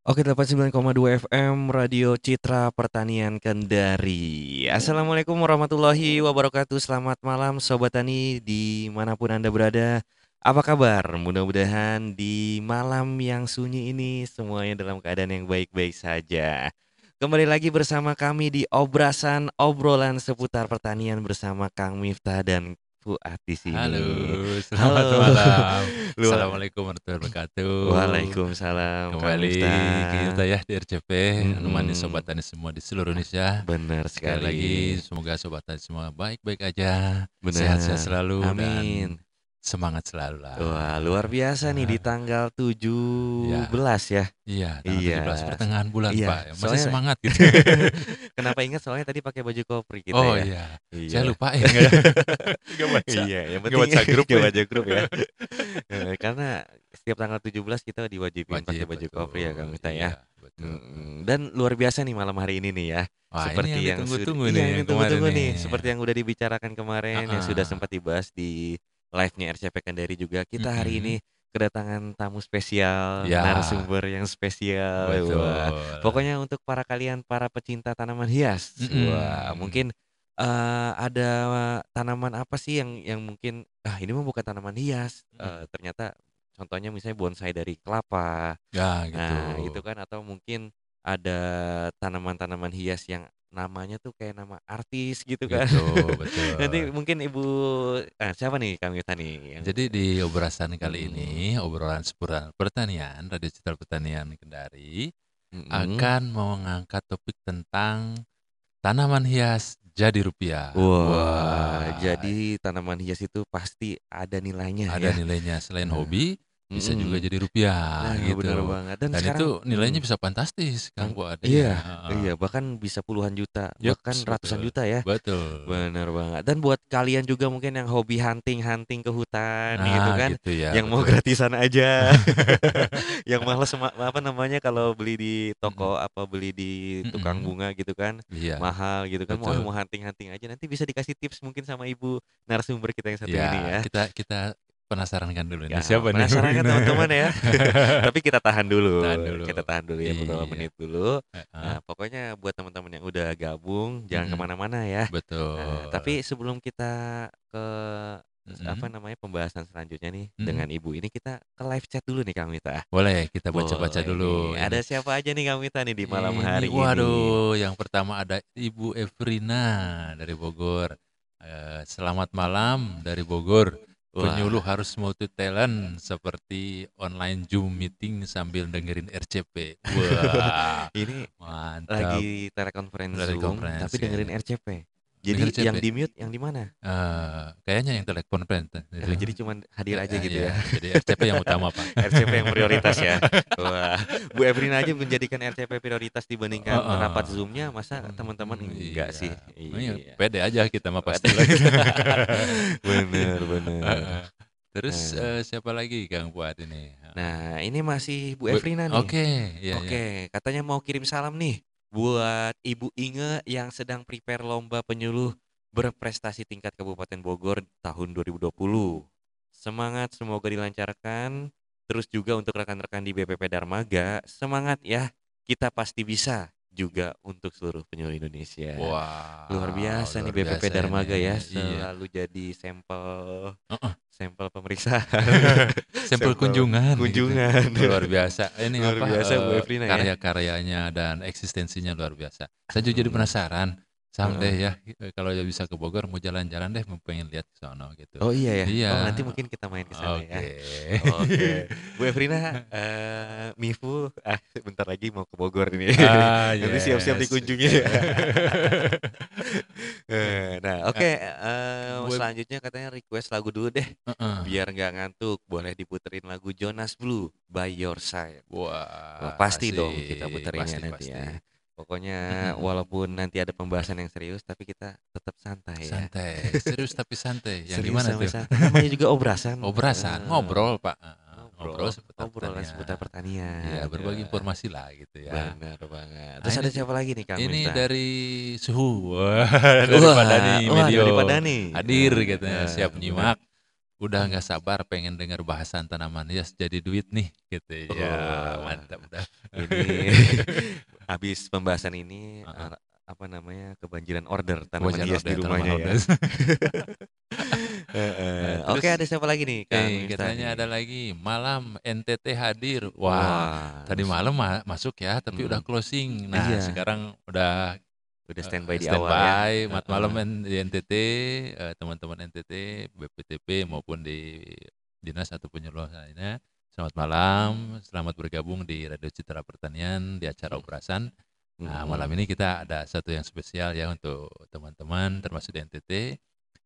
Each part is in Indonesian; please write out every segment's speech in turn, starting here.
Oke, 89,2 FM Radio Citra Pertanian Kendari. Assalamualaikum warahmatullahi wabarakatuh. Selamat malam Sobat Tani di mana pun Anda berada. Apa kabar? Mudah-mudahan di malam yang sunyi ini semuanya dalam keadaan yang baik-baik saja. Kembali lagi bersama kami di Obrasan Obrolan seputar pertanian bersama Kang Miftah dan Fuad di sini. Halo, selamat Halo. malam. Assalamualaikum warahmatullahi wabarakatuh. Waalaikumsalam Kembali kita ya di RCP, menemani sobat tani semua di seluruh Indonesia. Benar Sekali sekali. lagi, semoga sobat tani semua baik-baik aja, sehat-sehat selalu, Amin. dan semangat selalu lah. Wah, luar biasa nih di tanggal 17 ya. Iya, tanggal Iya. 17 pertengahan bulan Iya, Pak, masih soalnya- semangat gitu. Kenapa ingat soalnya tadi pakai baju kopri kita oh ya. iya, Iya. saya lupa ya. Gak baca. Iya, yang penting baca grup ya. baca grup ya. Eh, Karena setiap tanggal 17 kita diwajibin pakai Wajib, baju betul. kopri ya Kang Mita ya. Iya, betul. Mm-mm. Dan luar biasa nih malam hari ini nih ya. Wah, seperti ini yang sud- ditunggu-tunggu iya, nih, yang yang ditunggu-tunggu kemarin nih. nih. Seperti yang udah dibicarakan kemarin, yang sudah sempat dibahas di live-nya RCP Kendari juga. Kita hari Mm-mm. ini kedatangan tamu spesial, Ya. narasumber yang spesial. Betul. Wah, Pokoknya untuk para kalian para pecinta tanaman hias, Mm-mm. wah mungkin eh, ada tanaman apa sih yang yang mungkin ah ini mah bukan tanaman hias, Eh, ternyata contohnya misalnya bonsai dari kelapa, Ya, gitu. nah itu kan atau mungkin ada tanaman-tanaman hias yang namanya tuh kayak nama artis gitu kan. Betul, betul. Nanti mungkin ibu ah, siapa nih kami nih yang Jadi di obrasan kali Mm-mm. ini, obrolan seputar pertanian, Radio Citra Pertanian Kendari Mm-mm. akan mengangkat topik tentang tanaman hias jadi rupiah. Wah, jadi tanaman hias itu pasti ada nilainya ada ya. nilainya selain Nah, hobi bisa juga jadi rupiah Nah, gitu. benar banget. Dan, Dan sekarang itu nilainya mm, bisa fantastis Kang Kang- buat iya, Heeh. iya, bahkan bisa puluhan juta, Yups, bahkan ratusan betul. juta ya. Betul. Benar banget. Dan buat kalian juga mungkin yang hobi hunting-hunting ke hutan Nah, gitu kan, gitu ya. yang mau betul. gratisan aja, yang malas ma- apa namanya kalau beli di toko apa beli di tukang bunga gitu kan, Iya. mahal gitu kan, mau Betul. mau hunting-hunting aja nanti bisa dikasih tips mungkin sama ibu narasumber kita yang satu Ya, ini ya. kita kita penasaran kan dulu Ya, nih siapa nih? penasaran kan teman-teman ya? Tapi kita tahan dulu. Tahan dulu. Kita tahan dulu ya beberapa Iya. menit dulu. Heeh, Nah, pokoknya buat teman-teman yang udah gabung jangan ke mana-mana ya. Betul. Nah, tapi sebelum kita ke Mm-mm. apa namanya pembahasan selanjutnya nih Mm-mm. dengan ibu ini kita ke live chat dulu nih Kang Mita. Boleh kita baca-baca dulu. nih. Ada ini. siapa aja nih Kang Mita nih di malam Ini, hari ini? Waduh, yang pertama ada Ibu Evrina dari Bogor. Eh, selamat malam dari Bogor. Wah. Penyuluh harus multi talent seperti online Zoom meeting sambil dengerin RCP. Wah, Ini mantap. lagi telekonferensi Zoom tapi ya. dengerin RCP. Jadi Denger yang di mute yang di mana? Eh, kayaknya yang telekonferensi. Nah, jadi cuman hadir aja gitu ya. Jadi RCP yang utama, Pak. RCP yang prioritas ya. Wah, Bu Evrina aja menjadikan RCP prioritas dibandingkan Heeh. rapat Zoom-nya, masa teman-teman enggak Iya. sih? Iya, pede aja kita mah pasti. bener, bener. Heeh. Terus Nah. eh, siapa lagi Kang buat ini? Nah, ini masih Bu Bu- Evrina nih. Oke, iya, Oke, iya. katanya mau kirim salam nih buat Ibu Inge yang sedang prepare lomba penyuluh berprestasi tingkat Kabupaten Bogor tahun 2020. Semangat, semoga dilancarkan. Terus juga untuk rekan-rekan di BPP Darmaga, semangat ya. Kita pasti bisa juga untuk seluruh penyuluh Indonesia. Wah, Luar biasa nih luar BPP biasa Darmaga ini. ya, Iya. selalu jadi sampel Heeh. sampel pemeriksaan, Sampel kunjungan. gitu. kunjungan. Luar biasa. Ini Luar apa? biasa, Bu eh, ya. Karya-karyanya dan eksistensinya luar biasa. Saya juga jadi Hmm. penasaran. Someday ya, eh, kalau ya bisa ke Bogor mau jalan-jalan deh, mau pengen lihat ke sono gitu. Oh iya ya. Iya. Oh nanti mungkin kita main ke sana Oke. ya. Oke. Bu Evrina, eh Mifu, ah bentar lagi mau ke Bogor ini. Ah, Nanti siap-siap yes. dikunjungi ya. Eh, nah, oke. eh, Buat- selanjutnya katanya request lagu dulu deh, Heeh. biar nggak ngantuk. Boleh diputerin lagu Jonas Blue by Your Side. Wah, Wah, pasti dong kita puterinnya Pasti, nanti pasti. ya. Pokoknya walaupun nanti ada pembahasan yang serius, tapi kita tetap santai ya. Santai, serius tapi santai. Yang Serius gimana tuh? santai. Namanya juga obrasan. Obrasan, Eh, ngobrol Pak. Eh, ngobrol, Ngobrol seputar obrolan pertanian. seputar pertanian. Iya, berbagi Ya. informasi lah gitu ya. Benar banget. Nah, Terus ini ada di- siapa lagi nih Kang Ini Miftah? dari suhu, dari wah, Medio. dari Pak Dani. Hadir Nah, katanya, eh, siap nyimak. udah nggak sabar pengen dengar bahasan tanaman hias jadi duit nih gitu ya Oh. mantap dah Ini habis pembahasan ini Uh-uh. eh, apa namanya kebanjiran order tanaman Wajar hias di order rumahnya tanaman ya. Nah, Oke terus- ada siapa lagi nih Kang Eh, katanya ada lagi malam NTT hadir. Wah, Wah, tadi malam ma- masuk ya, tapi udah Mm-mm. closing. Nah, Iya. sekarang udah udah standby di awal ya. mat malam di NTT, eh, teman-teman NTT, BPTP maupun di dinas atau penyuluh lainnya. Selamat malam, selamat bergabung di Radio Citra Pertanian di acara Urasan. Nah, Mm-mm. malam ini kita ada satu yang spesial ya untuk teman-teman termasuk di NTT.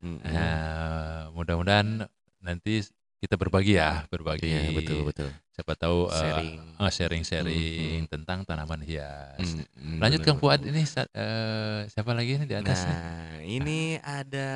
Mm-mm. Nah, mudah-mudahan nanti kita berbagi ya, berbagi. Iya betul betul. Siapa tahu eh, Sharing. eh, sharing-sharing tentang tanaman hias. Mm-mm, Lanjut benar, Kang Fuad ini eh, siapa lagi ini di atas nih? Nah, ini ada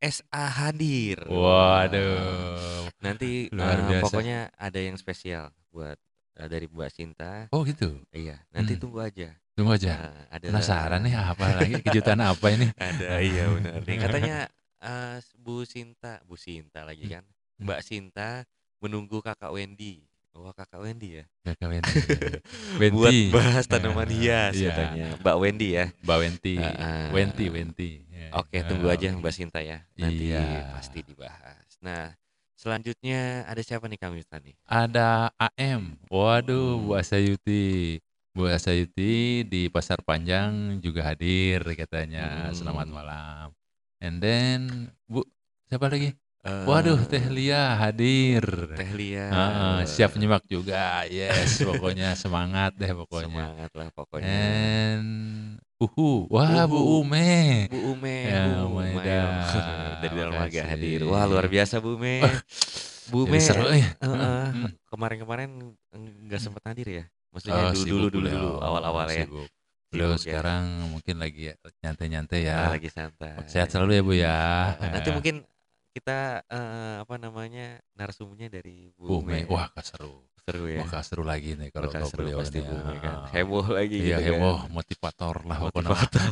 SA hadir. Waduh, Nanti luar biasa. pokoknya ada yang spesial buat eh, dari Mbak Sinta. Oh gitu. Iya, nanti Hmm. tunggu aja. Tunggu aja. Nah, ada Penasaran nih apa lagi kejutan apa ini? Ada iya benar. Nih katanya eh, Bu Sinta, Bu Sinta lagi kan. Mbak Sinta menunggu Kakak Wendy. Wah, Kakak Wendy ya. Kakak Wendy. Buat Wendy. bahas tanaman Eh, hias iya. katanya. Mbak Wendy ya. Mbak Wenti. Heeh. Wenti, Wenti. Ya. Oke, tunggu Eh, aja Mbak Sinta ya. Nanti Iya. pasti dibahas. Nah, selanjutnya ada siapa nih Kang Miftah nih? Ada AM. Waduh, Bu Hmm. Asayuti. Bu Asayuti di Pasar Panjang juga hadir katanya. Selamat Hmm. malam. And then Bu siapa lagi? Eh, Waduh, Teh Lia hadir. Teh Lia. Heeh, siap nyimak juga. Yes, pokoknya semangat deh pokoknya. Semangat lah pokoknya. And Uhu, wah Bu Uhu. Ume. Bu Ume, Ya, Bu Ume dari dalam laga hadir. Wah luar biasa Bu Ume. Bu Ume, seru ya. heeh, Hmm. kemarin-kemarin nggak sempat hadir ya? Maksudnya Oh, dulu dulu dulu dulu awal-awal ya. sibuk. Beliau ya. sekarang mungkin lagi nyantai-nyantai ya. Lagi santai. Sehat selalu ya Bu ya. Nanti mungkin kita eh, apa namanya narasumbernya dari Bu, Bu Ume. Ume. Wah, seru. seru ya. Wah, seru lagi nih kalau seru beliau pasti ini. Bu Ume kan. Heboh lagi Iya, gitu kan. heboh, motivator lah. Motivator.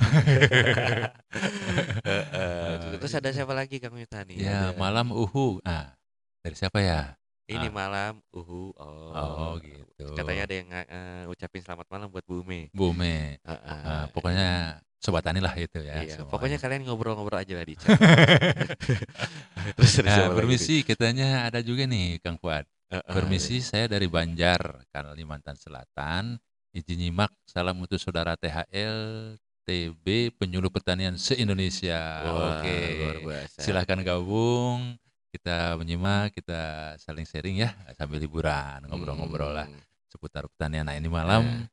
Heeh. Terus ada siapa lagi Kang nih? Ya, Ada- malam uhu. Ah, dari siapa ya? Ini Ah. malam uhu. Oh. Oh, gitu. Katanya ada yang eh, ucapin selamat malam buat Bu Ume. Bu Ume. Heeh. Ah, pokoknya sobat tani lah itu ya. iya, semuanya. pokoknya kalian ngobrol-ngobrol aja lah di chat. Terus Nah, lagi nih? permisi katanya ada juga nih Kang Fuad. Heeh, Permisi saya dari Banjar, Kalimantan Selatan. Izin nyimak salam untuk saudara THL TB penyuluh pertanian se-Indonesia. Wah, Oke. biasa. Silahkan gabung. Kita menyimak, kita saling sharing ya sambil liburan, ngobrol-ngobrol lah Hmm, seputar pertanian. Nah, ini malam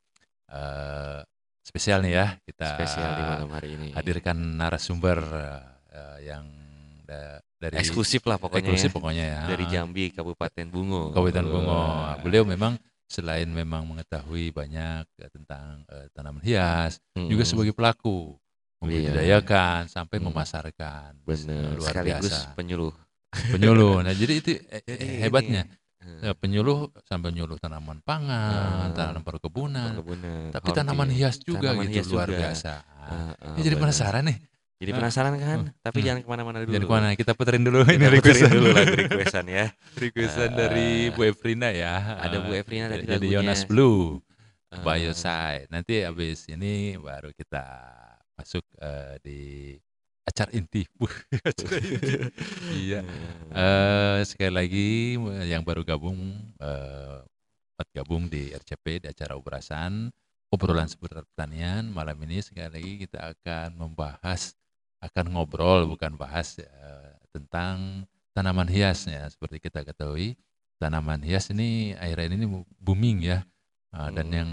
eh, spesial nih ya. Kita Spesial di malam hari ini. hadirkan narasumber eh, yang da- dari Eksklusif lah pokoknya eksklusif ya. pokoknya ya. Dari Jambi, Kabupaten Bungo. Kabupaten Bungo. Wah. Beliau memang selain memang mengetahui banyak eh, tentang eh, tanaman hias, juga Mm-mm. sebagai pelaku Hmm. Iya. membudidayakan sampai Hmm. memasarkan. bener luar sekaligus biasa. penyuluh. Penyuluh. Nah, jadi itu eh, eh, ini, hebatnya. Ya, penyuluh sampai nyuluh tanaman pangan, tanaman perkebunan, perkebunan, tapi tanaman horti. hias juga Tanaman gitu hias luar juga. biasa. Ah, ah, Ya, jadi bener. penasaran nih. Jadi penasaran kan? Tapi Hmm. jangan ke mana-mana dulu. Jadi ke mana? Kita puterin dulu Kita ini requestan dulu lagu requestan ya. requestan Ah. dari Bu Efrina ya. Ada Bu Efrina tadi Jadi lagunya. Jonas Blue. Ah, by your side. Nanti habis ini baru kita masuk eh, di acara inti. Acara inti. iya. Eh, sekali lagi yang baru gabung eh, buat gabung di RCP di acara Urasan obrolan seputar pertanian malam ini sekali lagi kita akan membahas akan ngobrol bukan bahas eh, tentang tanaman hias ya seperti kita ketahui tanaman hias ini akhir-akhir ini booming ya Ah, dan Hmm. yang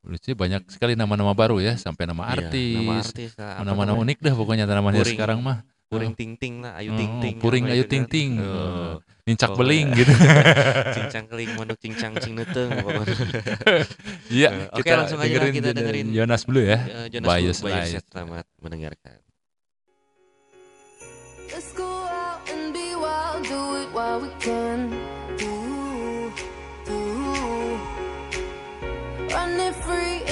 lucu banyak sekali nama-nama baru ya sampai nama Iya, artis nama artis apa nama-nama namanya? unik dah pokoknya tanaman hias Puring. sekarang mah Puring ting ting lah, ayu Oh, ting ting. puring apa ayu ting ting. Oh, nincak Pokoknya. beling gitu cincang keling mondok cincang cing iya Eh, oke, langsung aja lah kita dengerin. Jonas Blue ya Eh, Jonas Side. Side. Selamat mendengarkan. Let's go out and be wild, do it while we can. Running free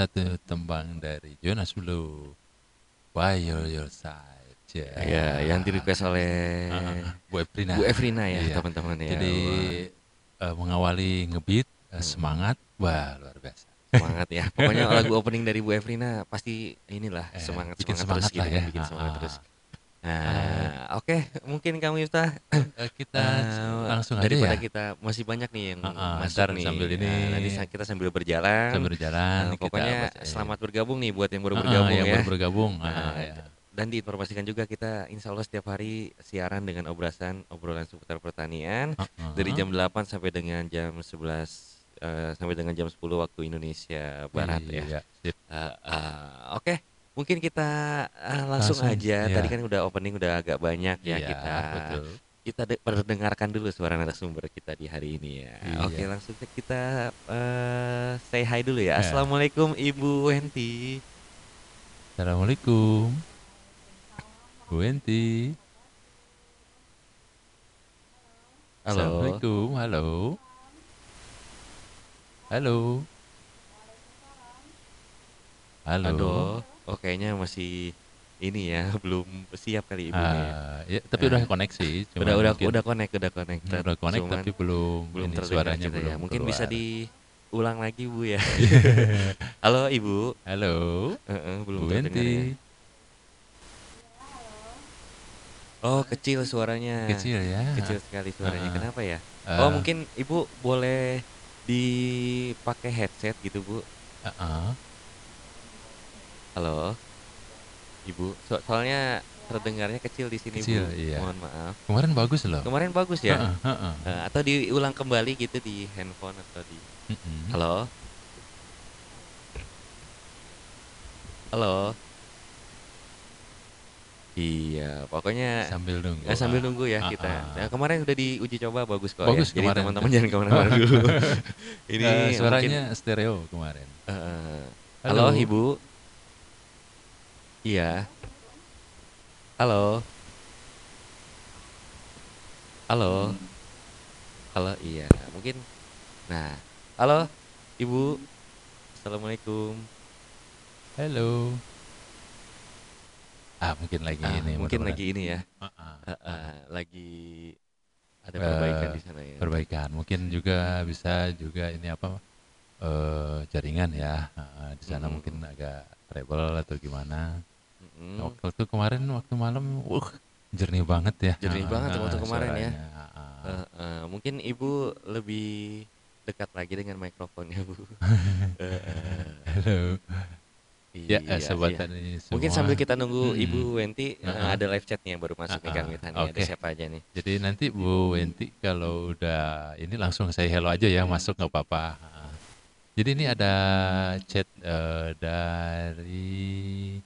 satu tembang dari Jonas Blue. By your, your side. Ya, Ya, yang di request oleh Ah, Bu Evrina. Bu Evrina ya, Iya. teman-teman ya. Jadi eh, mengawali ngebeat, eh, Hmm. semangat, wah luar biasa. semangat ya. Pokoknya lagu opening dari Bu Evrina pasti inilah Eh, semangat bikin semangat, semangat terus gitu lah kan, ya. bikin semangat Ah, terus. Ah. Nah, oke, mungkin kamu Yuta Eh, kita langsung aja daripada ya. kita masih banyak nih yang Ah, ah, masuk nih. sambil ini- Nah, nanti kita sambil berjalan. Sambil berjalan, Nah, kita pokoknya baca- selamat bergabung nih buat yang baru ah, bergabung yang ya. baru bergabung. Ah, Nah, ya. Dan diinformasikan juga kita insya Allah setiap hari siaran dengan obrasan obrolan seputar pertanian Ah, ah. dari jam 8 sampai dengan jam 11 eh, sampai dengan jam 10 waktu Indonesia Barat ya. Iya, sip. Eh, eh, Oke, mungkin kita eh, langsung, Langsung, aja. iya. Tadi kan udah opening udah agak banyak ya Iya, kita betul. kita de- perdengarkan dulu suara narasumber kita di hari ini ya. Iya. Oke, langsung kita eh, say hi dulu ya. Ya. Assalamualaikum Ibu Wenti. Assalamualaikum. Bu Enti. Halo. Assalamualaikum. Halo. Halo. Halo. Aduh, oh kayaknya masih ini ya, belum siap kali ibunya. Ah, ya, tapi Ah. udah koneksi. cuma udah udah udah connect, udah connect. Hmm, udah connect Cuman tapi belum, belum ini suaranya kita belum ya. Mungkin bisa keluar. diulang lagi Bu ya. Halo Ibu. Halo. Heeh, belum Bu terdengar ya. Enti. Oh, kecil suaranya. Kecil ya. Kecil sekali suaranya. Ah. Kenapa ya? Eh, Oh, mungkin Ibu boleh dipakai headset gitu, Bu. ah, ah. Halo. Ibu, so- soalnya terdengarnya kecil di sini, Kecil, Bu. iya. Mohon maaf. Kemarin bagus loh. Kemarin bagus ya. Ah, ah, ah. Eh, atau diulang kembali gitu di handphone atau di Mm-mm. Halo. Halo. Iya, pokoknya Sambil nunggu. eh, sambil ah. nunggu ya Ah, kita. ah. Nah, kemaren udah diuji coba bagus kok Bagus ya. Jadi kemarin. teman-teman jangan ke mana-mana dulu. Ini Eh, mungkin, suaranya stereo kemarin. eh, halo. Ibu. Iya. Halo. Halo. Halo, iya. Mungkin Nah, halo Ibu. Assalamualaikum. Halo. Ah, mungkin lagi Ah, ini. mungkin lagi ini ya. Ah, ah. eh, eh, lagi ada Eh, perbaikan di sana ya. perbaikan. Mungkin juga bisa juga ini apa eh jaringan ya. Ah, di sana Mm-mm. mungkin agak treble atau gimana. Mm-mm. Waktu itu kemarin waktu malam, uh, jernih banget ya. Jernih Ah, banget ah, waktu kemarin ya. suaranya. Ah. Eh, eh, mungkin Ibu lebih dekat lagi dengan mikrofonnya, Bu. Eh, eh, Halo. Ya, iya, eh, sobat iya. tani Mungkin sambil kita nunggu Mm-mm. Ibu Wenti, eh, Ah, ah. ada live chat nih yang baru masuk nih Ah, kan ah. Witani. Ada Oke. siapa aja nih? Jadi nanti Bu Wenti kalau udah ini langsung saya hello aja ya masuk nggak apa-apa. Jadi ini ada chat eh, dari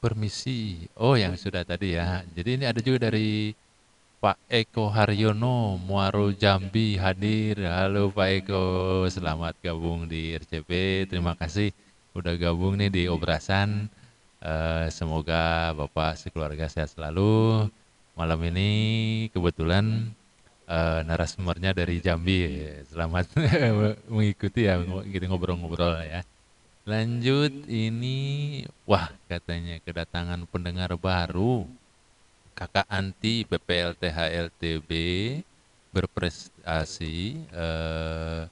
permisi. Oh yang sudah tadi ya. Jadi ini ada juga dari Pak Eko Haryono Muaro Jambi hadir. Halo Pak Eko, selamat gabung di RCP. Terima kasih udah gabung nih di Obrasan. Eh, semoga Bapak sekeluarga sehat selalu. Malam ini kebetulan eh, narasumbernya dari Jambi. Selamat mengikuti ya kita ngobrol-ngobrol ya. Lanjut ini wah katanya kedatangan pendengar baru. Kakak Anti PPLT HLTB berprestasi eh,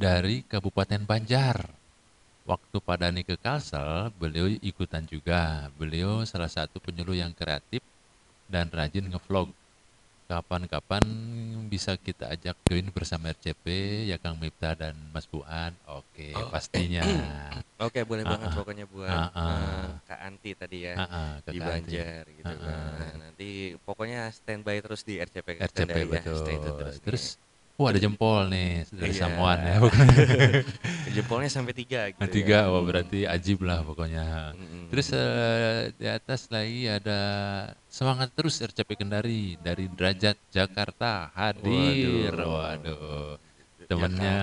dari Kabupaten Banjar. Waktu Pak Dani ke Kalsel, beliau ikutan juga. Beliau salah satu penyuluh yang kreatif dan rajin ngevlog. Kapan-kapan bisa kita ajak join bersama RCP, ya Kang Miftah dan Mas Buan. Oke, Oh. pastinya. Oke, boleh Ah, banget ah. pokoknya buat Ah, ah. eh, Kak Anti tadi ya. Ah, ah, di Kakak Anti. Banjar gitu Ah, kan. ah. Nanti pokoknya standby terus di RCP RCP ya. betul. Stay tune terus. nih. Wah ada jempol nih dari Iya. Samuan ya. jempolnya sampai tiga gitu. Tiga, ya. wah berarti ajib lah pokoknya. Mm-mm. Terus eh, di atas lagi ada semangat terus RCP Kendari dari derajat Jakarta hadir. Waduh. Waduh. Ya, temannya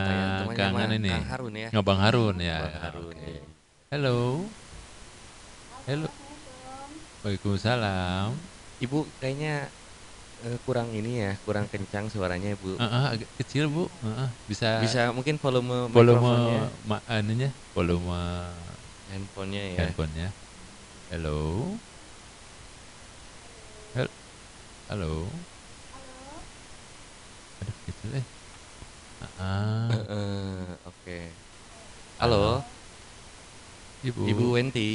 kangen mah ini. Kang Harun ya. Ngabang Harun ya. Bang Harun. Oke. ya. Halo. Halo. Waalaikumsalam. Ibu kayaknya eh, kurang ini ya, kurang kencang suaranya, Bu. Heeh, agak kecil bu, Heeh, bisa Bisa mungkin volume volume ma anunya, volume handphonenya ya. handphonenya. Halo, hel, halo, aduh kecil eh. Heeh, Heeh, oke. Halo, ibu. Ibu Wenti.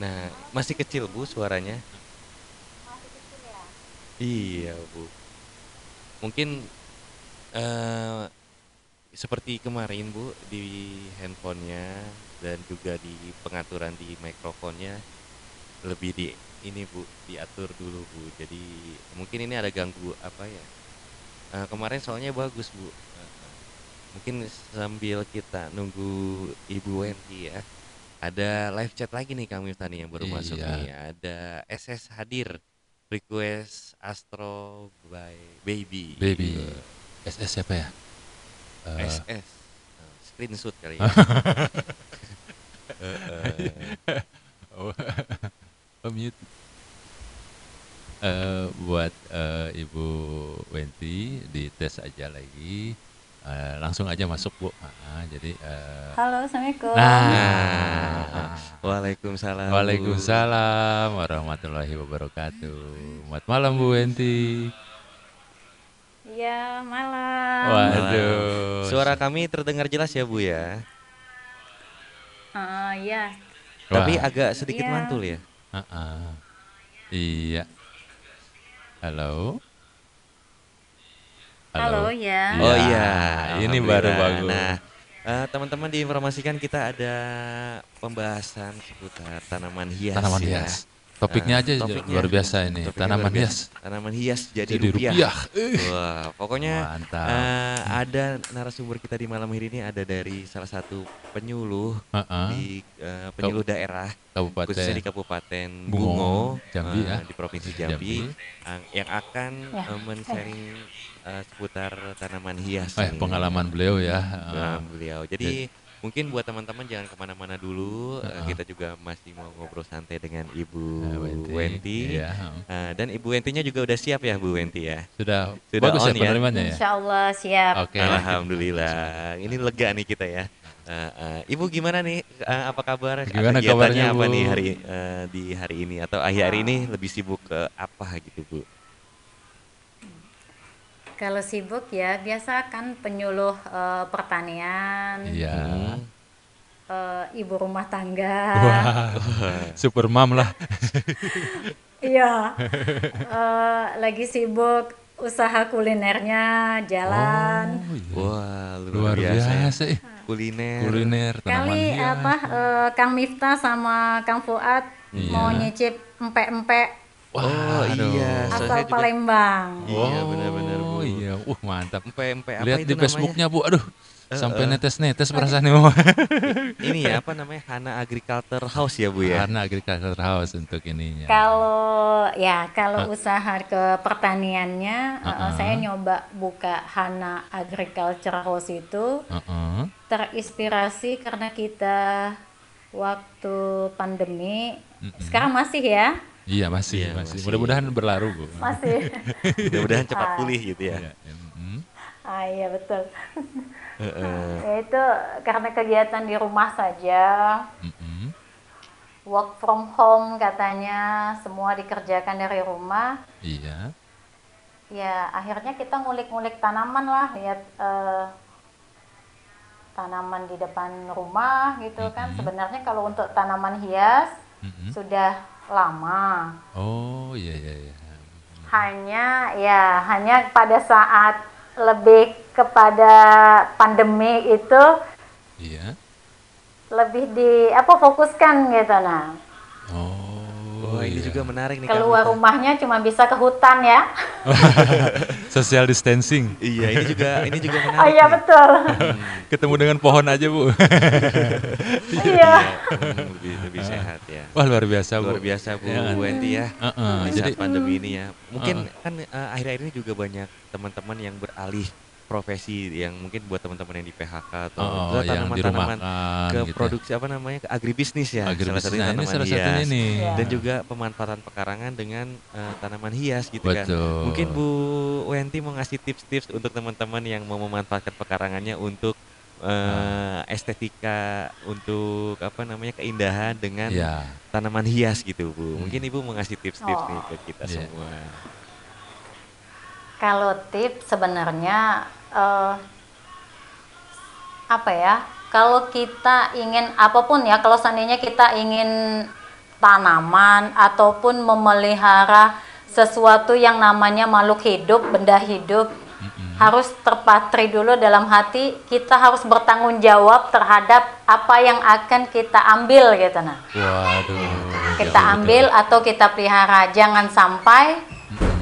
Nah, masih kecil Bu suaranya. Iya, Bu. Mungkin eh seperti kemarin Bu di handphonenya dan juga di pengaturan di mikrofonnya lebih di ini Bu diatur dulu Bu. Jadi mungkin ini ada ganggu apa ya? Eh, kemarin soalnya bagus Bu. Eh, Mungkin sambil kita nunggu Ibu Wenti ya. Ada live chat lagi nih kami tadi yang baru masuk Iya. nih. Ada SS hadir request Astro by Baby. Baby. Gitu. SS siapa ya? Eh, SS. Eh, screenshot kali ya. Heeh. oh, oh mute. Eh, buat eh, Ibu Wenti dites aja lagi. Eh, langsung aja masuk Bu. Ah, jadi eh, Halo, Assalamualaikum. Nah, Waalaikumsalam. Bu. Waalaikumsalam warahmatullahi wabarakatuh. Selamat malam Bu Wenti. Iya, malam. Waduh. Suara kami terdengar jelas ya Bu ya. Eh, iya. Tapi Wah, agak sedikit Iya. mantul ya. ah, ah. Iya. Halo. Halo, ya. Oh iya, ini baru alhamdulillah. bagus. Nah, eh, teman-teman diinformasikan kita ada pembahasan seputar tanaman hias. Tanaman ya. hias. Topiknya Nah, aja topiknya- luar biasa ini. topiknya Tanaman hias Tanaman hias jadi, jadi rupiah. rupiah. Eh, Wah, pokoknya Mantap. eh, ada narasumber kita di malam hari ini ada dari salah satu penyuluh Heeh. di eh, penyuluh daerah khususnya di Kabupaten Kabupaten Bungo, Bungo, Jambi eh, ya. di Provinsi Jambi, Jambi. ang- yang akan Ya. eh, men-sharing eh, seputar tanaman hias. Eh, nih. pengalaman beliau ya. Pengalaman Heeh. beliau. Jadi mungkin buat teman-teman jangan ke mana-mana dulu. eh, Heeh. kita juga masih mau ngobrol santai dengan Ibu Eh, Wenti. Wenti. Iya. Eh, dan Ibu Wentinya juga udah siap ya Bu Wenti ya. Sudah, Sudah bagus on ya ya? ya. Insya Allah siap. Oke. Alhamdulillah. Ini lega nih kita ya. Eh, eh, Ibu gimana nih? Eh, apa kabar? Gimana Kegiatannya kabarnya, apa Bu? nih hari eh, di hari ini atau akhir hari ini lebih sibuk ke apa gitu Bu? Kalau sibuk ya, biasa kan penyuluh eh, pertanian, Iya. Eh, ibu rumah tangga. Wah, super mom lah. Iya. Eh, lagi sibuk usaha kulinernya, jalan. Oh, iya. Wah, Luar biasa, ya. eh. Kuliner. Kuliner, Kali hias. apa eh, Kang Miftah sama Kang Fuad Iya. mau nyicip empek-empek Oh Waduh. iya, so- asal saya juga- Palembang. Iya, benar-benar, Bu. Oh iya, uh mantap. Empe-empe apa Lihat itu di namanya? Facebooknya bu, aduh, Eh, sampai eh. netes-netes perasaan nih mau. Ini ya apa namanya? Hana Agriculture House ya Bu ya. Karena agriculture house untuk ininya. Kalau ya kalau Ah. usaha ke pertaniannya, eh, Ah-ah. saya nyoba buka Hana Agriculture House itu Heeh. terinspirasi karena kita waktu pandemi, Mm-mm. sekarang masih ya, Iya masih, Iya, masih. masih. Mudah-mudahan berlalu bu. masih. Mudah-mudahan cepat Ah. pulih gitu ya. Iya, mm. ah iya betul. Heeh. Ya, itu karena kegiatan di rumah saja, Mm-mm. work from home katanya, semua dikerjakan dari rumah. Iya. Ya, akhirnya kita ngulik-ngulik tanaman lah, lihat eh, tanaman di depan rumah gitu kan. Mhm. Sebenarnya kalau untuk tanaman hias Mm-mm. sudah lama. Oh iya iya iya. Hanya ya, hanya pada saat lebih kepada pandemi itu Iya. lebih di apa fokuskan gitu nah. Oh. Wah, ini iya. juga menarik nih Keluar Mita. rumahnya cuma bisa ke hutan ya. Social distancing. Iya, ini juga ini juga menarik. Oh iya nih. betul. Ketemu dengan pohon aja bu. Iya. Hmm, lebih lebih sehat ya. Wah luar biasa bu. Luar biasa Bu Ya kan? Wenti ya. Heeh, Di jadi saat pandemi ini ya. Mungkin Heeh. kan eh, akhir-akhir ini juga banyak teman-teman yang beralih profesi yang mungkin buat teman-teman yang di PHK atau Oh, ke yang tanaman-tanaman dirumahkan ke gitu ya. produksi apa namanya ke agribisnis ya salah Agribisnis. satunya Nah, ini tanaman salah satunya hias nih. Iya. dan juga pemanfaatan pekarangan dengan eh, tanaman hias gitu kan Betul. mungkin Bu Wenti mau ngasih tips-tips untuk teman-teman yang mau memanfaatkan pekarangannya untuk eh, estetika untuk apa namanya keindahan dengan Ya. tanaman hias gitu Bu Hmm. mungkin Ibu mau ngasih tips-tips nih Oh. ke kita Iya. semua Kalau tips sebenarnya eh, apa ya? Kalau kita ingin apa pun ya, kalau seandainya kita ingin tanaman ataupun memelihara sesuatu yang namanya makhluk hidup, benda hidup, harus terpatri dulu dalam hati kita harus bertanggung jawab terhadap apa yang akan kita ambil gitu nah. Waduh. Kita ya, ambil atau kita pelihara, jangan sampai Mm-mm.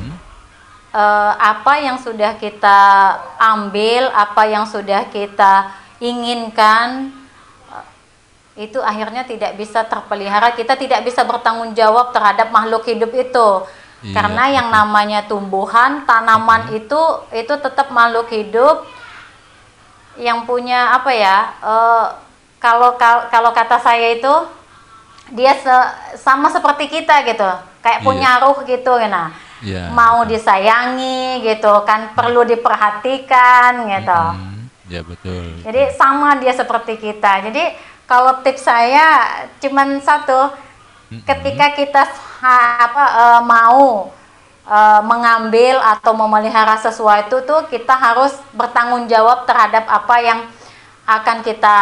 Eh, apa yang sudah kita ambil, apa yang sudah kita inginkan eh, itu akhirnya tidak bisa terpelihara, kita tidak bisa bertanggung jawab terhadap makhluk hidup itu. Iya, Karena yang namanya tumbuhan, tanaman itu itu tetap makhluk hidup yang punya apa ya? eh, kalau kal- kalau kata saya itu dia se- sama seperti kita gitu, kayak Iya. punya ruh gitu, nah Iya, mau disayangi gitu kan perlu diperhatikan gitu Mm-mm. Ya betul. jadi sama dia seperti kita jadi kalau tips saya cuman satu Mm-mm. ketika kita apa eh, mau eh, mengambil atau memelihara sesuatu tuh kita harus bertanggung jawab terhadap apa yang akan kita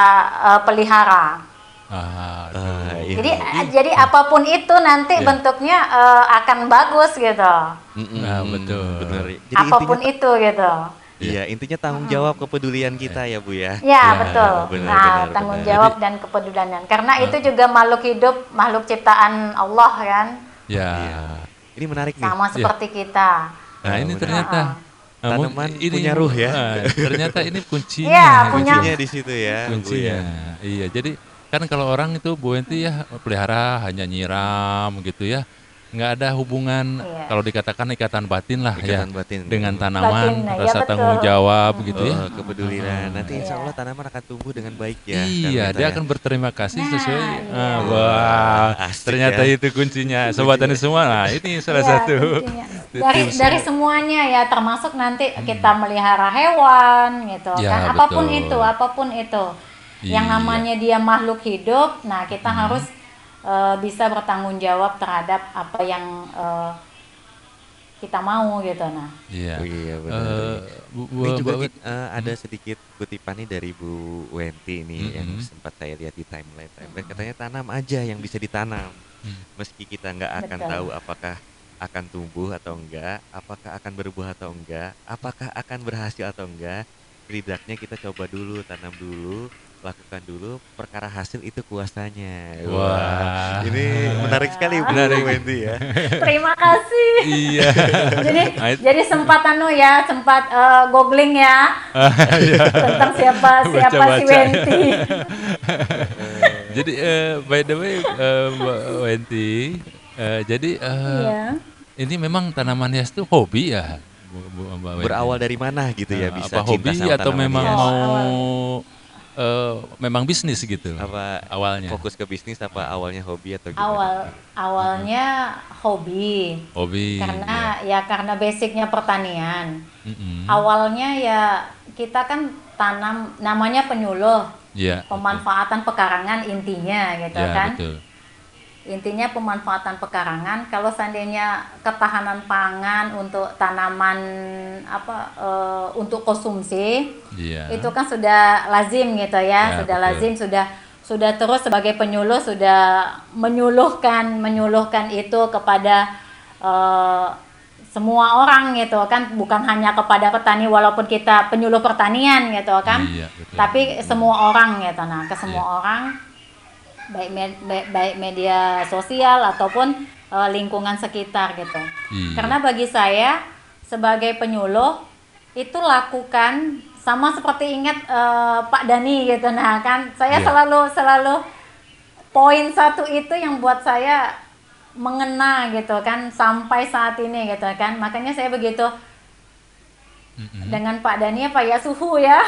eh, pelihara Ah, aduh. Ah, iya. jadi jadi apa pun itu nanti Iya. bentuknya eh, akan bagus gitu Mm-mm, Nah, betul. bener jadi apa pun intinya itu gitu iya intinya tanggung jawab kepedulian kita ya Bu ya Ya, Ya, betul. benar, nah, benar, tanggung benar. jawab dan kepedulian. Karena itu juga makhluk hidup, makhluk ciptaan Allah kan, Ya. Iya. ini menarik nih sama seperti kita. Nah, ini benar. ternyata mung- Tanaman punya ruh ya. ah, ternyata ini kuncinya. Iya, gitu. punya- kuncinya di situ ya Bu kuncinya. ya Iya, jadi kan kalau orang itu Bu Enti ya pelihara hanya nyiram gitu ya. nggak ada hubungan Iya. kalau dikatakan ikatan batin lah Ikatan ya batin. dengan tanaman Batin, ya rasa betul. tanggung jawab gitu ya Oh, kepedulian. Nanti insya Iya. Allah tanaman akan tumbuh dengan baik ya. iya, dia ya. akan berterima kasih Nah, sesuai. iya. Ah, wah, Asik ternyata ya. itu kuncinya. Sobat Tani semua, nah ini salah Iya, satu dari dari semuanya ya termasuk nanti kita melihara hewan gitu Ya, kan apa pun betul. itu apa pun itu yang Iya. namanya dia makhluk hidup nah kita Hmm. harus eh, bisa bertanggung jawab terhadap apa yang eh, kita mau gitu nah Iya. Oh, iya benar. Eh, Bu- Bu- Ini juga Bu- eh, ada sedikit kutipan nih dari Bu Wenti nih yang Mhm. sempat saya lihat di timeline. timeline. Katanya tanam aja yang bisa ditanam. Hmm. Meski kita nggak akan Betul. tahu apakah akan tumbuh atau enggak, apakah akan berbuah atau enggak, apakah akan berhasil atau enggak, setidaknya kita coba dulu, tanam dulu, lakukan dulu, perkara hasil itu kuasanya. Wah. Ini menarik sekali Bu. Wenti ya. terima kasih Iya. jadi Nah, itu- jadi sempat anu ya sempat eh, googling ya Iya. tentang siapa siapa si Baca-baca. Wenti Jadi eh, by the way eh, Mbak Wenti, eh, jadi eh, Iya. ini memang tanaman hias itu hobi ya, Bu- Bu- Mbak Wenti? Berawal dari mana gitu ya bisa apa cinta hobi sama atau memang hias? mau Eh, memang bisnis gitu? apa awalnya? fokus ke bisnis apa awalnya hobi atau gimana? awal awalnya hobi Hobi. karena ya karena basicnya pertanian. Mm-mm. awalnya ya kita kan tanam namanya penyuluh Iya. pemanfaatan pekarangan intinya gitu Ya, kan betul. Intinya pemanfaatan pekarangan kalau seandainya ketahanan pangan untuk tanaman apa eh, untuk konsumsi Iya. itu kan sudah lazim gitu ya, Ya, sudah betul. lazim sudah sudah terus sebagai penyuluh sudah menyuluhkan menyuluhkan itu kepada eh, semua orang gitu kan bukan hanya kepada petani walaupun kita penyuluh pertanian gitu kan Iya, betul. tapi semua orang gitu nah ke semua Iya. orang baik, med- baik baik media sosial ataupun eh, lingkungan sekitar gitu Iya. karena bagi saya sebagai penyuluh itu lakukan sama seperti ingat eh, Pak Dani gitu nah kan saya Iya. selalu selalu poin satu itu yang buat saya mengena gitu kan sampai saat ini gitu kan makanya saya begitu Dengan Pak Dani Pak ya suhu ya.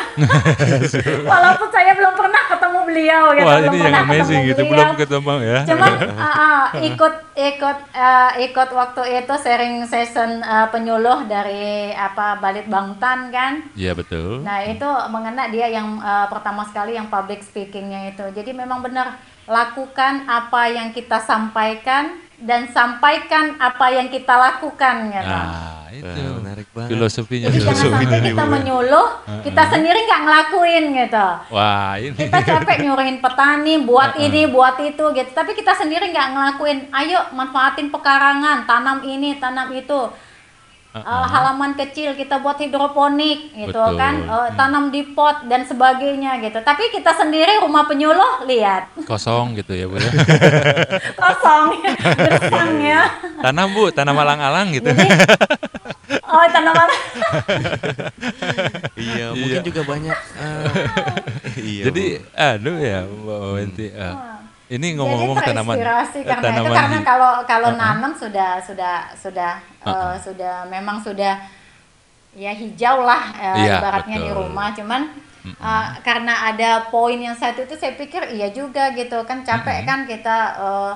Walaupun saya belum pernah ketemu beliau gitu, Wah belum ini yang pernah amazing ketemu gitu, beliau. belum ketemu ya. Cuman ah, ah, ikut ikut eh, ikut waktu itu sharing session eh, penyuluh dari apa Balit Bangtan kan. Iya betul. Nah itu mengena dia yang eh, pertama sekali yang public speakingnya itu. Jadi memang benar lakukan apa yang kita sampaikan dan sampaikan apa yang kita lakukan gitu. Nah itu Wah, menarik banget. filosofinya. Jadi jangan filosofi sampai dari kita menyuluh, kita sendiri nggak ngelakuin gitu. Wah ini. Kita capek nyuruhin petani buat ini, buat itu gitu. Tapi kita sendiri nggak ngelakuin. Ayo manfaatin pekarangan, tanam ini, tanam itu. Eh, halaman kecil kita buat hidroponik gitu Betul. kan, Hmm. tanam di pot dan sebagainya gitu. Tapi kita sendiri rumah penyuluh lihat kosong gitu ya bu ya. kosong, gersang ya. Tanam bu, tanam alang-alang gitu. Jadi, oh tanaman Iya, mungkin juga banyak. eh, iya. Jadi Bu. aduh ya Mbak Wenti. ah, ini ngomong-ngomong Jadi tanaman terinspirasi karena itu tanaman karena kalau kalau Uh-uh. nanam sudah sudah sudah Uh-uh. sudah memang sudah ya hijau lah eh, Iya, ibaratnya di betul. rumah cuman eh, karena ada poin yang satu itu saya pikir iya juga gitu kan capek kan kita eh,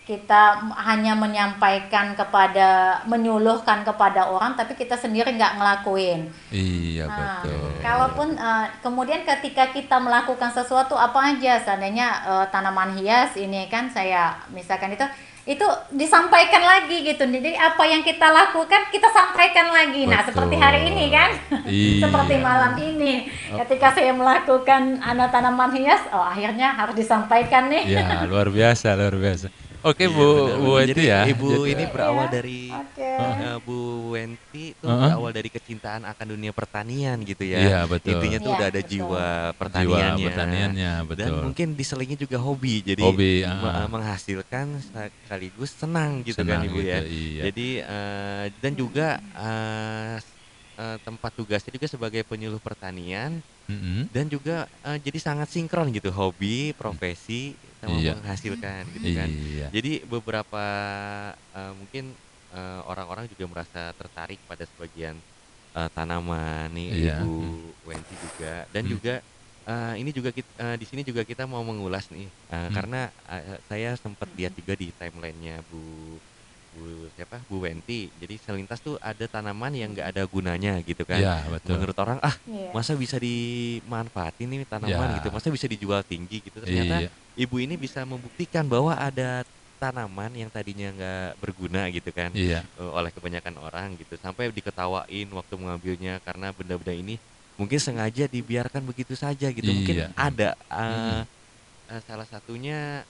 kita hanya menyampaikan kepada menyuluhkan kepada orang tapi kita sendiri nggak ngelakuin Iya Nah, betul. kalaupun eh, kemudian ketika kita melakukan sesuatu apa aja, seandainya eh, tanaman hias ini kan saya misalkan itu itu disampaikan lagi gitu. Jadi apa yang kita lakukan kita sampaikan lagi. Nah, Betul. seperti hari ini kan. Iya. seperti malam ini ketika saya melakukan anak tanaman hias, oh akhirnya harus disampaikan nih. Ya luar biasa luar biasa. Oke Iya, Bu benar, Bu. Wenti Jadi ya. Ibu Jadi- ini berawal Iya, dari Oke. eh, Bu Wenti itu Uh-uh. berawal dari kecintaan akan dunia pertanian gitu ya. Iya, betul. Intinya tuh Iya, udah ada betul. jiwa jiwa pertaniannya. pertaniannya Dan betul. mungkin diselingi juga hobi. Jadi Hobi, ah. menghasilkan sekaligus senang gitu kan Senang Ibu gitu, ya. iya. Jadi eh, dan juga eh, eh, tempat tugasnya juga sebagai penyuluh pertanian Mm-mm. dan juga eh, jadi sangat sinkron gitu hobi, profesi sama Iya. menghasilkan gitu kan. Iya. Jadi beberapa eh, mungkin eh, orang-orang juga merasa tertarik pada sebagian eh, tanaman nih Iya, Ibu hmm. Wenti juga dan Hmm. juga eh, ini juga kita, eh, di sini juga kita mau mengulas nih eh, Hmm. karena eh, saya sempat lihat juga di timelinenya Bu Bu siapa Bu Wenti. Jadi selintas tuh ada tanaman yang nggak ada gunanya gitu kan. Iya betul. Menurut orang ah Iya. masa bisa dimanfaatin nih tanaman Ya. gitu masa bisa dijual tinggi gitu ternyata Iya. Ibu ini bisa membuktikan bahwa ada tanaman yang tadinya nggak berguna gitu kan Iya. eh, oleh kebanyakan orang gitu sampai diketawain waktu mengambilnya karena benda-benda ini mungkin sengaja dibiarkan begitu saja gitu mungkin Iya. ada eh, Mm-mm. eh, salah satunya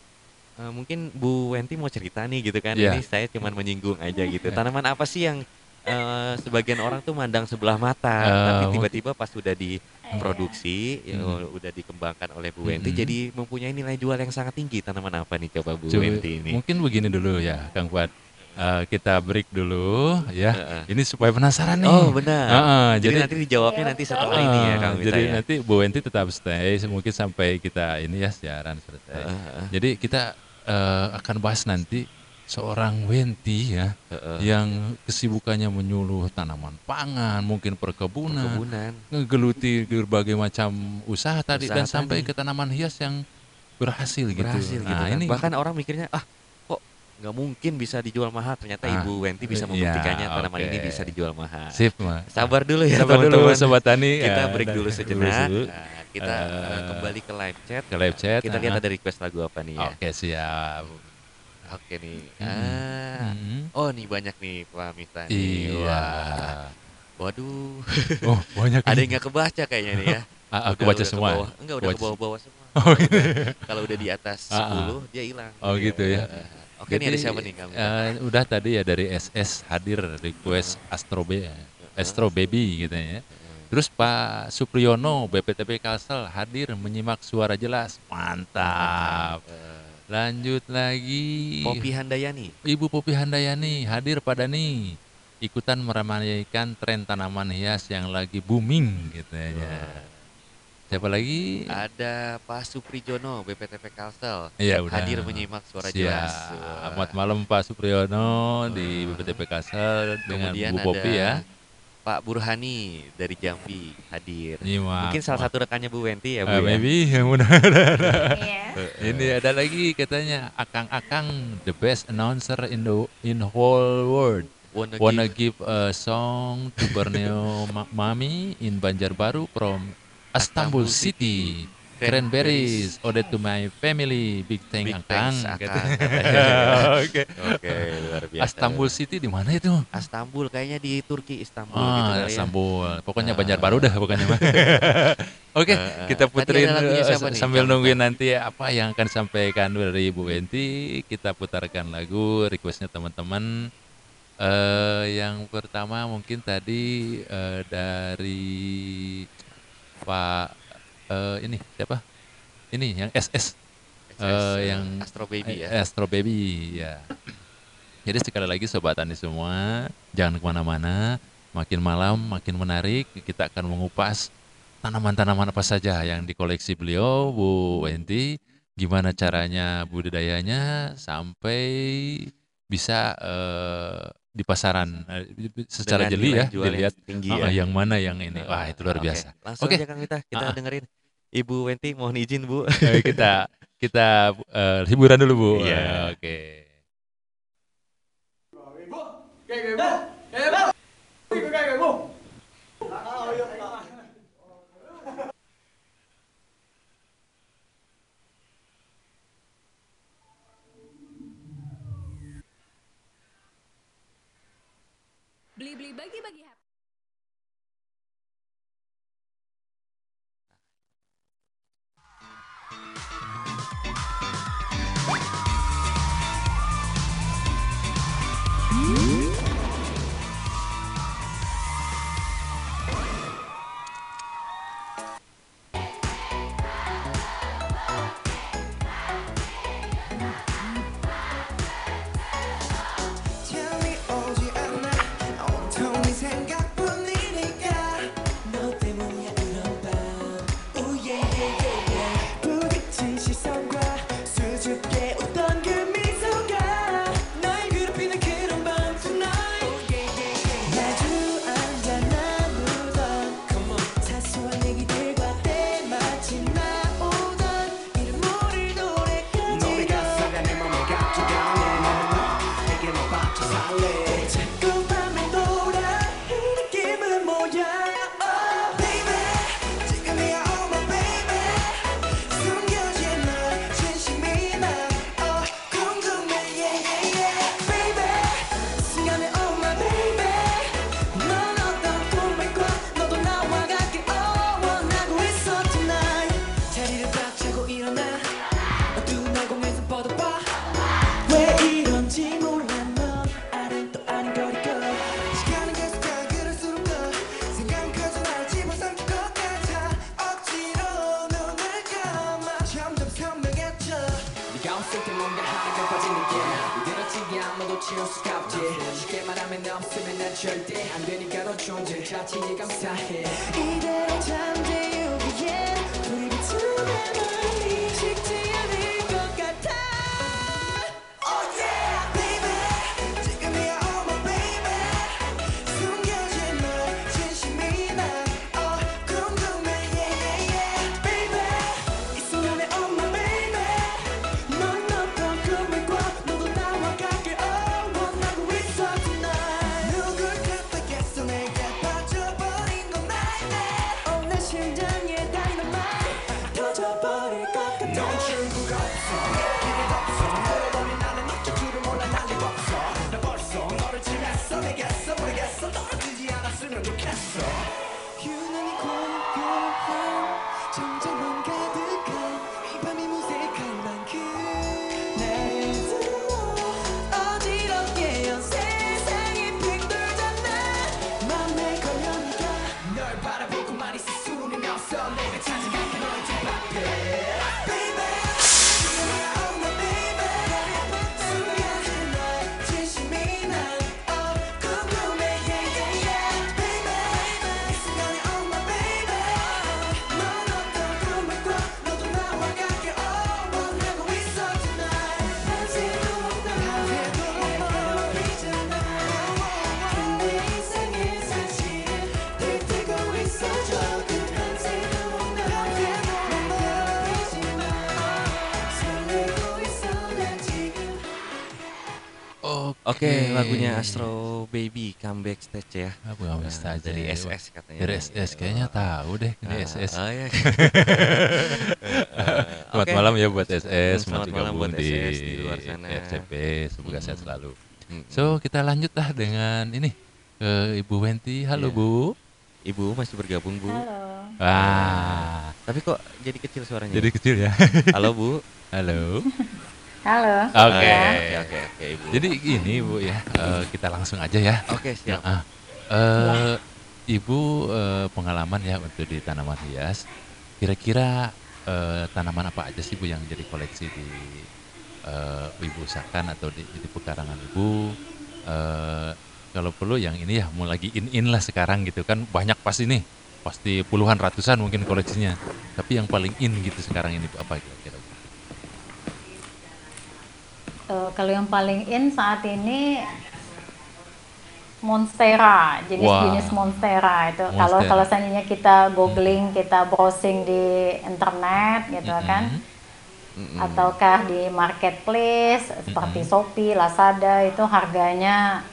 eh, mungkin Bu Wenti mau cerita nih gitu kan Iya. ini saya cuman menyinggung aja gitu tanaman apa sih yang eh, sebagian orang tuh mandang sebelah mata Eh, tapi mungkin- tiba-tiba pas sudah diproduksi ya, Mm. udah dikembangkan oleh Bu Wenti Mm-mm. jadi mempunyai nilai jual yang sangat tinggi tanaman apa nih coba Bu Coba- Wenti ini Mungkin begini dulu ya, Kang Fuad. Eh, kita break dulu ya. Heeh. Ini supaya penasaran nih. Oh benar. Heeh, jadi, jadi nanti dijawabnya nanti setelah Ah, ini ya Kang Wita jadi ya. nanti Bu Wenti tetap stay mungkin sampai kita ini ya siaran selesai. Heeh, heeh, Jadi kita eh, akan bahas nanti seorang Wenti ya heeh. yang kesibukannya menyuluh tanaman pangan, mungkin perkebunan, Perkebunan. ngegeluti berbagai macam usaha tadi Usaha dan sampai tadi. ke tanaman hias yang berhasil, berhasil gitu. gitu Nah, kan. ini Bahkan orang mikirnya ah kok nggak mungkin bisa dijual mahal ternyata Ah, Ibu Wenti bisa iya, membuktikannya tanaman ini oke. bisa dijual mahal. sip, Mas. Sabar dulu ya Sabar dulu teman-teman. sobat tani. Kita Ya, break dulu sejenak. dulu. Nah, kita eh, kembali ke live chat. Ke live chat. Kita lihat ah. ada request lagu apa nih ya. Oke, siap. Oke nih. Mm-mm. Ah. Mm. Oh nih banyak nih Pak. Iya. Wah. Waduh. Oh, banyak ada yang nggak kebaca kayaknya nih ya. Ah, aku Udah- baca udah semua. bawah. Enggak udah ke bawah-bawah semua. Oh, gitu. Kalau udah di atas Ah, ah. 10 dia hilang. Oh, gitu ya. Eh, Oke, ini ada Jadi, siapa nih kamu? eh, udah tadi ya dari SS hadir request Astro B, Astro Baby gitu ya. Terus Pak Supriyono BPTP Kalsel hadir menyimak suara jelas. Mantap. Lanjut lagi. Popi Handayani. Ibu Popi Handayani hadir pada nih ikutan meramaikan tren tanaman hias yang lagi booming gitu ya. Siapa lagi? Ada Pak Suprijono BPTP Kalsel. Iya udah. Hadir menyimak suara Siap. jelas. Selamat malam Pak Supriyono di BPTP Kalsel dengan Kemudian Bu Popi ya. Pak Burhani dari Jambi hadir. Nyimak. Mungkin salah satu rekannya Bu Wenti ya Bu Eh, ya. maybe yang mudah-mudahan. Iya. Ini ada lagi katanya Akang-akang the best announcer in the in whole world. Wanna Wanna give- give a song to Borneo Ma- Mami in Banjarbaru from Istanbul City. Cranberries, ode to my family, big thank Big Akang. thanks, Akang. Oke. Oke, luar biasa. Istanbul City di mana itu? Istanbul kayaknya di Turki Istanbul Ah, gitu kali ya. Istanbul. Pokoknya Ah. Banjarbaru dah pokoknya. Oke, Ah, ah. kita puterin eh, nih? sambil Jangan nungguin nanti apa yang akan disampaikan dari Bu Wenti, kita putarkan lagu requestnya teman-teman. Eh, yang pertama mungkin tadi eh, dari Pak eh, ini siapa? Ini yang SS Eh, yang Astro Baby ya. eh, Astro Baby ya. Jadi sekali lagi sobat Tani semua, jangan ke mana-mana. Makin malam makin menarik, kita akan mengupas tanaman-tanaman apa saja yang dikoleksi beliau, Bu Wenti. Gimana caranya budidayanya sampai bisa eh, di pasaran secara Dengan jeli ya, dilihat tinggi ah, ya. yang mana yang ini. Wah itu luar Oke, biasa. Langsung Oke. aja Kang Wita, kita Ah, ah. dengerin. Ibu Wenti mohon izin Bu. Kita kita eh, hiburan dulu Bu. Iya. Eh, Oke. Beli-beli bagi-bagi 절대 안 되니까 너 존재 자체에 감사해. 이대로 잠재 Oke, lagunya Astro Baby comeback stage ya. Bisa Nah, aja dari ya, SS katanya. Dari SS kayaknya tahu deh ini Ah, SS. Oh ya. Selamat Oke. malam ya buat SS, Selamat malam buat di, SS di luar sana. RCP, semoga sehat Mm-mm. selalu. So kita lanjut lah dengan ini ke Ibu Wenti. Halo Iya. Bu. Ibu masih bergabung Bu. Halo. Wah, Tapi kok jadi kecil suaranya? jadi kecil ya. Halo Bu. Halo. Halo. Oke. Ya. Oke oke oke Ibu. Jadi gini Bu ya, eh, kita langsung aja ya. Oke siap. Ah, eh, Ibu eh, pengalaman ya untuk di tanaman hias. Kira-kira eh, tanaman apa aja sih Bu yang jadi koleksi di eh, Ibu usahakan atau di, di pekarangan Ibu? Eh, kalau perlu yang ini ya mau lagi in-in lah sekarang gitu kan banyak pasti nih pasti puluhan ratusan mungkin koleksinya tapi yang paling in gitu sekarang ini apa kira-kira Eh, kalau yang paling in saat ini Monstera, jenis-jenis Wah. Monstera itu. Kalau Monstera. kalau seandainya kita googling, kita browsing di internet gitu kan, Mm-mm. ataukah di marketplace seperti Mm-mm. Shopee, Lazada itu harganya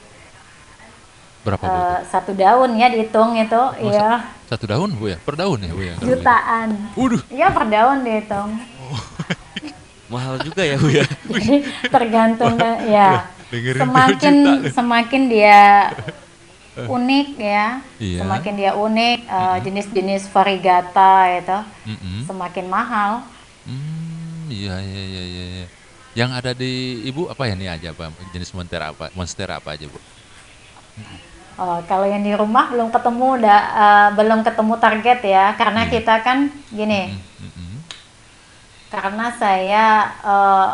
berapa Bu? eh, satu daun ya dihitung itu, Oh, ya Satu daun Bu ya? Per daun ya Bu ya? jutaan. Waduh. Iya per daun dihitung. Mahal juga ya Bu ya. Jadi tergantung ya. dengerin Semakin semakin dia unik ya, Iya. semakin dia unik eh, jenis-jenis variegata itu Mm-mm. semakin mahal. Hmm, iya iya iya iya. iya. Yang ada di ibu apa ya nih aja pak? Jenis monster apa? Monster apa aja bu? Oh, kalau yang di rumah belum ketemu udah eh, belum ketemu target ya, karena Iya. kita kan gini, Mm-mm. Karena saya eh,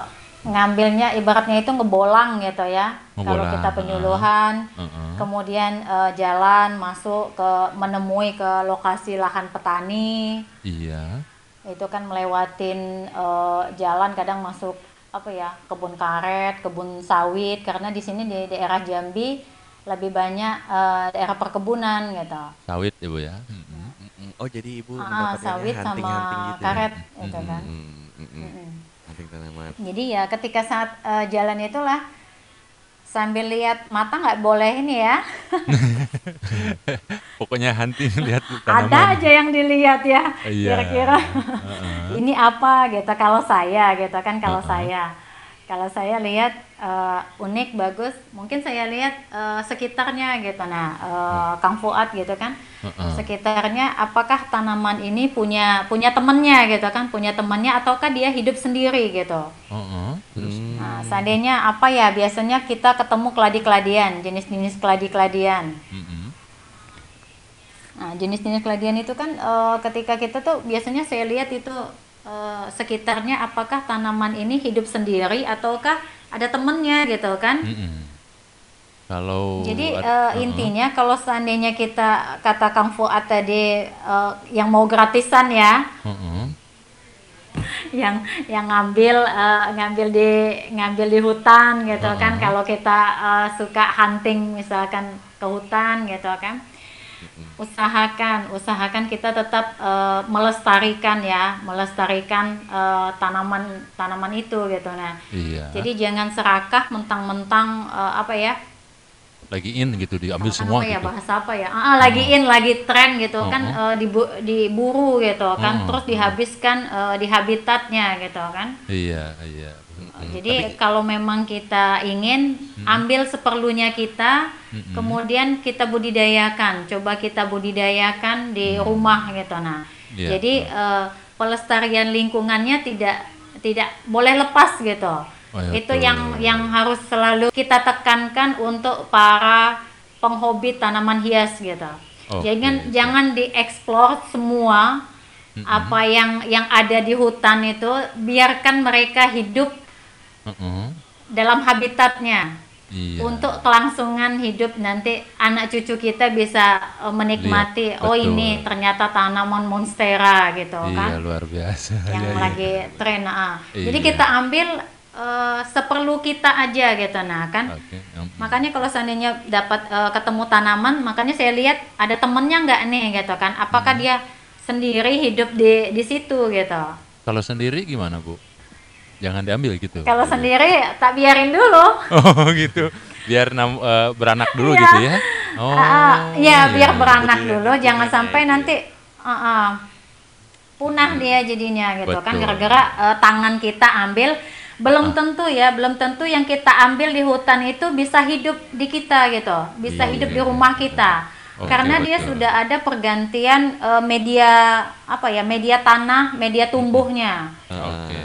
ngambilnya ibaratnya itu ngebolang gitu ya. Kalau kita penyuluhan, Uh-uh. kemudian eh, jalan masuk ke menemui ke lokasi lahan petani. Iya. itu kan melewatin eh, jalan kadang masuk apa ya kebun karet, kebun sawit karena di sini di daerah Jambi lebih banyak eh, daerah perkebunan gitu. Sawit ya bu ya. Mm-mm. Mm-mm. Oh jadi Ibu Ah, mendapatkannya sawit sama hunting-hunting gitu ya? karet Mm-mm. gitu kan. Mm, Hunting tanaman. Jadi ya ketika saat eh, jalan itulah sambil lihat mata nggak boleh ini ya. Pokoknya hunting lihat Ada tanaman. aja yang dilihat ya. Iya. Kira-kira Uh-uh. ini apa gitu kalau saya gitu kan kalau Uh-uh. saya kalau saya lihat eh, unik bagus mungkin saya lihat eh, sekitarnya gitu nah eh, Kang Fuad gitu kan Uh-uh. sekitarnya apakah tanaman ini punya punya temannya gitu kan punya temannya ataukah dia hidup sendiri gitu Uh-uh. Hmm. nah seandainya apa ya biasanya kita ketemu keladi-keladian jenis-jenis keladi-keladian Mm-mm. Nah, jenis-jenis keladian itu kan eh, ketika kita tuh biasanya saya lihat itu eh, sekitarnya apakah tanaman ini hidup sendiri ataukah ada temennya gitu kan. Mm-mm. Kalau Jadi ad- eh, uh-uh. intinya kalau seandainya kita kata Kang Fuad tadi eh, yang mau gratisan ya, Uh-uh. yang yang ngambil eh, ngambil di ngambil di hutan gitu Uh-uh. kan kalau kita eh, suka hunting misalkan ke hutan gitu kan usahakan usahakan kita tetap eh, melestarikan ya melestarikan eh, tanaman tanaman itu gitu nah Iya. jadi jangan serakah mentang-mentang eh, apa ya lagi in gitu diambil apa semua ya gitu. bahasa apa ya ah, ah, lagi in lagi tren gitu kan Uh-uh. eh, dibu- diburu gitu kan Uh-uh. terus dihabiskan eh, di habitatnya gitu kan Iya iya. Jadi kalau memang kita ingin ambil seperlunya kita, Mm-mm. kemudian kita budidayakan, coba kita budidayakan di rumah gitu. Nah, Iya. jadi eh, pelestarian lingkungannya tidak tidak boleh lepas gitu. Oh, iya, Itu betul. yang yang harus selalu kita tekankan untuk para penghobi tanaman hias gitu. Oke, jangan jangan dieksplor semua apa yang yang ada di hutan itu biarkan mereka hidup Uh-uh. dalam habitatnya Iya. untuk kelangsungan hidup nanti anak cucu kita bisa eh, menikmati Lihat, oh betul. ini ternyata tanaman monstera gitu Iya kan luar biasa. yang Iya, iya. lagi tren ah. jadi Iya. kita ambil eh, seperlu kita aja gitu nah kan Oke. mm, makanya kalau seandainya dapat eh, ketemu tanaman makanya saya lihat ada temennya nggak nih gitu kan Hmm. apakah dia sendiri hidup di di situ gitu Kalau sendiri gimana bu? Jangan diambil gitu. kalau sendiri tak biarin dulu Oh gitu. biar nam- eh, beranak dulu Iya. gitu ya. Oh. Ah, ah, ya biar iya. beranak betul ya, dulu, jangan hubungannya sampai itu ya. nanti ah, ah, punah dia jadinya gitu kan Betul. gara-gara eh, tangan kita ambil belum Ah. tentu ya, belum tentu yang kita ambil di hutan itu bisa hidup di kita gitu, bisa Iya, hidup iya, di rumah iya. kita. Oke, Karena dia betul. sudah ada pergantian eh, media apa ya, media tanah, media tumbuhnya. Oke.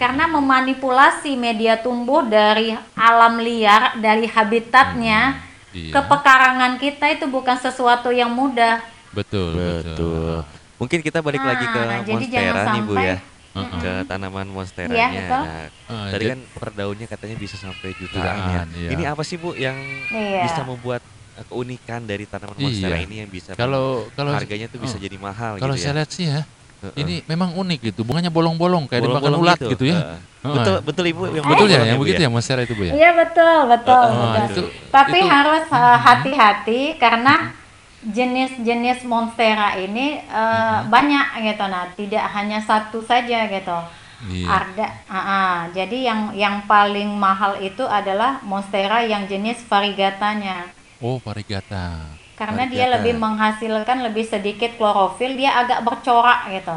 Karena memanipulasi media tumbuh dari alam liar, dari habitatnya Iya. ke pekarangan kita itu bukan sesuatu yang mudah. Betul, betul. Betul. Mungkin kita balik lagi ke Nah, monstera nih Bu ya. Heeh. Ke tanaman monsteranya. Betul. Nah, Ah, tadi jadi- kan per daunnya katanya bisa sampai jutaan, Jutaan, ya. iya. Ini apa sih Bu yang Iya. bisa membuat keunikan dari tanaman monstera Iya. ini yang bisa Kalau kalau harganya tuh bisa oh, jadi mahal kalau gitu saya ya. lihat sih ya, Heeh. ini memang unik gitu. Bunganya bolong-bolong kayak dimakan Bolong-bolong ulat gitu. gitu, ya. Heeh. Betul betul Ibu yang Betul ya, yang Bu begitu ya monstera itu Bu ya? Iya betul, betul. Ah, betul. itu- Tapi itu- harus uh, hati-hati karena jenis-jenis monstera ini uh, banyak gitu nah, tidak hanya satu saja gitu. Iya. Ada, ah, ah. jadi yang yang paling mahal itu adalah monstera yang jenis variegatanya. Oh, varigata. Karena dia lebih menghasilkan lebih sedikit klorofil, dia agak bercorak gitu.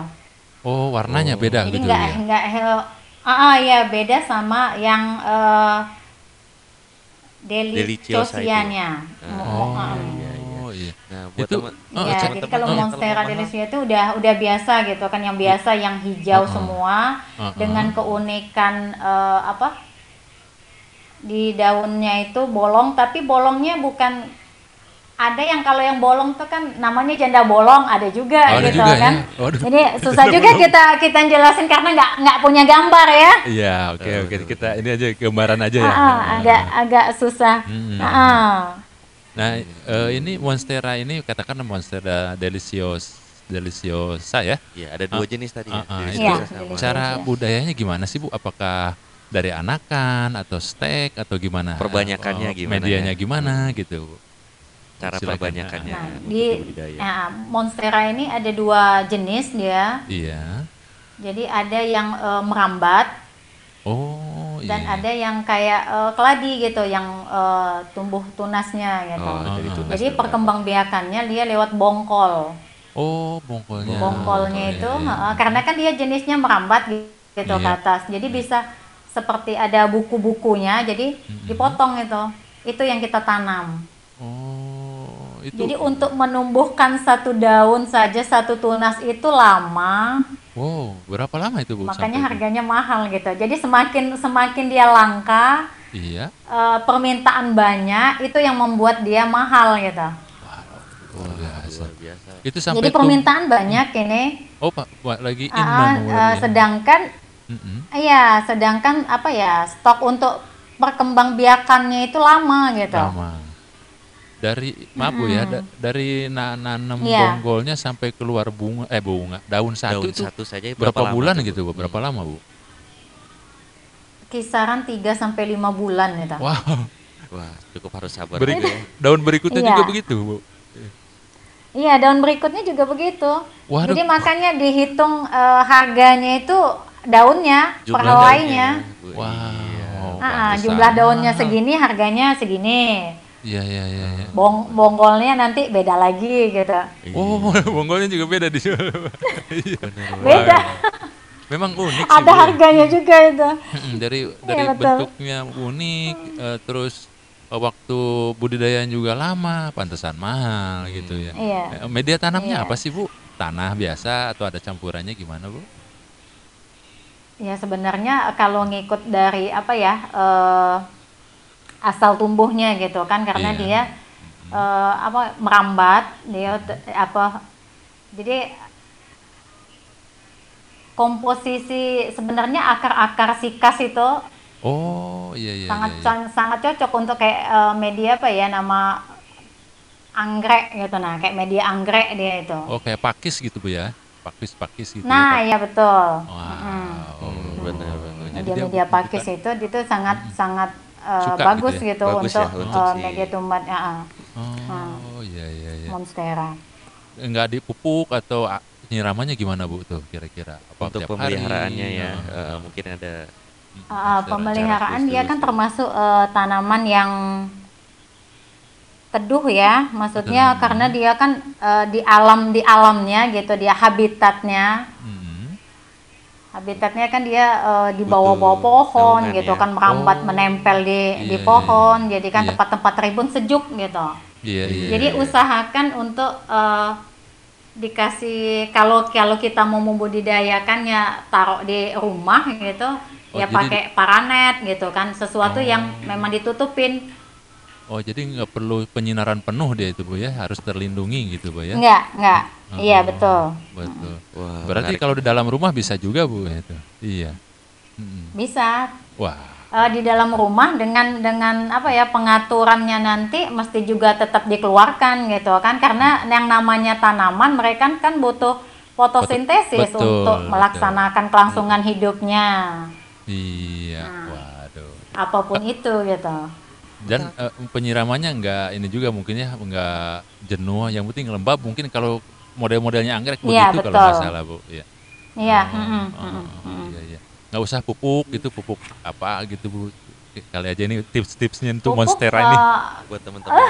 Oh, warnanya Oh. beda Jadi gitu enggak ya. enggak hel- ah, ah, ya beda sama yang eh Deliciosa itu. deliciosianya. Oh, Ah, ah. iya. Nah, buat Itu- teman Oh, ya, jadi kalau yang monstera mahal- deliciosa itu udah udah biasa gitu kan yang biasa yang hijau Uh-uh. semua Uh-uh. dengan keunikan eh, apa di daunnya itu bolong tapi bolongnya bukan ada yang kalau yang bolong tuh kan namanya janda bolong ada juga Oh, ada gitu juga ya? kan Waduh. jadi susah juga kita kita jelasin karena nggak nggak punya gambar ya Iya, oke oke kita ini aja gambaran aja ya. Ah, ah, agak agak susah Hmm. Ah, ah. Nah, eh, ini monstera ini katakan monstera delicios deliciosa ya. Iya, ada dua Ah, jenis tadi ah, ya. ah, Deliciosa Iya, sama- deliciosa. Cara budayanya gimana sih Bu? Apakah dari anakan atau steak atau gimana? Perbanyakannya Oh, gimana Medianya ya? gimana gitu. Cara Silakan. perbanyakannya Nah, di budidaya. ya, monstera ini ada dua jenis dia. Iya. Jadi ada yang eh, merambat Oh, dan iya. ada yang kayak eh, keladi gitu, yang eh, tumbuh tunasnya gitu. Oh, Ah. tunas Jadi perkembangbiakannya dia lewat bongkol. Oh, bongkolnya. Bongkolnya Oh, itu iya, iya. karena kan dia jenisnya merambat gitu ke Iya. atas. Jadi bisa seperti ada buku-bukunya, jadi Mm-mm. dipotong itu. Itu yang kita tanam. Oh, itu. Jadi untuk menumbuhkan satu daun saja satu tunas itu lama. Wow, berapa lama itu Bu? makanya sampai itu? harganya mahal gitu. Jadi semakin semakin dia langka, Iya. eh, permintaan banyak itu yang membuat dia mahal gitu. Luar biasa. Luar biasa. Itu sampai Jadi tum- permintaan banyak ini. Oh, Pak, lagi in luar biasa. sedangkan iya, sedangkan apa ya stok untuk perkembangbiakannya itu lama gitu. Lama. Dari maaf Bu ya, da- dari na nanam Iya. bonggolnya sampai keluar bunga eh bunga, daun satu Daun itu satu saja berapa, lama bulan Bu? gitu, Bu? Berapa lama, Bu? Kisaran 3 sampai 5 bulan gitu. Wow. Wah, cukup harus sabar Berik- ya. daun berikutnya Iya. juga begitu, Bu. Iya, daun berikutnya juga begitu. Waduh. Jadi makanya dihitung eh, harganya itu daunnya per Jumlah helainya. daunnya, Bu. Wow. Iya. Ah, ah, jumlah daunnya segini, harganya segini. Iya, iya, iya, iya. Bong bonggolnya nanti beda lagi gitu. Iya, Oh, bonggolnya juga beda di sana. Iya. Beda. Memang unik sih, Ada Bu. ya. harganya juga itu. Dari dari Iya, betul. bentuknya unik, eh, terus eh, waktu budidayaan juga lama, pantesan mahal gitu ya. Iya. Eh, Media tanamnya Iya. apa sih Bu? Tanah biasa atau ada campurannya gimana Bu? Ya sebenarnya kalau ngikut dari apa ya eh, asal tumbuhnya gitu kan karena Iya. dia eh, apa merambat dia apa jadi komposisi sebenarnya akar-akar sikas itu Oh iya iya. sangat iya, iya. sangat cocok untuk kayak eh, media apa ya nama anggrek gitu nah kayak media anggrek dia itu. Oh kayak pakis gitu Bu ya? Pakis pakis gitu. Nah ya, ya betul. Wow. Hmm, benar, benar. Jadi dia media-media bukan- pakis itu itu sangat sangat uh, Suka bagus gitu ya? gitu, Bagus untuk, ya, untuk uh, si- media tumbuhan ya, uh, Oh iya iya iya. monstera. Enggak dipupuk atau penyiramannya gimana Bu tuh kira-kira? Apa Untuk tiap hari? pemeliharaannya ya, Nah, eh, mungkin ada Uh, pemeliharaan dia kan khusus. termasuk uh, tanaman yang teduh ya, maksudnya Teduh. karena dia kan uh, di alam di alamnya gitu, dia habitatnya, Mm-mm. Habitatnya kan dia uh, di bawah-bawah pohon naungan gitu ya. kan merambat Oh, menempel di di iya, pohon, jadi kan Iya. tempat-tempat tribun sejuk gitu. Iya, iya. Jadi iya. usahakan untuk uh, dikasih kalau kalau kita mau membudidayakan ya taruh di rumah gitu, Oh, ya jadi- pakai paranet gitu kan, sesuatu Oh. yang memang ditutupin. Oh, jadi nggak perlu penyinaran penuh dia itu, Bu ya. Harus terlindungi gitu, Bu ya. Enggak, enggak. Iya, Oh, betul. Betul. Wah, Berarti menarik. kalau di dalam rumah bisa juga, Bu itu. Iya. Mm-mm. Bisa Wah, Eh, di dalam rumah dengan dengan apa ya pengaturannya nanti mesti juga tetap dikeluarkan gitu kan karena yang namanya tanaman mereka kan butuh fotosintesis Betul, untuk betul. melaksanakan kelangsungan hidupnya iya. Nah. Waduh. apa pun itu gitu. Dan eh, penyiramannya nggak ini juga mungkin ya nggak jenuh. Yang penting lembab. Mungkin kalau model-modelnya anggrek Iya, begitu kalau nggak betul. salah, Bu. Iya. Iya, Oh, mm-mm, oh, mm-mm, oh, mm-mm. iya, iya. Nggak usah pupuk gitu, pupuk apa gitu, Bu. Kali aja ini tips-tipsnya untuk Pupuk, monstera ini. eh, buat teman-teman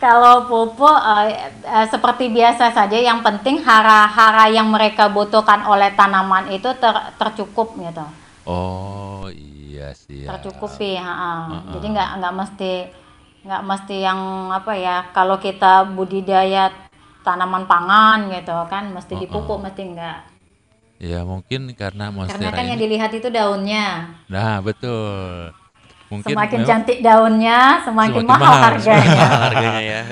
Kalau pupuk eh, eh, seperti biasa saja, yang penting hara-hara yang mereka butuhkan oleh tanaman itu ter- tercukup gitu, Oh, iya sih. ya. tercukupi. Ha-ha. Jadi nggak nggak mesti nggak mesti yang apa ya, kalau kita budidaya tanaman pangan gitu kan, mesti Ha-ha. dipupuk, mesti enggak. Ya mungkin karena Karena monstera kan yang ini. dilihat itu daunnya. Nah, betul. Mungkin Semakin memang- cantik daunnya, semakin, Semakin mahal, mahal. harganya. Mahal harganya ya.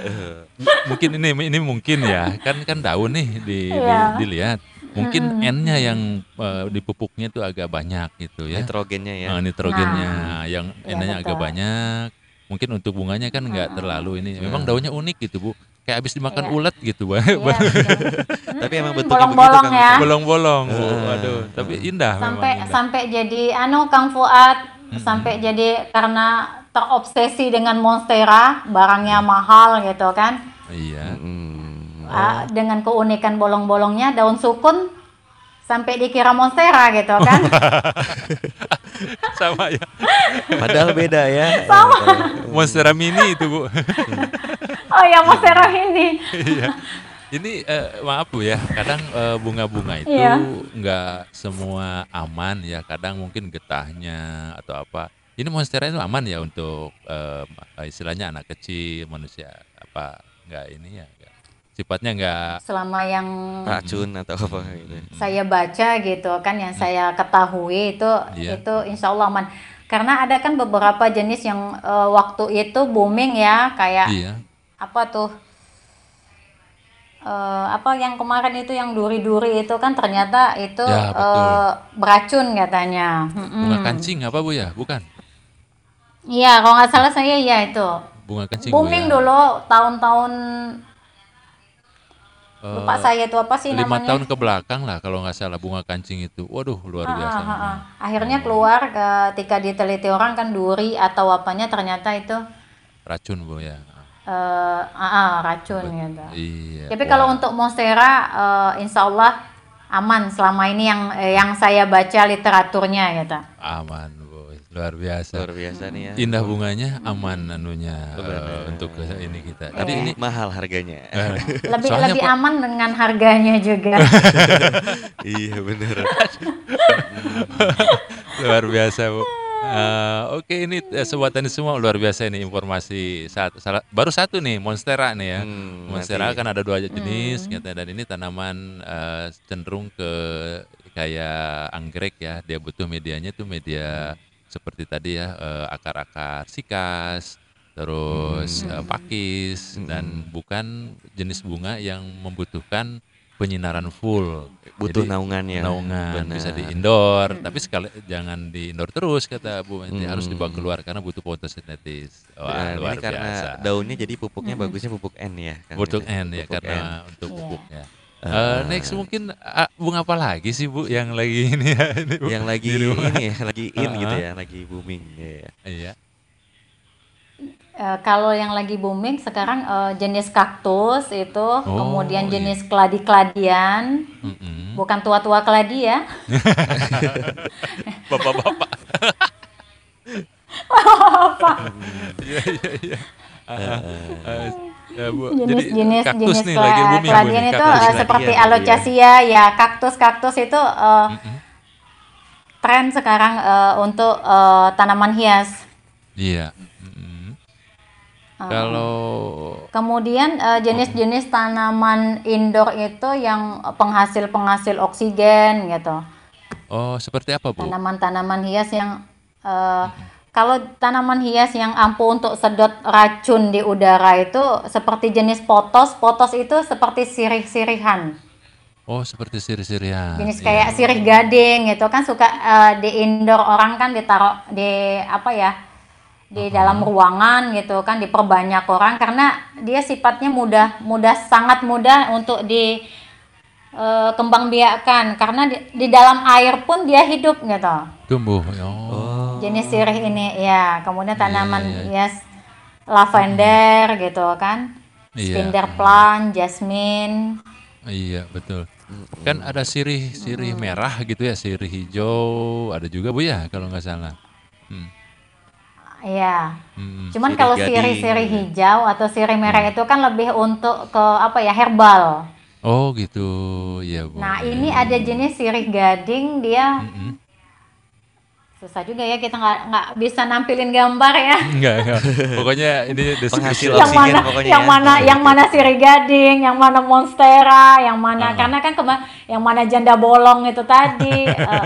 mungkin ini ini mungkin ya kan kan daun nih di, di- Iya. dilihat mungkin N-nya yang eh, di pupuknya tuh agak banyak gitu ya. Nitrogennya ya. Eh, nitrogennya. Yang Iya, N-nya agak banyak. Mungkin untuk bunganya kan nggak terlalu ini. Memang daunnya unik gitu bu. Kayak habis dimakan Iya. ulat gitu bu. Iya, iya. Tapi emang bentuknya begitu Bolong-bolong Kang ya. Ucap. bolong-bolong bu. Eh, waduh tapi indah sampai memang indah. sampai jadi anu Kang Fuad. Sampai jadi karena terobsesi dengan monstera barangnya mahal gitu kan. Iya. Mm. Ah, dengan keunikan bolong-bolongnya daun sukun sampai dikira monstera gitu kan sama ya Padahal beda ya. monstera mini itu bu oh ya monstera ini Iya. Ini eh, maaf Bu ya, kadang eh, bunga-bunga itu Iya. nggak semua aman ya. Kadang mungkin getahnya atau apa. Ini monstera itu aman ya untuk eh, istilahnya anak kecil, manusia apa nggak ini ya? Sifatnya nggak selama yang Racun atau apa gitu. saya baca gitu kan yang saya ketahui itu Iya. itu insya Allah aman karena ada kan beberapa jenis yang eh, waktu itu booming ya kayak iya. apa tuh eh, apa yang kemarin itu yang duri-duri itu kan ternyata itu Ya, betul. eh, beracun katanya. Bunga kancing apa Bu ya? Bukan. Iya, kalau nggak salah saya ya itu Bunga kancing. Bu, booming ya. dulu tahun-tahun Eh, lupa saya itu apa sih lima namanya? tahun ke belakang lah kalau nggak salah bunga kancing itu. Waduh luar Ah, biasa. ah, ah, ah. Akhirnya keluar ketika diteliti orang kan duri atau apanya ternyata itu Racun Bu ya. eh, ah, ah, racun gitu. Iya. Tapi kalau untuk monstera, eh, insya Allah aman selama ini yang eh, yang saya baca literaturnya gitu. aman luar biasa. Luar biasa nih ya. indah bunganya aman anunya benar. eh, untuk ke- ini kita. Tapi Tadi ini ini mahal harganya. eh, Lebih soalnya lebih aman dengan harganya juga. iya bener. luar biasa bu. Eh, Oke ini eh, sobat tani semua luar biasa ini informasi saat salah, baru satu nih monstera nih ya. Hmm, monstera nanti. kan ada dua jenis katanya dan ini tanaman eh, cenderung ke kayak anggrek ya. Dia butuh medianya tuh media seperti tadi ya eh, akar-akar sikas terus eh, pakis dan bukan jenis bunga yang membutuhkan penyinaran full. Butuh Jadi, naungan ya. naungan bisa di indoor tapi sekali jangan di indoor terus kata Bu Menti harus Hmm. dibawa keluar karena butuh fotosintesis wah Dan luar ini karena biasa daunnya jadi pupuknya bagusnya pupuk N ya. Kang, pupuk ya? N ya Pupuk karena N. untuk Iya. pupuknya Ah. Eh, next mungkin ah, bunga apa lagi sih Bu yang lagi ini ya ini, Bu? yang lagi ini ya, lagi in gitu Ah. ya, lagi booming ya. iya Eh, kalau yang lagi booming sekarang eh, jenis kaktus itu, Oh, kemudian iya. jenis keladi-keladian, Mm-mm. bukan tua-tua keladi ya. Bapak-bapak. Apa? Iya iya iya. Ya, Bu. Jadi Jenis-jenis kaktus jenis nih lagi booming Bu keladian nih, itu kaktus. eh, seperti Keladian, alocasia ya, kaktus-kaktus itu eh, Mm-mm. tren sekarang eh, untuk eh, tanaman hias. Iya. Eh, Kalau Kemudian eh, jenis-jenis tanaman indoor itu yang penghasil-penghasil oksigen gitu. oh seperti apa Bu? Tanaman-tanaman hias yang eh, kalau tanaman hias yang ampuh untuk sedot racun di udara itu seperti jenis potos. Potos itu seperti sirih-sirihan. Oh seperti sirih-sirihan. Jenis kayak sirih gading gitu kan suka eh, di indoor orang kan ditaruh di apa ya? di dalam ruangan gitu kan diperbanyak orang karena dia sifatnya mudah mudah sangat mudah untuk di eh, kembang biakan karena di, di dalam air pun dia hidup gitu Tumbuh. Oh. Jenis sirih ini ya kemudian Iya, tanaman iya, iya. hias lavender gitu kan Iya. spinder plant jasmine Iya betul. Kan ada sirih sirih merah gitu ya, sirih hijau, ada juga bu ya kalau nggak salah. Hmm. ya Hmm. cuman Sirih kalau sirih-sirih iya. hijau atau sirih merah itu kan lebih untuk ke apa ya herbal Oh gitu, ya bu. nah ini ada jenis sirih gading dia Mm-mm. Susah juga ya kita nggak nggak bisa nampilin gambar ya Enggak, enggak. Pokoknya ini Penghasil deskripsi. yang oksigen mana pokoknya yang ya. mana yang mana sirih gading yang mana monstera yang mana Ah. karena kan kema- yang mana janda bolong itu tadi eh,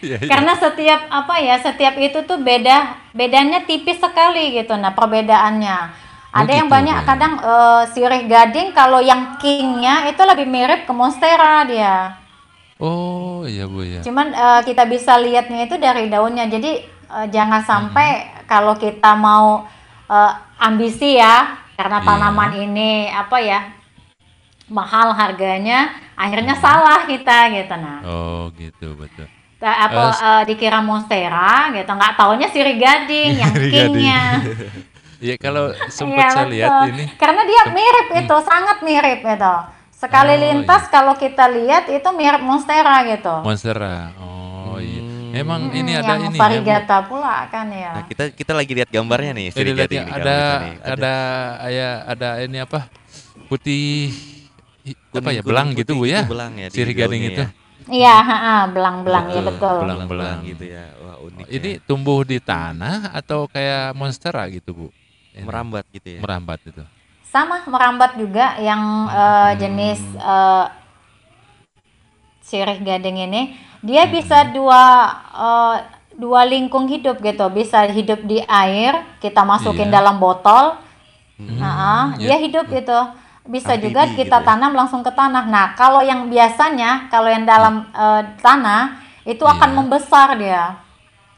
Iya, iya. karena setiap apa ya setiap itu tuh beda bedanya tipis sekali gitu nah perbedaannya ada yang gitu, banyak Bu. kadang eh, sirih gading kalau yang kingnya itu lebih mirip ke monstera dia Oh iya bu ya. Cuman eh, kita bisa lihatnya itu dari daunnya. Jadi eh, jangan sampai kalau kita mau eh, ambisi ya, karena Iya. tanaman ini apa ya mahal harganya, akhirnya salah kita gitu. Nah, Oh gitu betul. Apa Eh, eh, dikira monstera gitu, nggak taunya sirih gading yang Sirih kingnya. Iya kalau sempat Iya, saya lihat ini. Karena dia mirip itu, sangat mirip itu. Sekali Oh, lintas kalau kita lihat itu mirip monstera gitu. Monstera. Oh iya. Hmm. Emang ini Hmm, ada yang ini ya, varigata pula kan ya. Nah, kita kita lagi lihat gambarnya nih, Ini lihat ya, nih kalau ada, kita nih. ada ya ada ini apa putih i- apa ya belang gitu bu ya belang ya sirih gading itu ya. Iya, belang-belang ya Betul, betul. belang. belang-belang gitu ya. Wah, unik. ini ya. tumbuh di tanah atau kayak monstera gitu bu Ini, merambat gitu ya. merambat itu Sama merambat juga yang eh, jenis eh, sirih gading ini, dia bisa dua eh, dua lingkung hidup gitu, bisa hidup di air, kita masukin Iya. dalam botol, Hmm, Nah, ya. dia hidup gitu. Bisa juga gitu kita ya. tanam langsung ke tanah. Nah, kalau yang biasanya, kalau yang dalam eh, tanah itu akan Iya. membesar dia.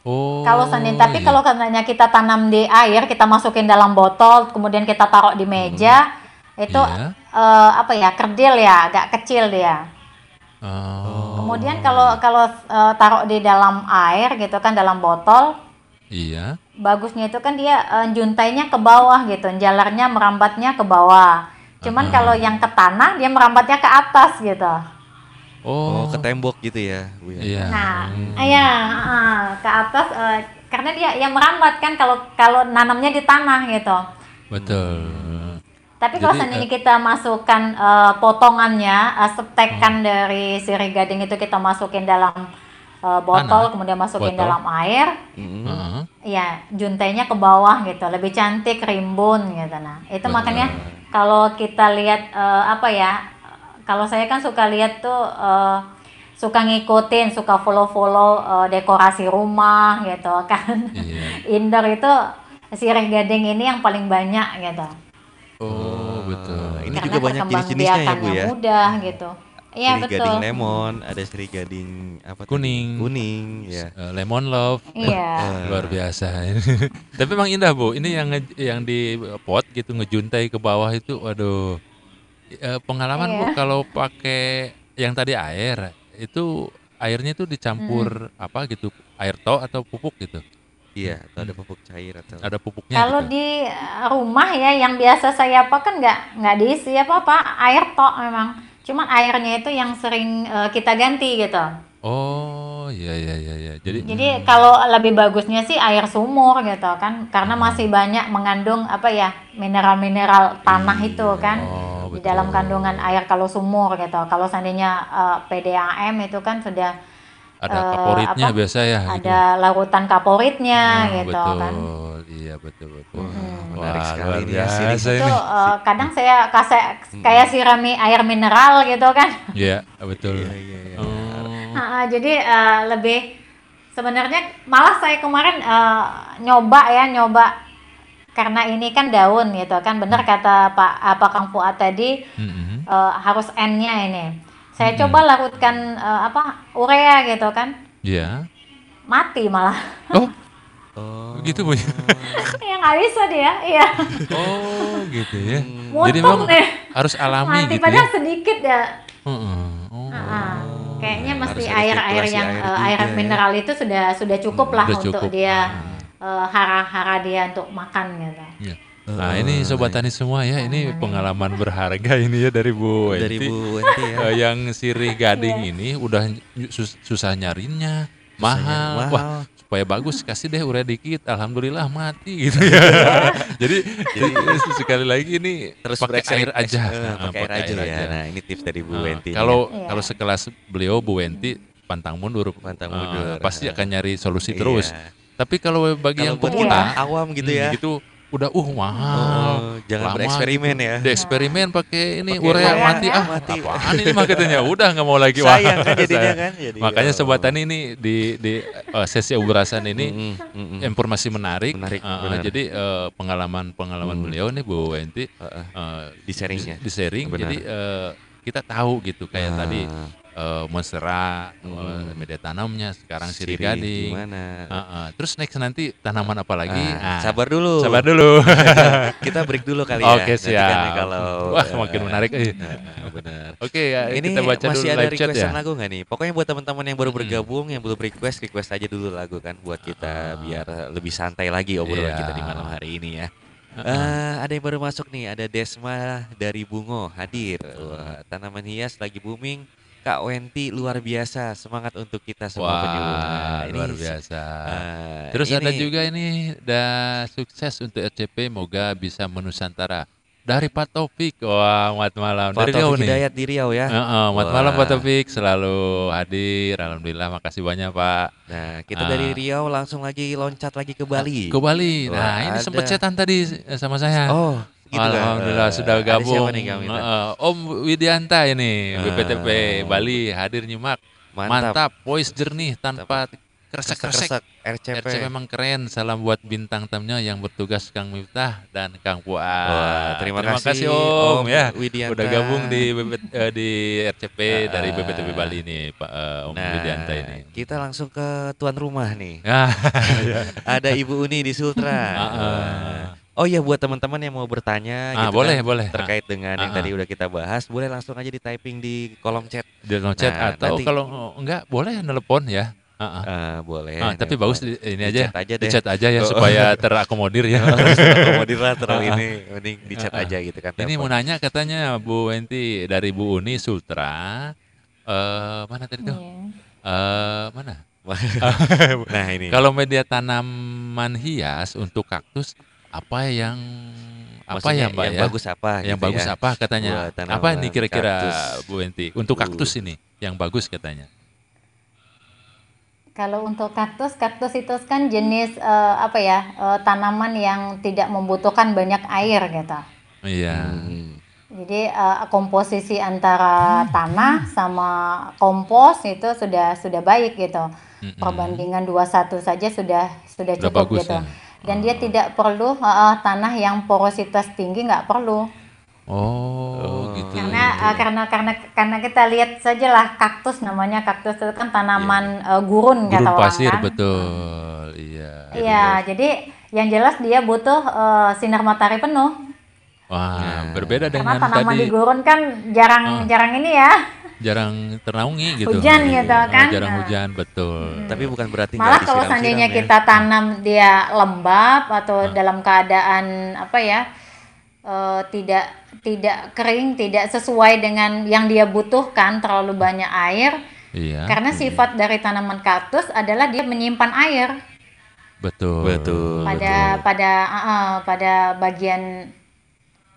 Oh Kalau senin, tapi iya. kalau katanya kita tanam di air, kita masukin dalam botol, kemudian kita taruh di meja, itu Iya. eh, apa ya, kerdil ya, agak kecil dia. oh Kemudian kalau kalau eh, taruh di dalam air gitu kan dalam botol, iya bagusnya itu kan dia eh, juntainya ke bawah gitu, jalarnya merambatnya ke bawah. Cuman Ah. kalau yang ke tanah dia merambatnya ke atas gitu. Oh, oh, ke tembok gitu ya, Bu ya. iya Nah, Hmm. iya ah, ke atas eh, karena dia yang merambat kan kalau kalau nanamnya di tanah gitu. betul Tapi kalau seandainya kita masukkan eh, potongannya, eh, setekan Hmm. dari sirih gading itu kita masukin dalam eh, botol, Tanah. kemudian masukin Botol. dalam air, Mm-mm. Heeh. ya juntainya ke bawah gitu, lebih cantik, rimbun gitu. Nah, itu Betul. makanya kalau kita lihat eh, apa ya, kalau saya kan suka lihat tuh eh, suka ngikutin, suka follow-follow eh, dekorasi rumah gitu kan. iya Indoor itu sirih gading ini yang paling banyak gitu. oh betul Ini Karena juga banyak jenis-jenisnya ya, Bu ya. mudah gitu. Iya sirih betul. gading lemon, ada sirih gading apa tadi? Kuning. Kuning, ya. Eh, lemon love Iya. luar biasa tapi emang indah bu ini yang yang di pot gitu ngejuntai ke bawah itu waduh Eh, pengalaman bu Iya. kalau pakai yang tadi air itu airnya itu dicampur Hmm. apa gitu air to atau pupuk gitu Iya, atau ada pupuk cair atau ada pupuknya Kalau gitu. di uh, rumah ya yang biasa saya apa kan nggak nggak diisi apa apa air tok memang. Cuman airnya itu yang sering eh, kita ganti gitu. Oh, iya iya iya iya. Jadi Jadi kalau lebih bagusnya sih air sumur gitu kan, karena masih banyak mengandung apa ya mineral-mineral tanah itu kan Oh, di dalam kandungan air kalau sumur gitu. Kalau seandainya eh, PDAM itu kan sudah ada eh, kaporitnya apa, biasa ya gitu. ada larutan kaporitnya Oh, gitu betul. kan. Iya, betul betul. menarik Wah, sekali nih ya, biasa Itu ini. eh, kadang saya kasih kayak sirami air mineral gitu kan. Iya, betul. Iya, iya, iya. Oh, ah, jadi eh, lebih sebenarnya malah saya kemarin eh, nyoba ya nyoba karena ini kan daun gitu kan bener kata Pak apa Kang Fuad tadi mm-mm. eh, harus N-nya ini. Saya coba larutkan eh, apa urea gitu kan Iya. mati malah. Oh, Oh. gitu Bu. ya nggak bisa dia, iya Oh, gitu ya. Hmm. Jadi mutung memang deh harus alami mati gitu ya. padahal sedikit ya. Heeh. Oh. Ah, ah. Kayaknya Harus mesti air-air yang air eh, air ya. mineral itu sudah sudah cukup lah Udah untuk cukup. dia Ah. Eh, hara-hara dia untuk makan gitu. Iya. Nah, ini sobat tani semua ya, ini pengalaman berharga ini ya dari Bu Wenti. Dari Bu Wenti ya. Eh, yang sirih gading ini udah sus- susah nyarinya, mahal. mahal. Wah, supaya bagus kasih deh urea dikit. Alhamdulillah mati gitu ya. jadi jadi sekali lagi ini Terus pakai air aja. eh, Nah, pakai air aja ya. Nah, ini tips dari Bu Nah, Wenti. nih kalau Iya. kalau sekelas beliau Bu Wenti pantang mundur, Pantang mundur. pasti akan nyari solusi Iya. Tapi kalau bagi Kalau yang pemula, awam gitu hmm, ya. gitu udah uh mahal. Oh, jangan lama bereksperimen gitu. ya. Bereksperimen pakai ini Pakai urea mati ah mati. apaan ini mah katanya udah nggak mau lagi Wah, Sayang kan jadinya sayang. kan. Jadi, Makanya oh. sobat tani ini di di eh, sesi obrolan ini informasi menarik. Menarik, eh, benar. jadi eh, pengalaman-pengalaman beliau nih Bu Wenti Heeh. eh, Di sharingnya. di sharing Benar. jadi eh, kita tahu gitu kayak Ah. tadi Monstera, eh, Hmm. media tanamnya sekarang sirih gading. Gimana? Eh, eh. Terus next nanti tanaman apa lagi? Ah, sabar dulu. Sabar dulu. Kita break dulu kali ya. Oke kan siap. kalau Wah makin menarik. eh, benar. Oke ya Ini kita baca masih dulu ada requestan ya. lagu nggak nih? Pokoknya buat teman-teman yang baru Mm-mm. bergabung, yang belum request, request aja dulu lagu kan, buat kita Ah. biar lebih santai lagi obrolan Iya. kita di malam hari ini ya. Heeh. Eh, ada yang baru masuk nih, ada Desma dari Bungo hadir. Wah, tanaman hias lagi booming. Kak Wenti luar biasa, semangat untuk kita semua Wah ini luar biasa. eh, Terus ada ini- juga ini dah sukses untuk RCP moga bisa menusantara. Dari Pak Taufik. Wah, mat malam. Pak Dari Riau Taufik nih. Hidayat di Riau ya. Heeh, mat malam Pak. Taufik selalu hadir. Alhamdulillah makasih banyak Pak. Nah, kita Ah. dari Riau langsung lagi loncat lagi ke Bali. Ke Bali. Wah, Nah, ini sempat ada. cetan tadi sama saya. Oh, gitu kan. Alhamdulillah Eh, sudah ada gabung. siapa nih? Heeh, Om Widianta ini Ah. BPTP Bali hadir nyimak. Mantap. Mantap, voice jernih tanpa kresek-kresek. Kresek RCP. RC memang keren. Salam buat bintang tamunya yang bertugas Kang Miftah dan Kang Fuad. Wah, terima kasih, Om Om, ya. Widianta. Udah gabung di BB- eh, di RCP Ah. dari BPTB Bali nih, Pak eh, Om Nah, Widianta ini. kita langsung ke tuan rumah nih. Ah, Ada Ibu Uni di Sultra. Ah, ah. Oh iya buat teman-teman yang mau bertanya ah, gitu boleh, kan, boleh. terkait dengan yang Ah, ah. tadi udah kita bahas, boleh langsung aja di typing di kolom chat. di chat Nah, atau nanti- kalau enggak boleh nelepon ya. Ah, ah. Ah, boleh. Ah, tapi Nelpon. bagus di- ini Di aja, chat aja di chat aja ya Oh. supaya terakomodir ya. Akomodir lah terlalu ini, mending di chat Ah, ah. aja gitu kan. Ini mau nanya katanya Bu Wenti dari Bu Uni Sultra. Eh mana tadi tuh? Iya. Eh mana? nah ini. Kalau media tanaman hias untuk kaktus apa yang apa Maksudnya ya Mbak yang ya? bagus apa? yang gitu bagus ya? apa katanya? Apa nih kira-kira kaktus. Bu Wenti untuk Uh. kaktus ini yang bagus katanya? Kalau untuk kaktus, kaktus itu kan jenis eh, apa ya eh, tanaman yang tidak membutuhkan banyak air gitu. Iya. Hmm. Jadi eh, komposisi antara tanah sama kompos itu sudah sudah baik gitu. Mm-mm. Perbandingan 21 saja sudah sudah Udah cukup bagus gitu. ya? Dan dia Oh. tidak perlu eh, tanah yang porositas tinggi nggak perlu. Oh, Oh. gitu. Karena eh, karena karena karena kita lihat saja lah kaktus namanya kaktus itu kan tanaman eh, gurun kata Gurun orang pasir kan. betul. Iya. Iya, jadi yang jelas dia butuh eh, sinar matahari penuh. Wah, Nah. berbeda Karena dengan tanaman tadi di gurun kan jarang Ah. jarang ini ya. Jarang ternaungi gitu. Hujan gitu Ah, kan. jarang Nah. hujan betul. Tapi bukan berarti Malah kalau disiram-siram seandainya ya. kita tanam dia lembab atau Ah. dalam keadaan apa ya? eh, tidak tidak kering, tidak sesuai dengan yang dia butuhkan, terlalu banyak air. Iya. Karena sifat dari tanaman kaktus adalah dia menyimpan air Betul. Betul. pada pada ah, ah, pada bagian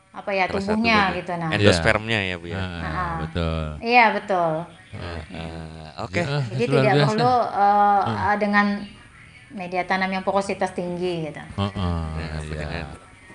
apa ya Salah tubuhnya gitu nah. Endospermnya ya, Bu ya. Ah, Ah. betul. Iya betul. Ah, Oke. Ya, Jadi tidak biasa. perlu eh, ah, dengan media tanam yang porositas tinggi gitu. Heeh, Nah, iya. dengan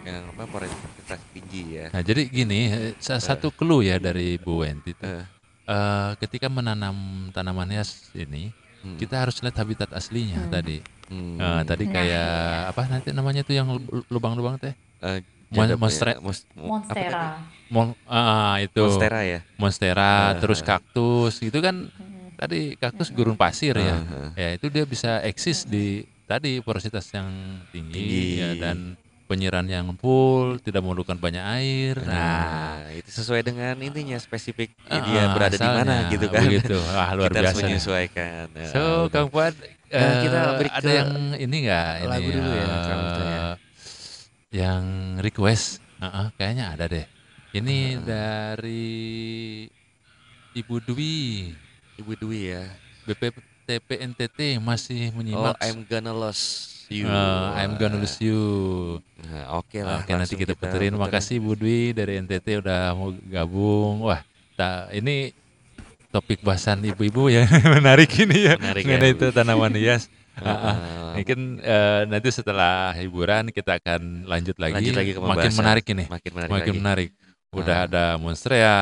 yang apa porositas tinggi ya. Nah, jadi gini, eh, sa- satu clue ya dari Bu Wenti itu. Eh. eh, ketika menanam tanaman hias ini, Hmm. kita harus lihat habitat aslinya tadi. Hmm. Eh, tadi Nah. kayak apa nanti namanya tuh yang lu- lubang-lubang teh? Eh, Mon- jadap ya, monstre- mos- mo- apa tadi? Monstera. Mon, ah, itu Monstera ya. monstera, Eh, terus eh. kaktus, itu kan tadi kaktus gurun pasir ya. Eh, eh. Ya itu dia bisa eksis di tadi porositas yang tinggi, Tinggi. ya, dan penyiraman yang full, tidak memerlukan banyak air. Nah, Nah, itu sesuai dengan intinya spesifik Ah, dia berada di mana gitu kan. begitu. Wah, luar kita harus biasa nih. menyesuaikan. Ya, So. Kang Fuad, Nah, eh, kita break ada yang ini enggak ini lagu dulu ya, ya. eh, yang request, Heeh, kayaknya ada deh. Ini Ah. dari Ibu Dwi, Ibu Dwi ya. BPTP NTT masih Oh, menyimak. I'm gonna lose you. Eh, I'm gonna lose you. Nah, oke lah. Oke nanti kita puterin. Makasih Bu Dwi dari NTT udah mau gabung. Wah, ta- ini topik bahasan ibu-ibu ya menarik ini ya. Menarik ya. itu tanaman hias. Ah. Mungkin eh, nanti setelah hiburan kita akan lanjut lagi. Lanjut lagi ke Makin menarik ini. Makin menarik Makin lagi. menarik. Ah. Udah ada monstrea,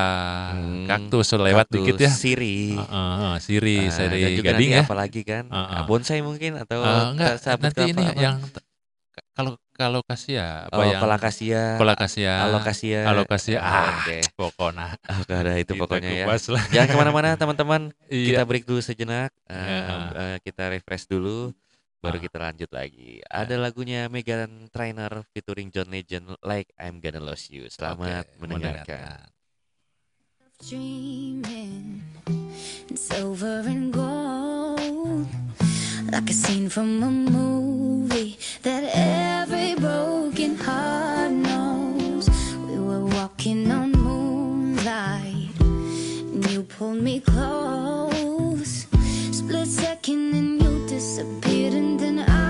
Hmm, kaktus lewat kaktus, dikit ya. Siri. Ah, ah, siri, Ah, siri gading ya. apalagi kan ah. ah, bonsai mungkin atau Ah, enggak, nanti ini apa? yang kalau kalau kasia apa oh, yang kolakasia kolakasia, alokasia alokasia, Ah, ah, oke. pokoknya. Oke, ada itu kita pokoknya ya. lah. jangan ke mana-mana teman-teman. Kita Iya. break dulu sejenak. Eh, Ya. eh, kita refresh dulu baru Ah. kita lanjut lagi. Ada lagunya Megan Trainer featuring John Legend like I'm Gonna Lose You. Selamat Oke, mendengarkan. dreaming in silver and gold, like a scene from a movie that every broken heart knows. We were walking on moonlight, and you pulled me close. Split second, and you disappeared, and then I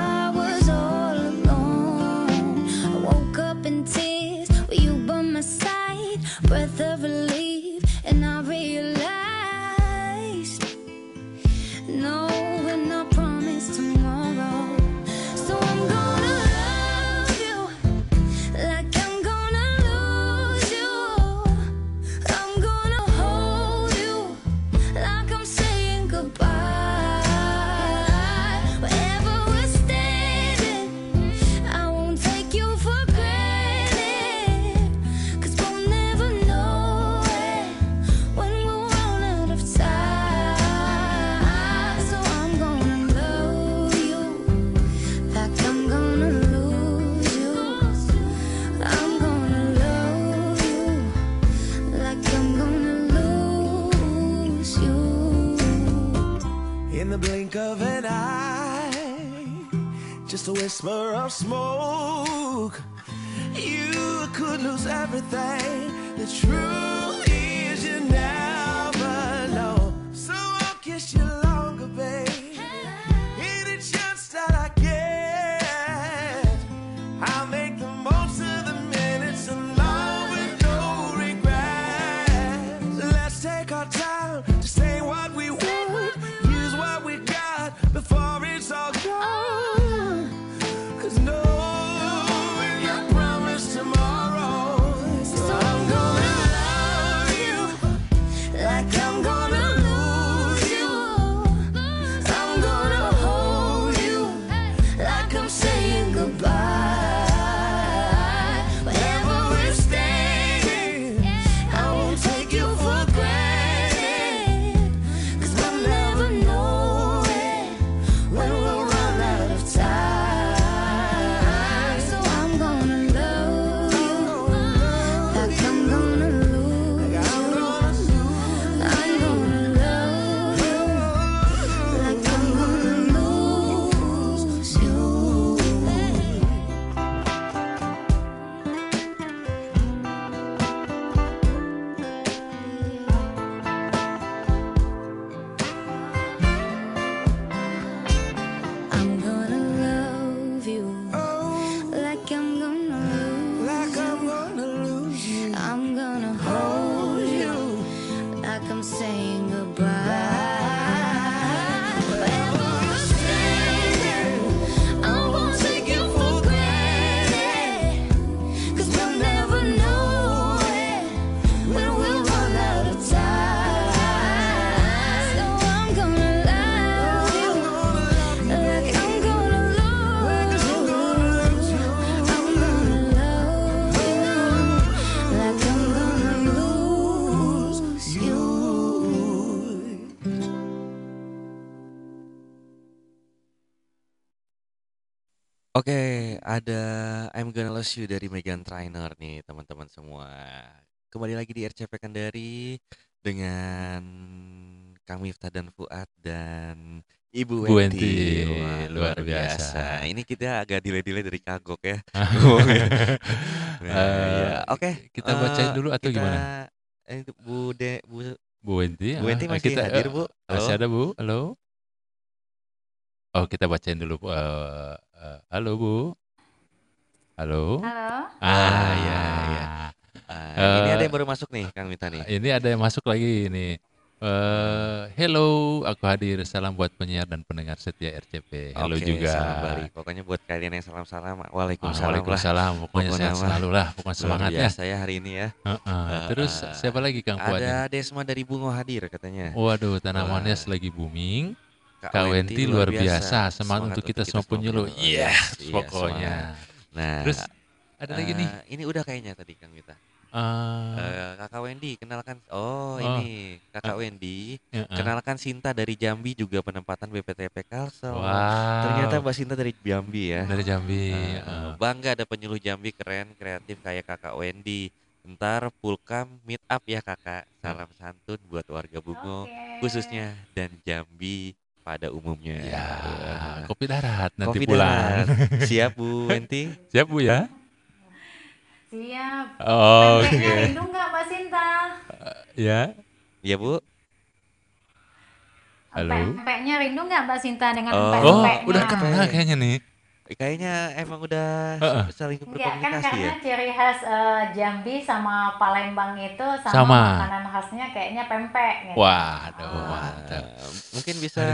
of smoke. You could lose everything. The truth ada I'm Gonna Lose You dari Megan Trainor nih teman-teman semua. Kembali lagi di RCP Kendari dengan Kang Miftah dan Fuad dan Ibu Bu Wenti. Wenti, Wah, luar biasa. Ini kita agak delay-delay dari kagok ya. Nah, Eh, ya. Oke, kita bacain eh, dulu atau kita- gimana? eh, Bu De Bu Bu Wenti, Bu ah, Wenti eh, masih kita, hadir, eh, Bu? Masih Halo? ada Bu? Halo? Oh kita bacain dulu. Bu. Eh, eh, halo Bu? Halo? Halo. Ah, iya, iya. Ah, ini Eh, ada yang baru masuk nih, Kang Mita nih. Ini ada yang masuk lagi ini. Eh, hello, aku hadir. Salam buat penyiar dan pendengar setia RCP. Hello Oke, juga. salam balik. Pokoknya buat kalian yang salam-salam, waalaikumsalam lah. Waalaikumsalam. Pokoknya Pokoknya sehat selalu lah. Pokoknya Luar semangat ya. biasa ya hari ini ya. Heeh. Eh, Terus eh, siapa lagi Kang ini? Ada Desma dari Bungo hadir katanya. Waduh, tanamannya Wah. lagi booming. Kak Kak Wenti luar biasa. Semangat untuk kita semua penyuluh. Yes, Iya, pokoknya. semangat. Nah, Terus ada lagi nih. eh, Ini udah kayaknya tadi Kang Mita. Eh, Eh, Kakak Wendy, kenalkan. Oh, Oh. ini Kakak Wendy. eh, eh. Kenalkan Sinta dari Jambi juga penempatan BPTP Kalsel. Wow. Ternyata Mbak Sinta dari Jambi ya. dari Jambi. Eh, eh. bangga ada penyuluh Jambi keren, kreatif kayak Kakak Wendy. Ntar Pulkam meet up ya kakak. Salam santun buat warga Bungo, Oke. khususnya dan Jambi pada umumnya. Ya, kopi darat nanti Kopi pulang. darat. Siap Bu Wenti? Siap Bu ya? Siap. Oh, Oke. Rindu nggak Mbak Sinta? Ya. Iya Bu. Halo. Pempeknya rindu nggak Mbak Sinta dengan Oh. Oh, pempeknya? udah kenal kayaknya nih. Kayaknya emang udah Heeh. saling Enggak kan berkomunikasi karena ya. ciri khas eh, Jambi sama Palembang itu sama, Sama. makanan khasnya kayaknya pempek gitu. Waduh, Oh. mantap. Mungkin bisa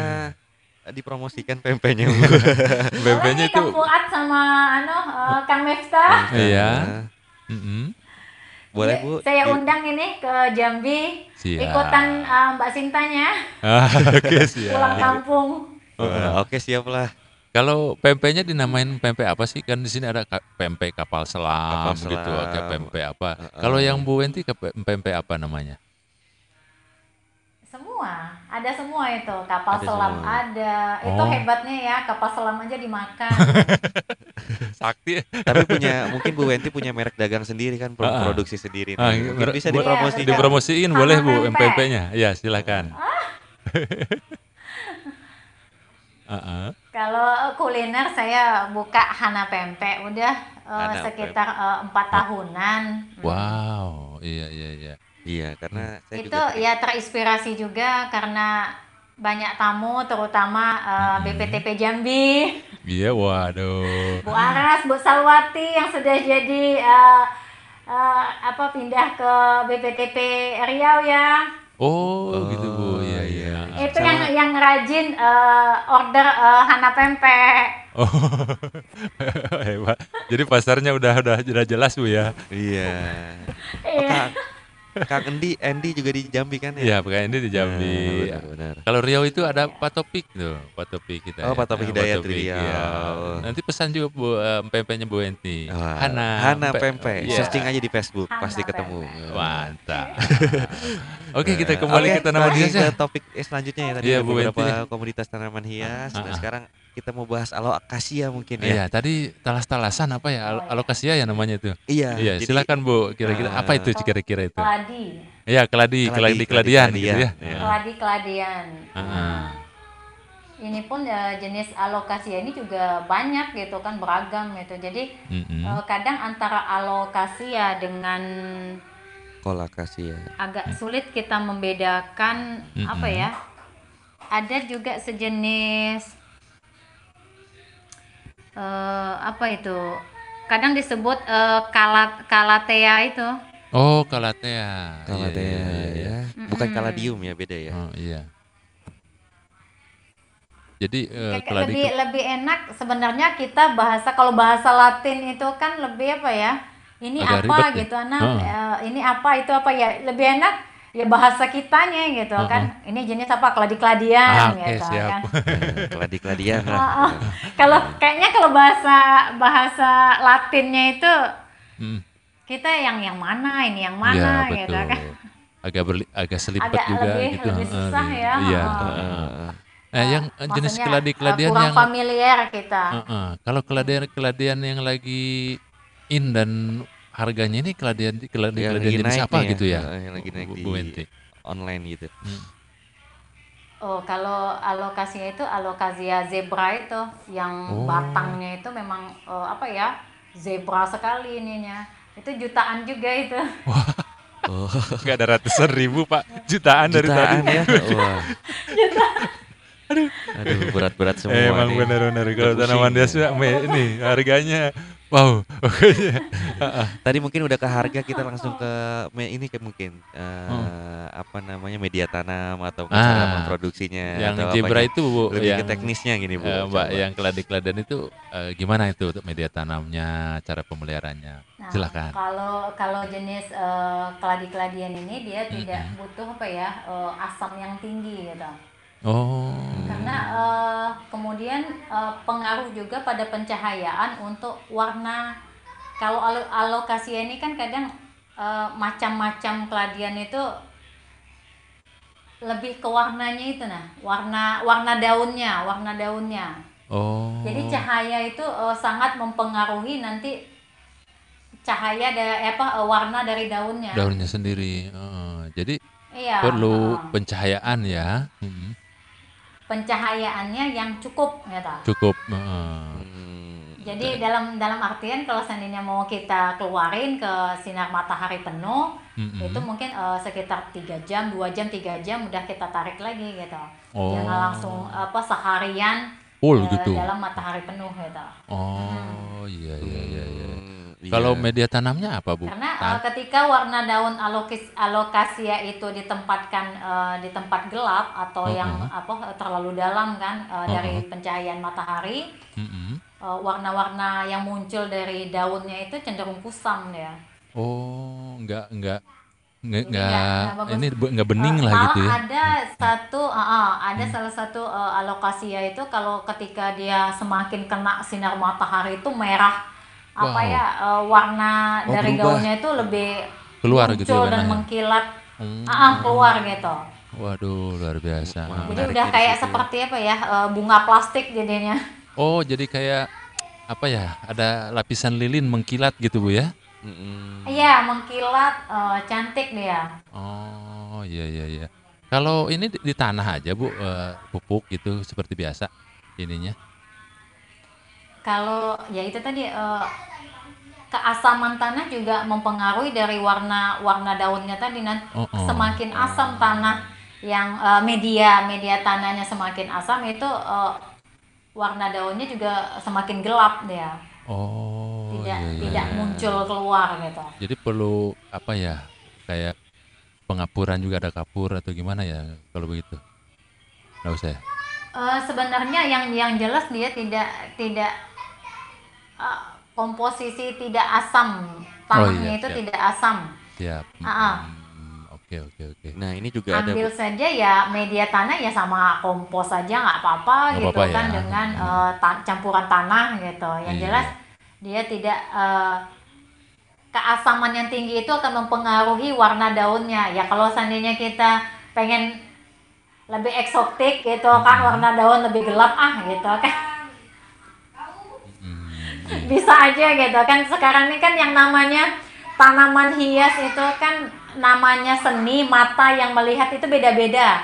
dipromosikan pempeknya Kang itu Fuad sama anu eh, Kang Miftah. Iya. Nah, Mm-mm. Boleh Ya, Bu. Saya undang ini ke Jambi Siap. ikutan eh, Mbak Sintanya Ah, Oke, siap. pulang kampung. Wah, Oke siap lah. Kalau pempeknya dinamain pempek apa sih? Kan di sini ada pempek kapal selam, Kapal gitu, selam. kayak pempek apa. Heeh. Kalau yang Bu Wenti pempek apa namanya? Semua, ada semua itu. Kapal Ada selam semua. ada. Itu Oh. hebatnya ya, kapal selam aja dimakan. Sakti. Tapi punya mungkin Bu Wenti punya merek dagang sendiri kan, pro- Ah. produksi sendiri. Nih. Mungkin mer- bisa buat- dipromosi. Iya, Dipromosiin boleh Bu pempeknya? Ya, silakan. Heeh. Kalau kuliner saya buka Hana Pempek udah eh, Hana sekitar eh, empat tahunan. Hmm. Wow, iya iya iya. Iya, karena saya Itu juga ya terinspirasi juga karena banyak tamu terutama eh, BPTP Jambi, Iya, waduh. Bu Aras, Bu Salwati yang sudah jadi eh, eh, apa pindah ke BPTP Riau ya. Oh, gitu Bu. Oh, Iya iya. iya. Itu yang yang rajin eh, order eh, Hana Pempek. Oh, hebat. Jadi pasarnya udah udah udah jelas Bu ya. Iya. Oh, Iya. Kang, Kang Endi, Endi juga di Jambi kan ya? Iya, pakai ini di Jambi. Nah, benar, benar. Kalau Riau itu ada Pak Topik tuh, Pak Topik kita. Oh, ya. Pak Topik Nah, Hidayat Topik, Riau. iya. Nanti pesan juga Bu eh, pempeknya Bu Enti. Wah, Hana. Hana Pe- Pempek. Iya. Searching aja di Facebook, Hana pasti ketemu. Pempek. Mantap. Oke, kita Nah, kembali oke, ke tanaman hias ke ya. topik eh, selanjutnya ya tadi Iya, ada Bu beberapa Wenti. komoditas tanaman hias. Nah, Ah, ah. sekarang kita mau bahas aloe akasia mungkin Iya, ya. tadi talas-talasan apa ya? Al- Oh, iya. Alokasia ya namanya itu. Iya. Iya, jadi- silakan Bu. Kira-kira apa itu Ah. kira-kira itu? Keladi, Iya, keladi, keladi, keladian gitu ya. Iya. keladi keladian. Heeh. Ini pun eh, jenis alokasia ini juga banyak gitu kan beragam gitu. Jadi Mm-mm. eh, kadang antara alokasia dengan Kolakasia. agak sulit kita membedakan apa Mm-mm. ya? Ada juga sejenis eh, apa itu? Kadang disebut eh, kalat kalatea itu. Oh, kalatea. Kalatea Iya, iya, iya. ya. Bukan kaladium ya, beda ya. Oh, iya. Jadi eh, Kayak keladi lebih lebih enak sebenarnya kita bahasa kalau bahasa Latin itu kan lebih apa ya? Ini Agak apa ribet ya? gitu anak? Heeh. eh, ini apa itu apa ya? Lebih enak ya bahasa kitanya gitu Heeh. kan. Ini jenis apa? Keladi-keladian Ah, oke, gitu siap. kan. Keladi-keladian lah. Oh, oh. Kalau kayaknya kalau bahasa bahasa Latinnya itu Hmm, kita yang yang mana ini yang mana betul. gitu kan. Agak berli, agak selipet Agak juga lebih- gitu. lebih susah gitu. ya, Iya. Heeh. Eh, yang jenis keladi-keladian eh, kurang yang familiar kita. Heeh, kalau keladian-keladian yang lagi in dan harganya ini keladian Yang keladian lagi jenis naik apa ya, gitu ya? yang lagi naik Bu, di Bu online gitu. Hmm. Oh, kalau alokasinya itu alokasia zebra itu yang Oh. batangnya itu memang eh, apa ya? Zebra sekali ininya. Itu jutaan juga itu. Oh, Enggak ada ratusan ribu, Pak. Jutaan, dari jutaan tadi. ya. Wah. Aduh, berat-berat semua Emang benar-benar kalau tanaman hias ini harganya wow. Tadi mungkin udah ke harga kita langsung ke ini ke mungkin eh, Hmm. apa namanya media tanam atau ke cara Ah, memproduksinya yang atau zebra apanya. itu Bu, lebih yang ke teknisnya gini Bu. eh, Mbak coba. yang keladi-keladian itu eh, gimana itu untuk media tanamnya, cara pemeliharaannya? Nah, Silakan. Kalau kalau jenis eh, keladi-keladian ini dia tidak Mm-mm. butuh apa ya eh, asam yang tinggi gitu. Oh. Karena eh, kemudian eh, pengaruh juga pada pencahayaan untuk warna. Kalau alo- alokasi ini kan kadang eh, macam-macam keladian itu lebih ke warnanya itu nah, warna warna daunnya, warna daunnya. Oh. Jadi cahaya itu eh, sangat mempengaruhi nanti cahaya da, apa eh, warna dari daunnya. daunnya sendiri. Oh, jadi Iya. perlu eh, pencahayaan ya. Hmm, pencahayaannya yang cukup gitu. Cukup. Hmm, Jadi dalam dalam artian kalau seandainya mau kita keluarin ke sinar matahari penuh, mm-mm. itu mungkin eh, sekitar tiga jam, dua jam, tiga jam udah kita tarik lagi gitu. Oh. Jangan langsung apa seharian Full eh, gitu. dalam matahari penuh gitu. Oh, iya iya iya iya. Hmm, iya. Kalau media tanamnya apa, Bu? Karena Tan- eh, ketika warna daun alokis alokasia itu ditempatkan eh, di tempat gelap atau Uh-uh. yang apa eh, terlalu dalam kan eh, dari Uh-uh. pencahayaan matahari, Mm-mm. eh, warna-warna yang muncul dari daunnya itu cenderung kusam ya. Oh, enggak enggak enggak, nggak- enggak nggak ini enggak bening Eh, lah gitu ya. Hmm. ada satu, ah, ah, ada salah satu eh, alokasia itu kalau ketika dia semakin kena sinar matahari itu merah apa Wow. ya eh, warna Oh, dari berubah. daunnya itu lebih Keluar gitu ya dan mengkilat Hmm. ah, ah, keluar gitu. Waduh, luar biasa. Wah, Jadi Menarik udah kayak situ ya. seperti apa ya eh, bunga plastik jadinya. Oh, jadi kayak apa ya? Ada lapisan lilin mengkilat gitu, Bu ya? Iya mengkilat eh, cantik dia. Oh, iya iya iya. Kalau ini di, di tanah aja, Bu, eh, pupuk gitu seperti biasa ininya. Kalau ya itu tadi eh, keasaman tanah juga mempengaruhi dari warna warna daunnya tadi nanti Oh, oh. semakin asam tanah yang eh, media media tanahnya semakin asam itu eh, warna daunnya juga semakin gelap dia Oh, tidak iya, iya, tidak muncul keluar gitu. Jadi perlu apa ya? Kayak pengapuran juga ada kapur atau gimana ya kalau begitu? Nggak usah ya? Eh, sebenarnya yang yang jelas dia tidak tidak eh, komposisi tidak asam tanahnya iya, itu siap. tidak asam. Siap. Ah. Hmm, Oke oke oke. Nah, ini juga ada ambil saja ya media tanah ya sama kompos saja nggak apa-apa gitu apa-apa kan ya. dengan Hmm. eh, ta- campuran tanah gitu yang Iya. jelas dia tidak eh, keasaman yang tinggi itu akan mempengaruhi warna daunnya ya kalau seandainya kita pengen lebih eksotik gitu kan Hmm. warna daun lebih gelap ah gitu kan iya. Bisa aja gitu kan sekarang ini kan yang namanya tanaman hias itu kan namanya seni mata yang melihat itu beda-beda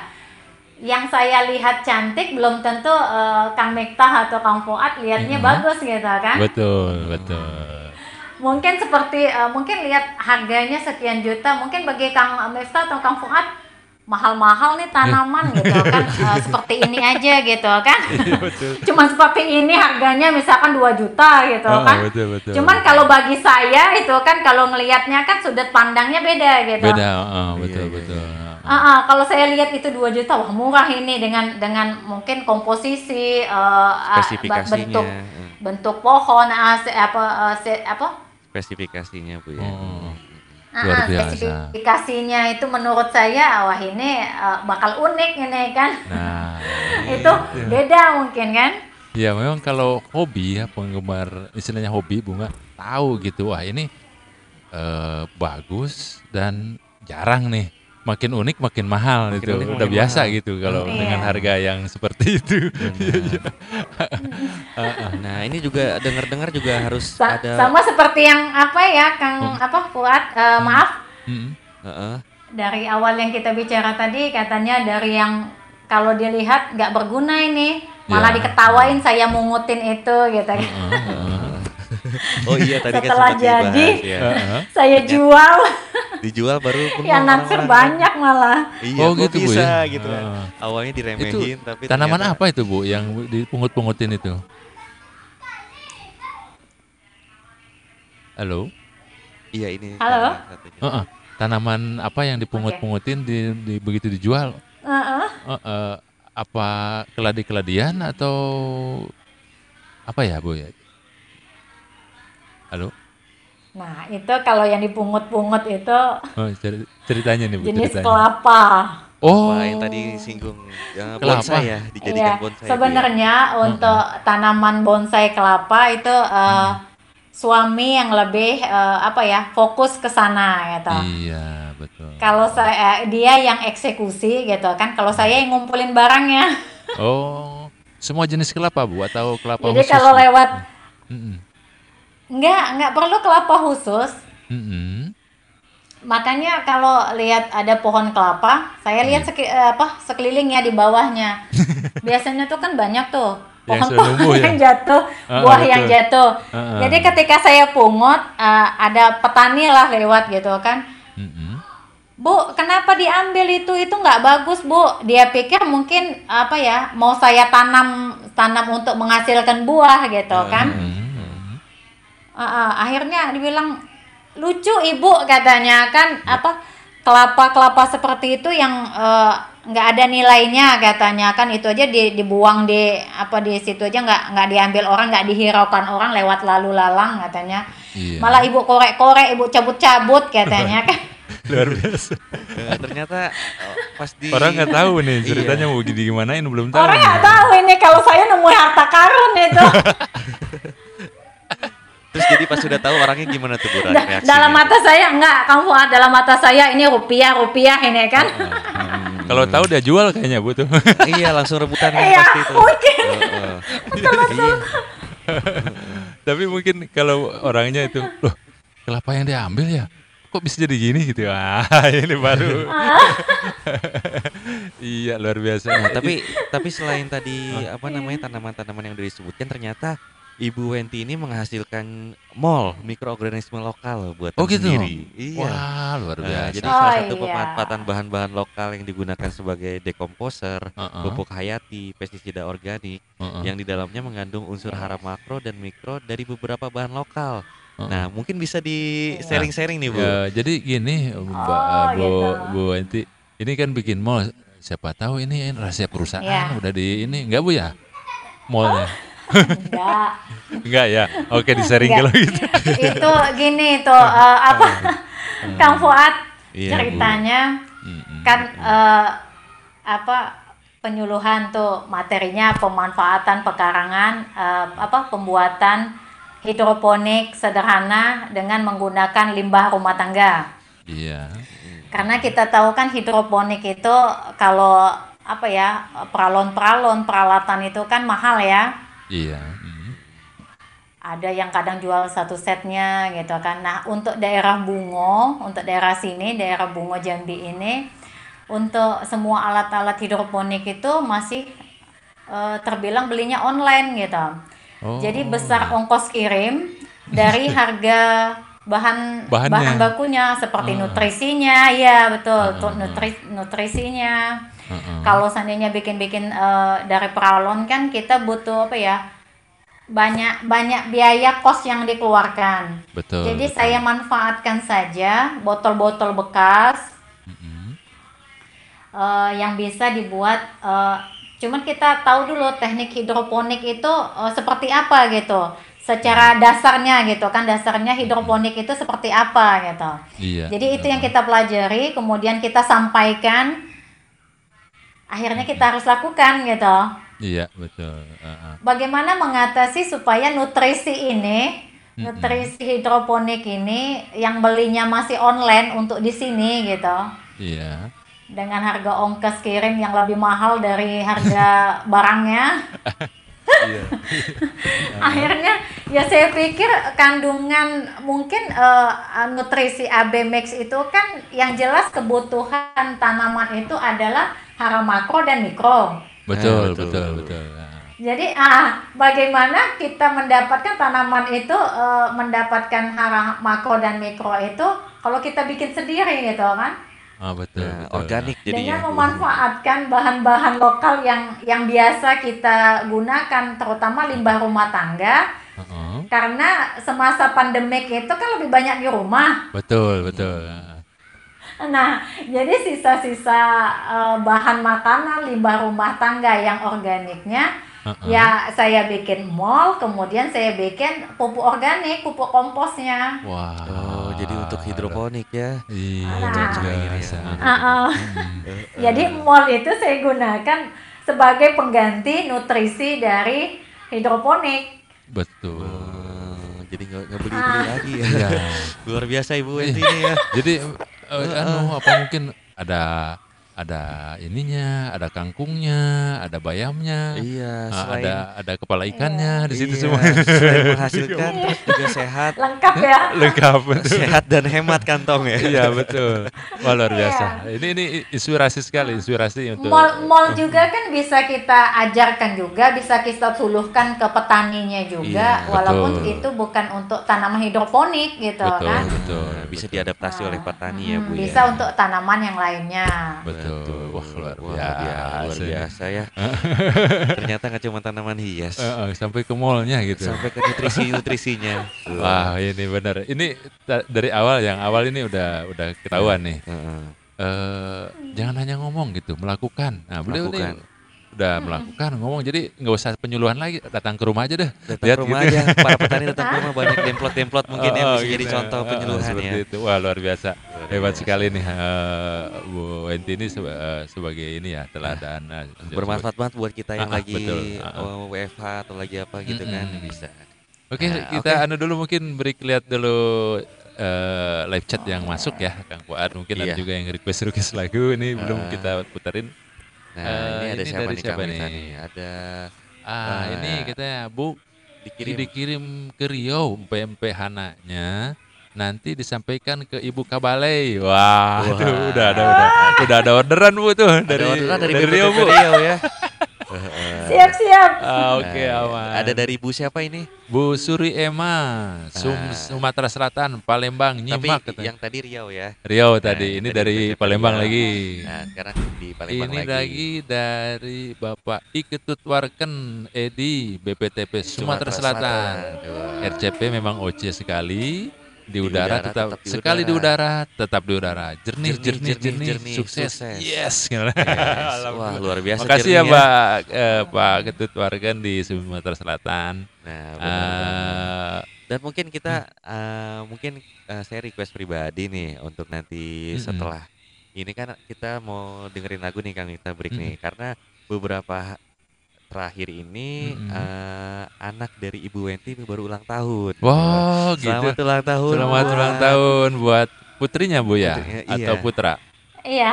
yang saya lihat cantik belum tentu eh, Kang Mektah atau Kang Fuad lihatnya Mhm. bagus gitu kan Betul betul. mungkin seperti eh, mungkin lihat harganya sekian juta mungkin bagi Kang Miftah atau Kang Fuad mahal-mahal nih tanaman gitu kan Eh, seperti ini aja gitu kan Iya betul. cuma seperti ini harganya misalkan 2 juta gitu Oh, kan betul betul. cuman kalau bagi saya itu kan kalau ngelihatnya kan sudut pandangnya beda gitu beda, oh, betul Iya, iya, betul. Ah, ah, kalau saya lihat itu 2 juta wah murah ini dengan dengan mungkin komposisi spesifikasinya, bentuk eh, bentuk pohon se- apa se- apa spesifikasinya Bu ya. Oh. Ah, Luar ah, biasa. spesifikasinya itu menurut saya wah ini eh, bakal unik ini kan? Nah, itu beda mungkin kan? Ya memang kalau hobi ya penggemar istilahnya hobi bunga tahu gitu wah ini eh, bagus dan jarang nih makin unik makin mahal Makin itu unik, udah makin biasa mahal. gitu kalau Iya. dengan harga yang seperti itu Nah, ini juga dengar-dengar juga harus Sa- ada sama seperti yang apa ya Kang Hmm. apa Fuad Eh, maaf Mm-mm. Heeh. dari awal yang kita bicara tadi katanya dari yang kalau dilihat nggak berguna ini malah Ya. diketawain saya mungutin itu gitu kan Oh iya tadi kan Setelah sempat dibahas, jadi. ya. Saya jual Dijual baru yang naksir banyak malah Iya, Oh, gitu, Bu, bisa ya? gitu kan. Awalnya itu diremehin tapi tanaman ternyata- apa itu bu yang dipungut-pungutin itu halo Iya ini. Halo? satunya. Heeh. tanaman apa yang dipungut-pungutin di, di- begitu dijual Heeh. Heeh. apa keladi-keladian atau apa ya bu ya halo nah itu kalau yang dipungut-pungut itu oh, ceri- ceritanya nih bu jenis ceritanya kelapa oh Wah, yang tadi singgung ya, Kelapa. bonsai ya, dijadikan Iya, bonsai. Ya. sebenarnya untuk tanaman bonsai kelapa itu eh, suami yang lebih eh, apa ya fokus ke sana gitu. iya betul Kalau saya dia yang eksekusi gitu kan, kalau saya yang ngumpulin barangnya. oh semua jenis kelapa bu atau kelapa Jadi khusus kalau Bu? lewat Mm-mm. Nggak nggak perlu kelapa khusus. Mm-mm. Makanya kalau lihat ada pohon kelapa, saya lihat seki- eh, apa sekelilingnya di bawahnya. Biasanya tuh kan banyak tuh Yang pohon-pohon numbuh ya? yang jatuh, Ah, buah betul. yang jatuh. Ah, Jadi ketika saya pungut, eh, ada petani lah lewat gitu kan. Mm-mm. Bu, kenapa diambil itu? Itu nggak bagus, Bu. Dia pikir mungkin apa ya, mau saya tanam tanam untuk menghasilkan buah gitu kan. Mm-mm. Ah, ah, akhirnya dibilang lucu ibu katanya. Kan apa kelapa-kelapa seperti itu yang eh, nggak ada nilainya katanya. Kan itu aja di- dibuang di apa di situ aja nggak nggak diambil orang nggak dihiraukan orang lewat lalu lalang katanya. Iya. malah ibu korek-korek ibu cabut-cabut katanya kan. Luar biasa. Eh, ternyata oh, pas di orang nggak tahu nih Iya. ceritanya mau digimanain belum tahu orang nggak tahu ini kalau saya nemu harta karun itu Terus jadi pas sudah tahu orangnya gimana tuh Bu Da- reaksinya? dalam mata saya enggak kamu Fuad, dalam mata saya ini rupiah rupiah ini kan. Kalau tahu dia jual kayaknya bu tuh. Iya, langsung rebutan kan Iya, pasti itu. mungkin. Heeh. Iya. tapi mungkin kalau orangnya itu loh kelapa yang diambil ya? Kok bisa jadi gini? Gitu. Ah ini baru. Iya luar biasa. Nah, tapi tapi selain tadi apa namanya tanaman-tanaman yang disebutkan ternyata Ibu Wenti ini menghasilkan mol mikroorganisme lokal buat Oh, gitu? sendiri. Iya. wah luar Nah, biasa jadi Oh, salah satu iya. pemanfaatan bahan-bahan lokal yang digunakan sebagai dekomposer, Heeh, pupuk hayati, pestisida organik heeh, yang di dalamnya mengandung unsur hara makro dan mikro dari beberapa bahan lokal. heeh. Nah, mungkin bisa di sharing-sharing nih, Bu. Ya, jadi gini Mbak Oh, Bu gitu. Bu Enti, ini kan bikin mall. Siapa tahu ini rahasia perusahaan Iya. udah di ini enggak Bu ya? Mallnya. Enggak Enggak ya. Oke, di sharing Enggak. kalau gitu. itu gini tuh eh, apa Kang Fuad Iya, Bu. ceritanya Mm-mm. kan eh, apa penyuluhan tuh materinya pemanfaatan pekarangan eh, apa pembuatan hidroponik sederhana dengan menggunakan limbah rumah tangga Iya. karena kita tahu kan hidroponik itu kalau apa ya peralon-peralon peralatan itu kan mahal ya Iya. mm. ada yang kadang jual satu setnya gitu kan. Nah untuk daerah Bungo, untuk daerah sini, daerah Bungo Jambi ini, untuk semua alat-alat hidroponik itu masih eh, terbilang belinya online gitu. Oh. Jadi besar ongkos kirim dari harga bahan Bahannya. bahan bakunya seperti Ah. nutrisinya, ya betul, tuh Ah. nutri- nutrisinya. Kalau seandainya bikin-bikin eh, dari peralon kan kita butuh apa ya? Banyak banyak biaya kos yang dikeluarkan. Betul. Jadi betul. saya manfaatkan saja botol-botol bekas Mm-mm. eh, yang bisa dibuat eh, cuman kita tahu dulu teknik hidroponik itu eh, seperti apa gitu. Secara dasarnya gitu kan dasarnya hidroponik itu seperti apa gitu. Iya. Jadi itu yang kita pelajari, kemudian kita sampaikan, akhirnya kita harus lakukan gitu. Iya, betul. Heeh. Bagaimana mengatasi supaya nutrisi ini, nutrisi hidroponik ini yang belinya masih online untuk di sini gitu, Iya. dengan harga ongkos kirim yang lebih mahal dari harga barangnya. Iya. Akhirnya ya saya pikir kandungan mungkin eh, nutrisi AB Max itu kan yang jelas kebutuhan tanaman itu adalah hara makro dan mikro. Betul, betul. betul, betul. Nah, Jadi ah bagaimana kita mendapatkan tanaman itu eh, mendapatkan hara makro dan mikro itu kalau kita bikin sendiri gitu kan? Ah, betul, Nah, betul. organik dengan jadinya. memanfaatkan bahan-bahan lokal yang yang biasa kita gunakan terutama limbah rumah tangga Heeh. karena semasa pandemik itu kan lebih banyak di rumah Betul, betul. nah jadi sisa-sisa eh, bahan makanan limbah rumah tangga yang organiknya Heeh. ya saya bikin mall kemudian saya bikin pupuk organik pupuk komposnya Wah. Oh, jadi untuk hidroponik ya. Iya, Nah. biasa. Ah. Hmm. Jadi mall itu saya gunakan sebagai pengganti nutrisi dari hidroponik. Betul. Oh, jadi nggak nggak beli-beli Ah. lagi ya. Iya. Luar biasa Ibu ini ya. Jadi eh, anu apa mungkin ada ada ininya, ada kangkungnya, ada bayamnya, Iya, ah, selain ada ada kepala ikannya di situ iya, semua. selain menghasilkan terus juga sehat, Lengkap ya. Lengkap betul. sehat dan hemat kantong ya. Iya betul. Wah luar Iya. biasa. Ini ini inspirasi sekali, inspirasi untuk Mall, mall juga kan bisa kita ajarkan juga, bisa kita suluhkan ke petaninya juga, Iya, walaupun betul. itu bukan untuk tanaman hidroponik gitu betul kan. betul. Nah, bisa betul. diadaptasi oleh petani ya Hmm, Bu bisa ya. untuk tanaman yang lainnya. Betul. Wah luar Wah, biasa. luar biasa ya. Ternyata nggak cuma tanaman hias, Eh, eh, sampai ke mallnya gitu. sampai ke nutrisi nutrisinya. Wah ini benar. Ini dari awal yang awal ini udah udah ketahuan nih. Heeh. eh jangan hanya ngomong gitu, melakukan. Nah, beliau Melakukan. nih udah melakukan ngomong jadi nggak usah penyuluhan lagi, datang ke rumah aja deh. Datang Lihat ke rumah gitu. aja, para petani datang ke rumah banyak templot-templot mungkin yang Oh, bisa jadi gitu. contoh Oh, penyuluhan seperti ya. itu. Wah luar biasa, Luar hebat biasa. sekali nih eh, Bu Wenti ini seba- eh, sebagai ini ya teladan. eh, Bermanfaat banget buat kita yang ah, lagi betul. Oh, WFH atau lagi apa gitu kan Mm-mm. bisa. Oke, Nah, kita oke. anu dulu mungkin beri lihat dulu eh, live chat yang masuk ya, Kang Fuad. Mungkin ada Iya. juga yang request request lagu ini belum Ah. kita puterin. Nah, Eh, ini ada ini siapa dari nih siapa nih? Mita nih? Ada Ah, Ah. ini katanya Bu dikirim dikirim ke Riau PMP Hananya nanti disampaikan ke Ibu Kabalei. Wah, Wah. itu udah ada udah udah ada orderan Bu tuh ada dari orderan dari, dari Riau BPTP Bu. Riau ya. Heeh. Siap-siap. Ah, Oke, Nah, aman. Ada dari Bu siapa ini? Bu Suri Ema, Sum, Ah. Sumatera Selatan, Palembang, Tapi Nyimak katanya. yang tadi Riau ya. Riau Nah, tadi, ini tadi dari Palembang Riau. lagi. Nah, sekarang di Palembang Ini lagi. dari Bapak Iketut Warken Edi BPTP Sumatera, Selatan. Wah. RCP memang OC sekali di, Di udara, udara, tetap, tetap di sekali di udara. udara tetap di udara jernih Jernih, jernih jernih, jernih, jernih, sukses. sukses. yes Yes. Wah, luar biasa Makasih ya Pak eh, Pak Ketut Warken di Sumatera Selatan. Nah, benar. Eh, Dan mungkin kita eh, mungkin eh, saya request pribadi nih untuk nanti Mm-mm. setelah ini kan kita mau dengerin lagu nih Kang kita break nih Mm-mm. karena beberapa terakhir ini Mm-mm. eh, anak dari Ibu Wenti baru ulang tahun. Wow, gitu. Selamat ulang tahun. Selamat buat- ulang tahun buat putrinya Bu ya Putrinya, atau iya. putra. Iya,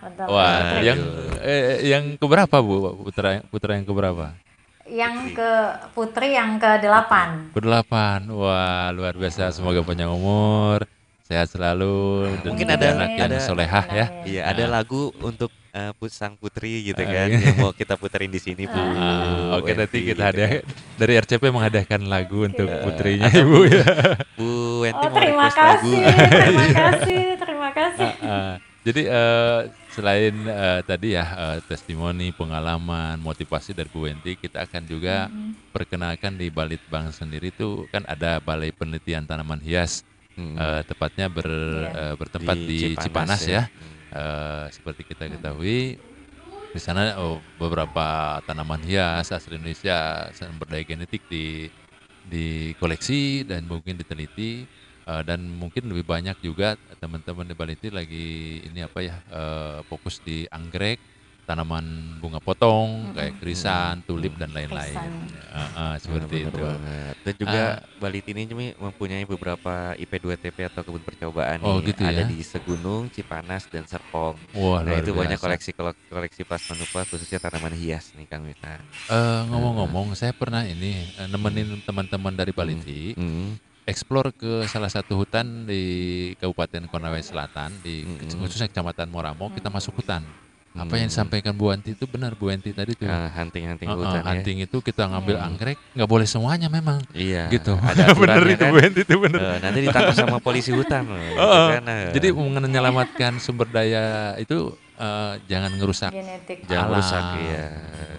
betul. Wah, Aduh. yang eh, yang keberapa Bu? Putra putra yang keberapa? Yang ke putri yang ke delapan. Berdelapan. Wah, luar biasa. Semoga panjang umur, sehat selalu dan Mungkin ada- anak yang ada- solehah ya. Iya, ada Nah. lagu untuk eh, put- sang putri gitu Ah, kan iya. yang mau kita puterin di sini Bu. Ah, Oke, nanti Wenti, kita gitu hadiah kan. dari RCP menghadiahkan lagu untuk Oke. putrinya Atau Ibu ya. Bu Wenti Oh, mau terima request lagu. kasih, terima kasih, terima kasih. Ah, jadi eh, selain eh, tadi ya eh, testimoni, pengalaman, motivasi dari Bu Wenti, kita akan juga perkenalkan di Balit Bank sendiri tuh kan ada Balai Penelitian Tanaman Hias, Hmm. eh, tepatnya ber, Iya. eh, bertempat di, Cipanas, ya. Eh, seperti kita ketahui di sana oh, beberapa tanaman hias asal Indonesia sumber daya genetik di dikoleksi dan mungkin diteliti. Eh, dan mungkin lebih banyak juga teman-teman di Baliti lagi ini apa ya eh, fokus di anggrek tanaman bunga potong kayak krisan, tulip dan lain-lain. Ah, ah, seperti Benar itu. banget. Dan juga Bali ini cumi mempunyai beberapa IP2TP atau kebun percobaan Oh, nih. gitu Ada ya? di Segunung, Cipanas, dan Serpong. Wah, Nah itu banyak koleksi koleksi plasmanupa khususnya tanaman hias nih Kang Wita. Eh, ngomong-ngomong, saya pernah ini eh, nemenin teman-teman dari Baliti Hmm. eksplor ke salah satu hutan di Kabupaten Konawe Selatan di Mm-mm. khususnya Kecamatan Moramo kita masuk hutan. Apa yang Hmm. disampaikan Bu Wanti itu benar Bu Wanti tadi tuh. Ah, hunting-hunting Eh, eh, hutan ya. hunting itu kita ngambil Hmm. anggrek nggak boleh semuanya memang. Iya. gitu. Ada aturannya itu kan. Bu Wanti itu bener. Eh, nanti ditangkap sama polisi hutan loh. gitu Heeh. kan, eh. Jadi menyelamatkan sumber daya itu eh, jangan ngerusak genetik jangan alam. rusak ya.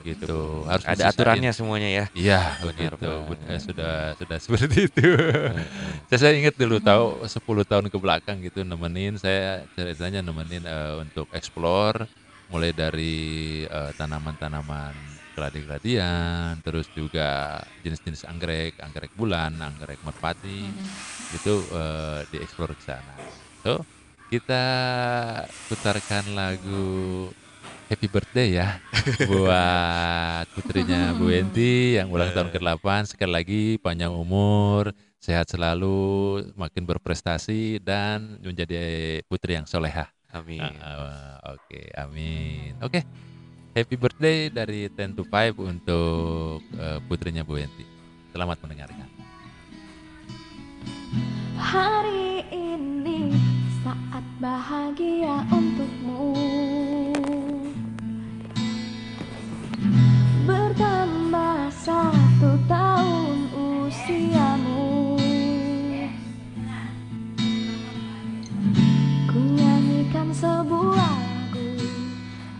gitu. Harus Ada disisain. aturannya semuanya ya. Iya, Benar begitu. banget. Ben- eh, sudah sudah seperti itu. saya, saya ingat dulu tahu 10 tahun ke belakang gitu nemenin saya ceritanya nemenin eh, untuk explore mulai dari eh, tanaman-tanaman keladi-keladian, terus juga jenis-jenis anggrek, anggrek bulan, anggrek merpati. Itu eh, dieksplor ke sana. So, kita putarkan lagu Happy Birthday ya buat putrinya Bu Enti yang ulang tahun ke-8 sekali lagi panjang umur sehat selalu makin berprestasi dan menjadi putri yang solehah Amin. Ah, ah, oke amin. Oke happy birthday dari 10 to 5 untuk eh, putrinya Bu Enti selamat mendengarkan. Hari ini saat bahagia untukmu. Bertambah satu tahun usiamu sebuah lagu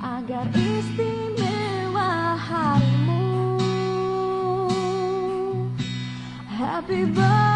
Agar istimewa harimu. Happy birthday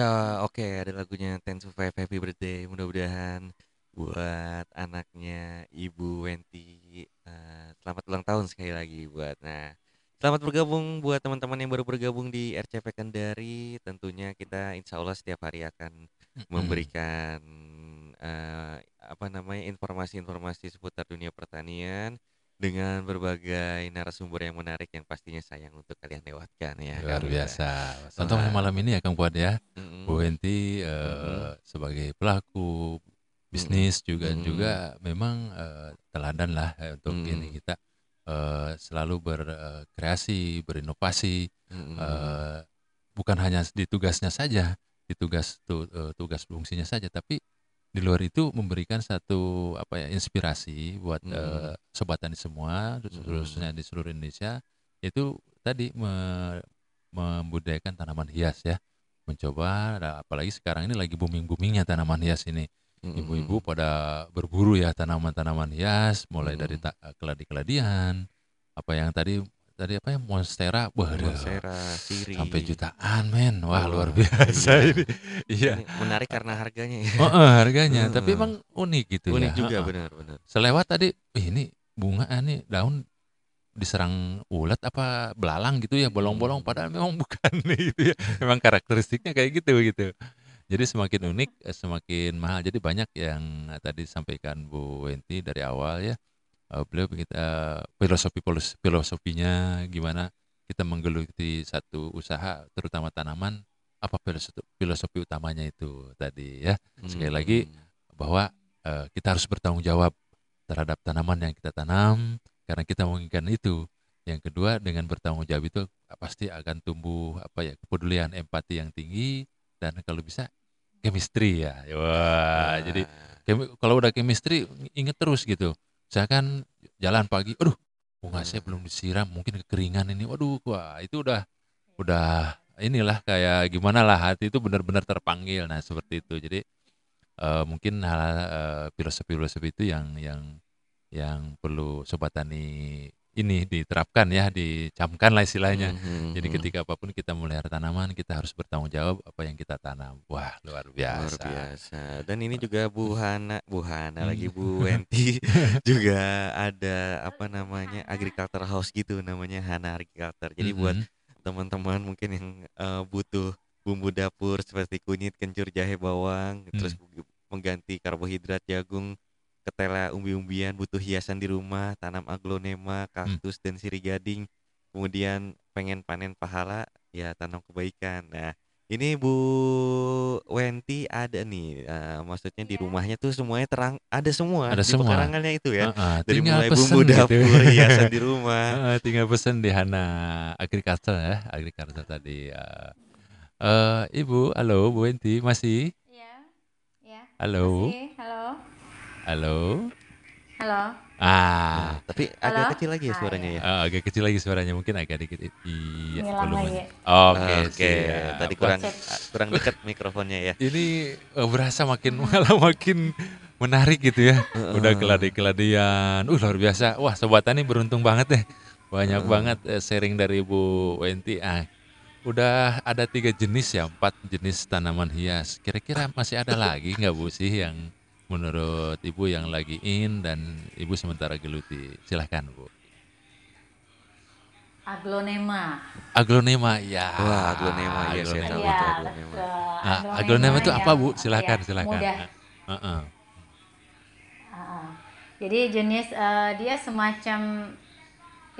Ya, oke ada lagunya Ten to Five Happy Birthday. Mudah-mudahan buat anaknya Ibu Wenti eh, selamat ulang tahun sekali lagi buat. Nah, selamat bergabung buat teman-teman yang baru bergabung di RCP Kendari. Tentunya kita insya Allah setiap hari akan memberikan eh, apa namanya informasi-informasi seputar dunia pertanian dengan berbagai narasumber yang menarik yang pastinya sayang untuk kalian lewatkan ya. luar Wita. biasa contohnya malam ini ya Kang Fuad ya Mm-mm. Bu Henti eh, Mhm. sebagai pelaku bisnis juga Mhm. juga memang eh, teladan lah eh, untuk Mhm. ini kita eh, selalu berkreasi berinovasi Mm-mm. eh, bukan hanya di tugasnya saja di tugas tu- eh, tugas fungsinya saja tapi di luar itu memberikan satu apa ya inspirasi buat Mhm. eh, sobat tani semua Mhm. khususnya di seluruh Indonesia itu tadi me- membudayakan tanaman hias ya mencoba nah, apalagi sekarang ini lagi booming boomingnya tanaman hias ini Mm-mm. ibu-ibu pada berburu ya tanaman-tanaman hias mulai dari Mm-mm. ta- keladi-keladian apa yang tadi tadi apa ya Monstera, waduh Monstera, Siri. sampai jutaan men, wah Wah, luar biasa iya. ini. Iya. Ini menarik karena harganya ya. Oh, eh, harganya, tapi Heeh. emang unik gitu Unik ya. juga heeh. benar-benar. Selewat tadi, "Ih, ini bunga ah, nih daun diserang ulat apa belalang gitu ya, bolong-bolong padahal memang bukan gitu ya. Memang karakteristiknya kayak gitu gitu. Jadi semakin unik, eh, semakin mahal. Jadi banyak yang eh, tadi disampaikan Bu Wenti dari awal ya. Eh, beliau kita filosofi filosofinya gimana kita menggeluti satu usaha terutama tanaman apa filosofi, filosofi utamanya itu tadi ya. Sekali lagi Hmm. bahwa eh, kita harus bertanggung jawab terhadap tanaman yang kita tanam karena kita menginginkan itu. Yang kedua dengan bertanggung jawab itu pasti akan tumbuh apa ya kepedulian empati yang tinggi dan kalau bisa chemistry ya. Wah, jadi chemi- kalau udah chemistry inget terus gitu. Misalkan jalan pagi, aduh bunga saya belum disiram, mungkin kekeringan ini. Waduh, wah itu udah udah inilah kayak gimana lah hati itu benar-benar terpanggil. Nah, seperti itu. Jadi eh, mungkin hal eh, filosofi-filosofi itu yang yang yang perlu sobat tani ini diterapkan ya, dicamkan lah istilahnya. Mhm, Jadi mhm. ketika apa pun kita melihara tanaman, kita harus bertanggung jawab apa yang kita tanam. Wah, luar Luar biasa. biasa. Dan ini juga Bu Hana, Bu Hana lagi Hmm. Bu Wenti juga ada apa namanya agriculture house gitu namanya Hana Agriculture. Jadi buat Mhm. teman-teman mungkin yang eh, butuh bumbu dapur seperti kunyit, kencur, jahe, bawang, terus Hmm. mengganti karbohidrat jagung, ketela, umbi-umbian, butuh hiasan di rumah, tanam aglonema, Hmm. kaktus dan sirih gading. Kemudian pengen panen pahala, ya tanam kebaikan. Nah, ini Bu Wenti ada nih, eh, maksudnya di Iya. rumahnya tuh semuanya terang, ada semua Ada di semua. pekarangannya itu ya. Heeh, Dari tinggal mulai bumbu gitu. dapur, hiasan di rumah. Heeh, tinggal pesen di Hana Agriculture ya, Agriculture tadi. eh. Eh, Ibu, halo Bu Wenti, masih? Iya. Ya. Halo, Masih. Halo. Halo. Halo. Ah, Tapi Halo? agak kecil lagi ya Ah, suaranya ya. eh, agak kecil lagi suaranya, mungkin agak dikit. Iya, volumenya. lagi. Oke, Oke, siap. tadi kurang Cek. kurang dekat mikrofonnya ya. Ini eh, berasa makin malah makin menarik gitu ya. Udah keladi-keladian. Uh, luar biasa. Wah, sobat tani beruntung banget deh. Banyak banget eh, sharing dari Bu Wenti. Ah, udah ada tiga jenis ya, empat jenis tanaman hias. Kira-kira masih ada lagi nggak Bu sih yang menurut Ibu yang lagi in dan Ibu sementara geluti? Silahkan Bu. Aglonema. Aglonema ya. Wah, aglonema, iya, saya tahu Iya, itu aglonema. betul. Nah, aglonema itu apa Bu? Silakan, ya, silakan. Mudah. Heeh. Ah, Jadi jenis eh, dia semacam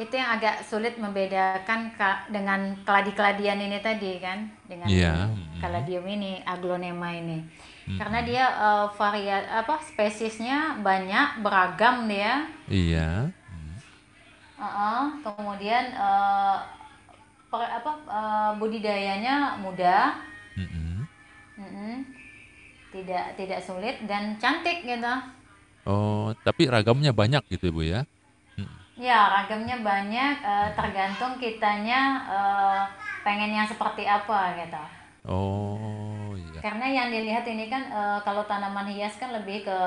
itu yang agak sulit membedakan ka- dengan keladi-keladian ini tadi kan dengan Iya, mm. kaladium ini aglonema ini Mm. karena dia eh, varia apa spesiesnya banyak beragam dia Iya. Hmm. Heeh, kemudian eh, per- apa eh, budidayanya mudah Mm-mm. Mm-mm. tidak tidak sulit dan cantik gitu Oh, tapi ragamnya banyak gitu Bu ya? Mm. Ya, ragamnya banyak, eh, tergantung kitanya eh, pengen yang seperti apa gitu. Oh. Karena yang dilihat ini kan eh, kalau tanaman hias kan lebih ke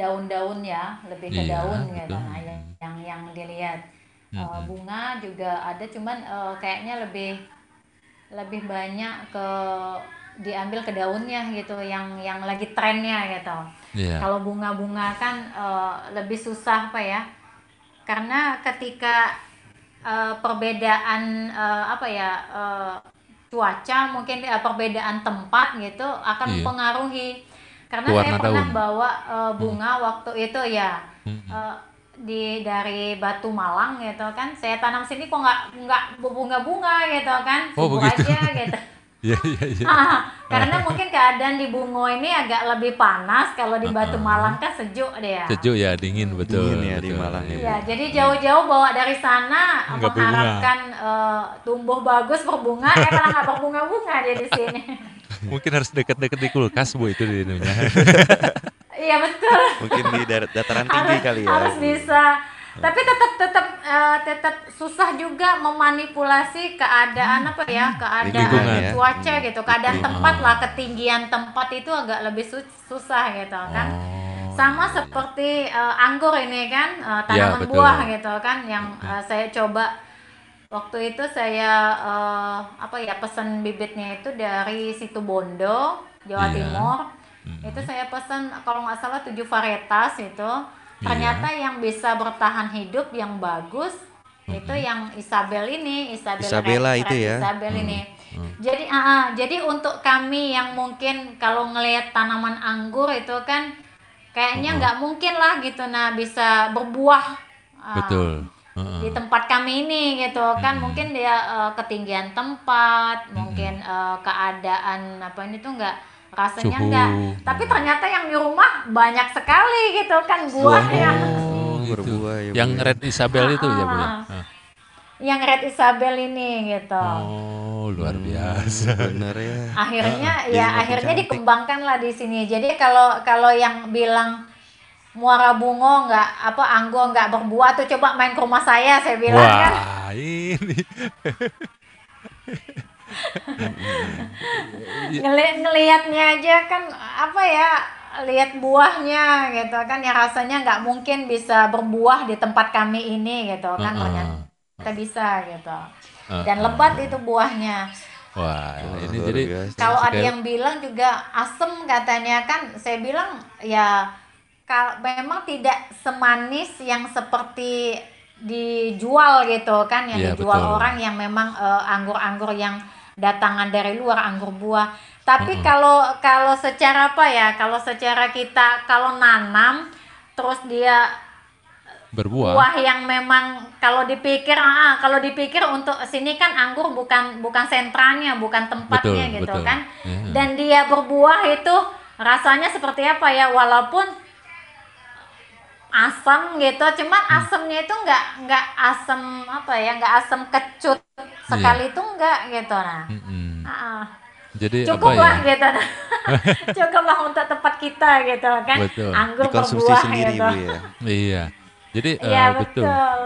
daun-daun ya, lebih ke Iya, daun gitu. betul. Nah, yang yang, yang dilihat Mm-mm. bunga juga ada, cuman eh, kayaknya lebih lebih banyak ke diambil ke daunnya gitu, yang yang lagi trennya gitu. Iya. Kalau bunga-bunga kan eh, lebih susah apa ya? Karena ketika eh, perbedaan eh, apa ya eh, cuaca mungkin eh, perbedaan tempat gitu akan Iya. mempengaruhi. Karena Warna saya pernah daun. bawa eh, bunga waktu itu ya Mm-mm. eh, di dari Batu Malang gitu kan. Saya tanam sini kok nggak nggak bunga-bunga gitu kan, Oh, begitu. aja gitu. Iya, iya, iya. Karena mungkin keadaan di Bungo ini agak lebih panas kalau di Batu. Malang kan sejuk dia. Sejuk ya, dingin betul. Dingin ya di betul. Malang ya. Iya, jadi jauh-jauh bawa dari sana Nggak berbunga. mengharapkan eh, tumbuh bagus berbunga, eh malah nggak berbunga-bunga dia di sini. Mungkin harus dekat-dekat di kulkas Bu itu di. Iya betul. Mungkin di dataran tinggi harus, kali ya. harus bisa. Tapi tetap tetap eh, tetap susah juga memanipulasi keadaan apa ya keadaan Lingkungan ya. cuaca gitu, keadaan Lingkungan. tempat lah, ketinggian tempat itu agak lebih su- susah gitu kan. Oh, sama seperti eh, anggur ini kan Iya, tanaman betul. buah gitu kan yang eh, saya coba waktu itu saya eh, apa ya pesan bibitnya itu dari situ Bondo Jawa Iya. Timur Mm-mm. itu saya pesan kalau nggak salah tujuh varietas itu ternyata yang bisa bertahan hidup yang bagus itu yang Isabel ini Isabel Isabella Red- itu Red ya? Isabel ini. Jadi ah, ah, jadi untuk kami yang mungkin kalau ngelihat tanaman anggur itu kan kayaknya nggak mungkin lah gitu nah bisa berbuah ah, Betul. Di tempat kami ini gitu kan. Mungkin dia eh, ketinggian tempat mungkin eh, keadaan apa ini tuh enggak rasanya Suhu. enggak tapi ternyata yang di rumah banyak sekali gitu kan buahnya Oh, gitu. berbuah ya, Yang ya. Red Isabel itu ya, Bu ya? Ah. Ah. yang red Isabel ini gitu Oh, luar Hmm, biasa. Bener ya. akhirnya jadi ya akhirnya cantik. dikembangkan lah di sini jadi kalau kalau yang bilang muara bungo nggak apa anggo nggak berbuah tuh coba main ke rumah saya saya bilang kan Wah, ini. Ngeli ngelihatnya aja kan apa ya lihat buahnya gitu kan ya rasanya nggak mungkin bisa berbuah di tempat kami ini gitu kan Heeh. ternyata bisa gitu Heeh. dan lebat itu buahnya Wah, ini luar jadi kalau ada yang bilang juga asem katanya kan saya bilang ya kalau memang tidak semanis yang seperti dijual gitu kan yang Iya, dijual betul. orang yang memang eh, anggur-anggur yang datangan dari luar anggur buah tapi Mm-mm. kalau kalau secara apa ya kalau secara kita kalau nanam terus dia berbuah. buah yang memang kalau dipikir ah kalau dipikir untuk sini kan anggur bukan bukan sentranya bukan tempatnya Betul, gitu betul. kan Iya. dan dia berbuah itu rasanya seperti apa ya walaupun asam gitu cuman Hmm. asamnya itu nggak nggak asam apa ya nggak asam kecut sekali itu enggak gitu nah. Ah, ah. Jadi cukup apa lah ya? gitu nah. cukup lah untuk tempat kita gitu kan Betul. anggur Dikonsumsi berbuah sendiri gitu ya. Iya. Jadi eh, iya betul. betul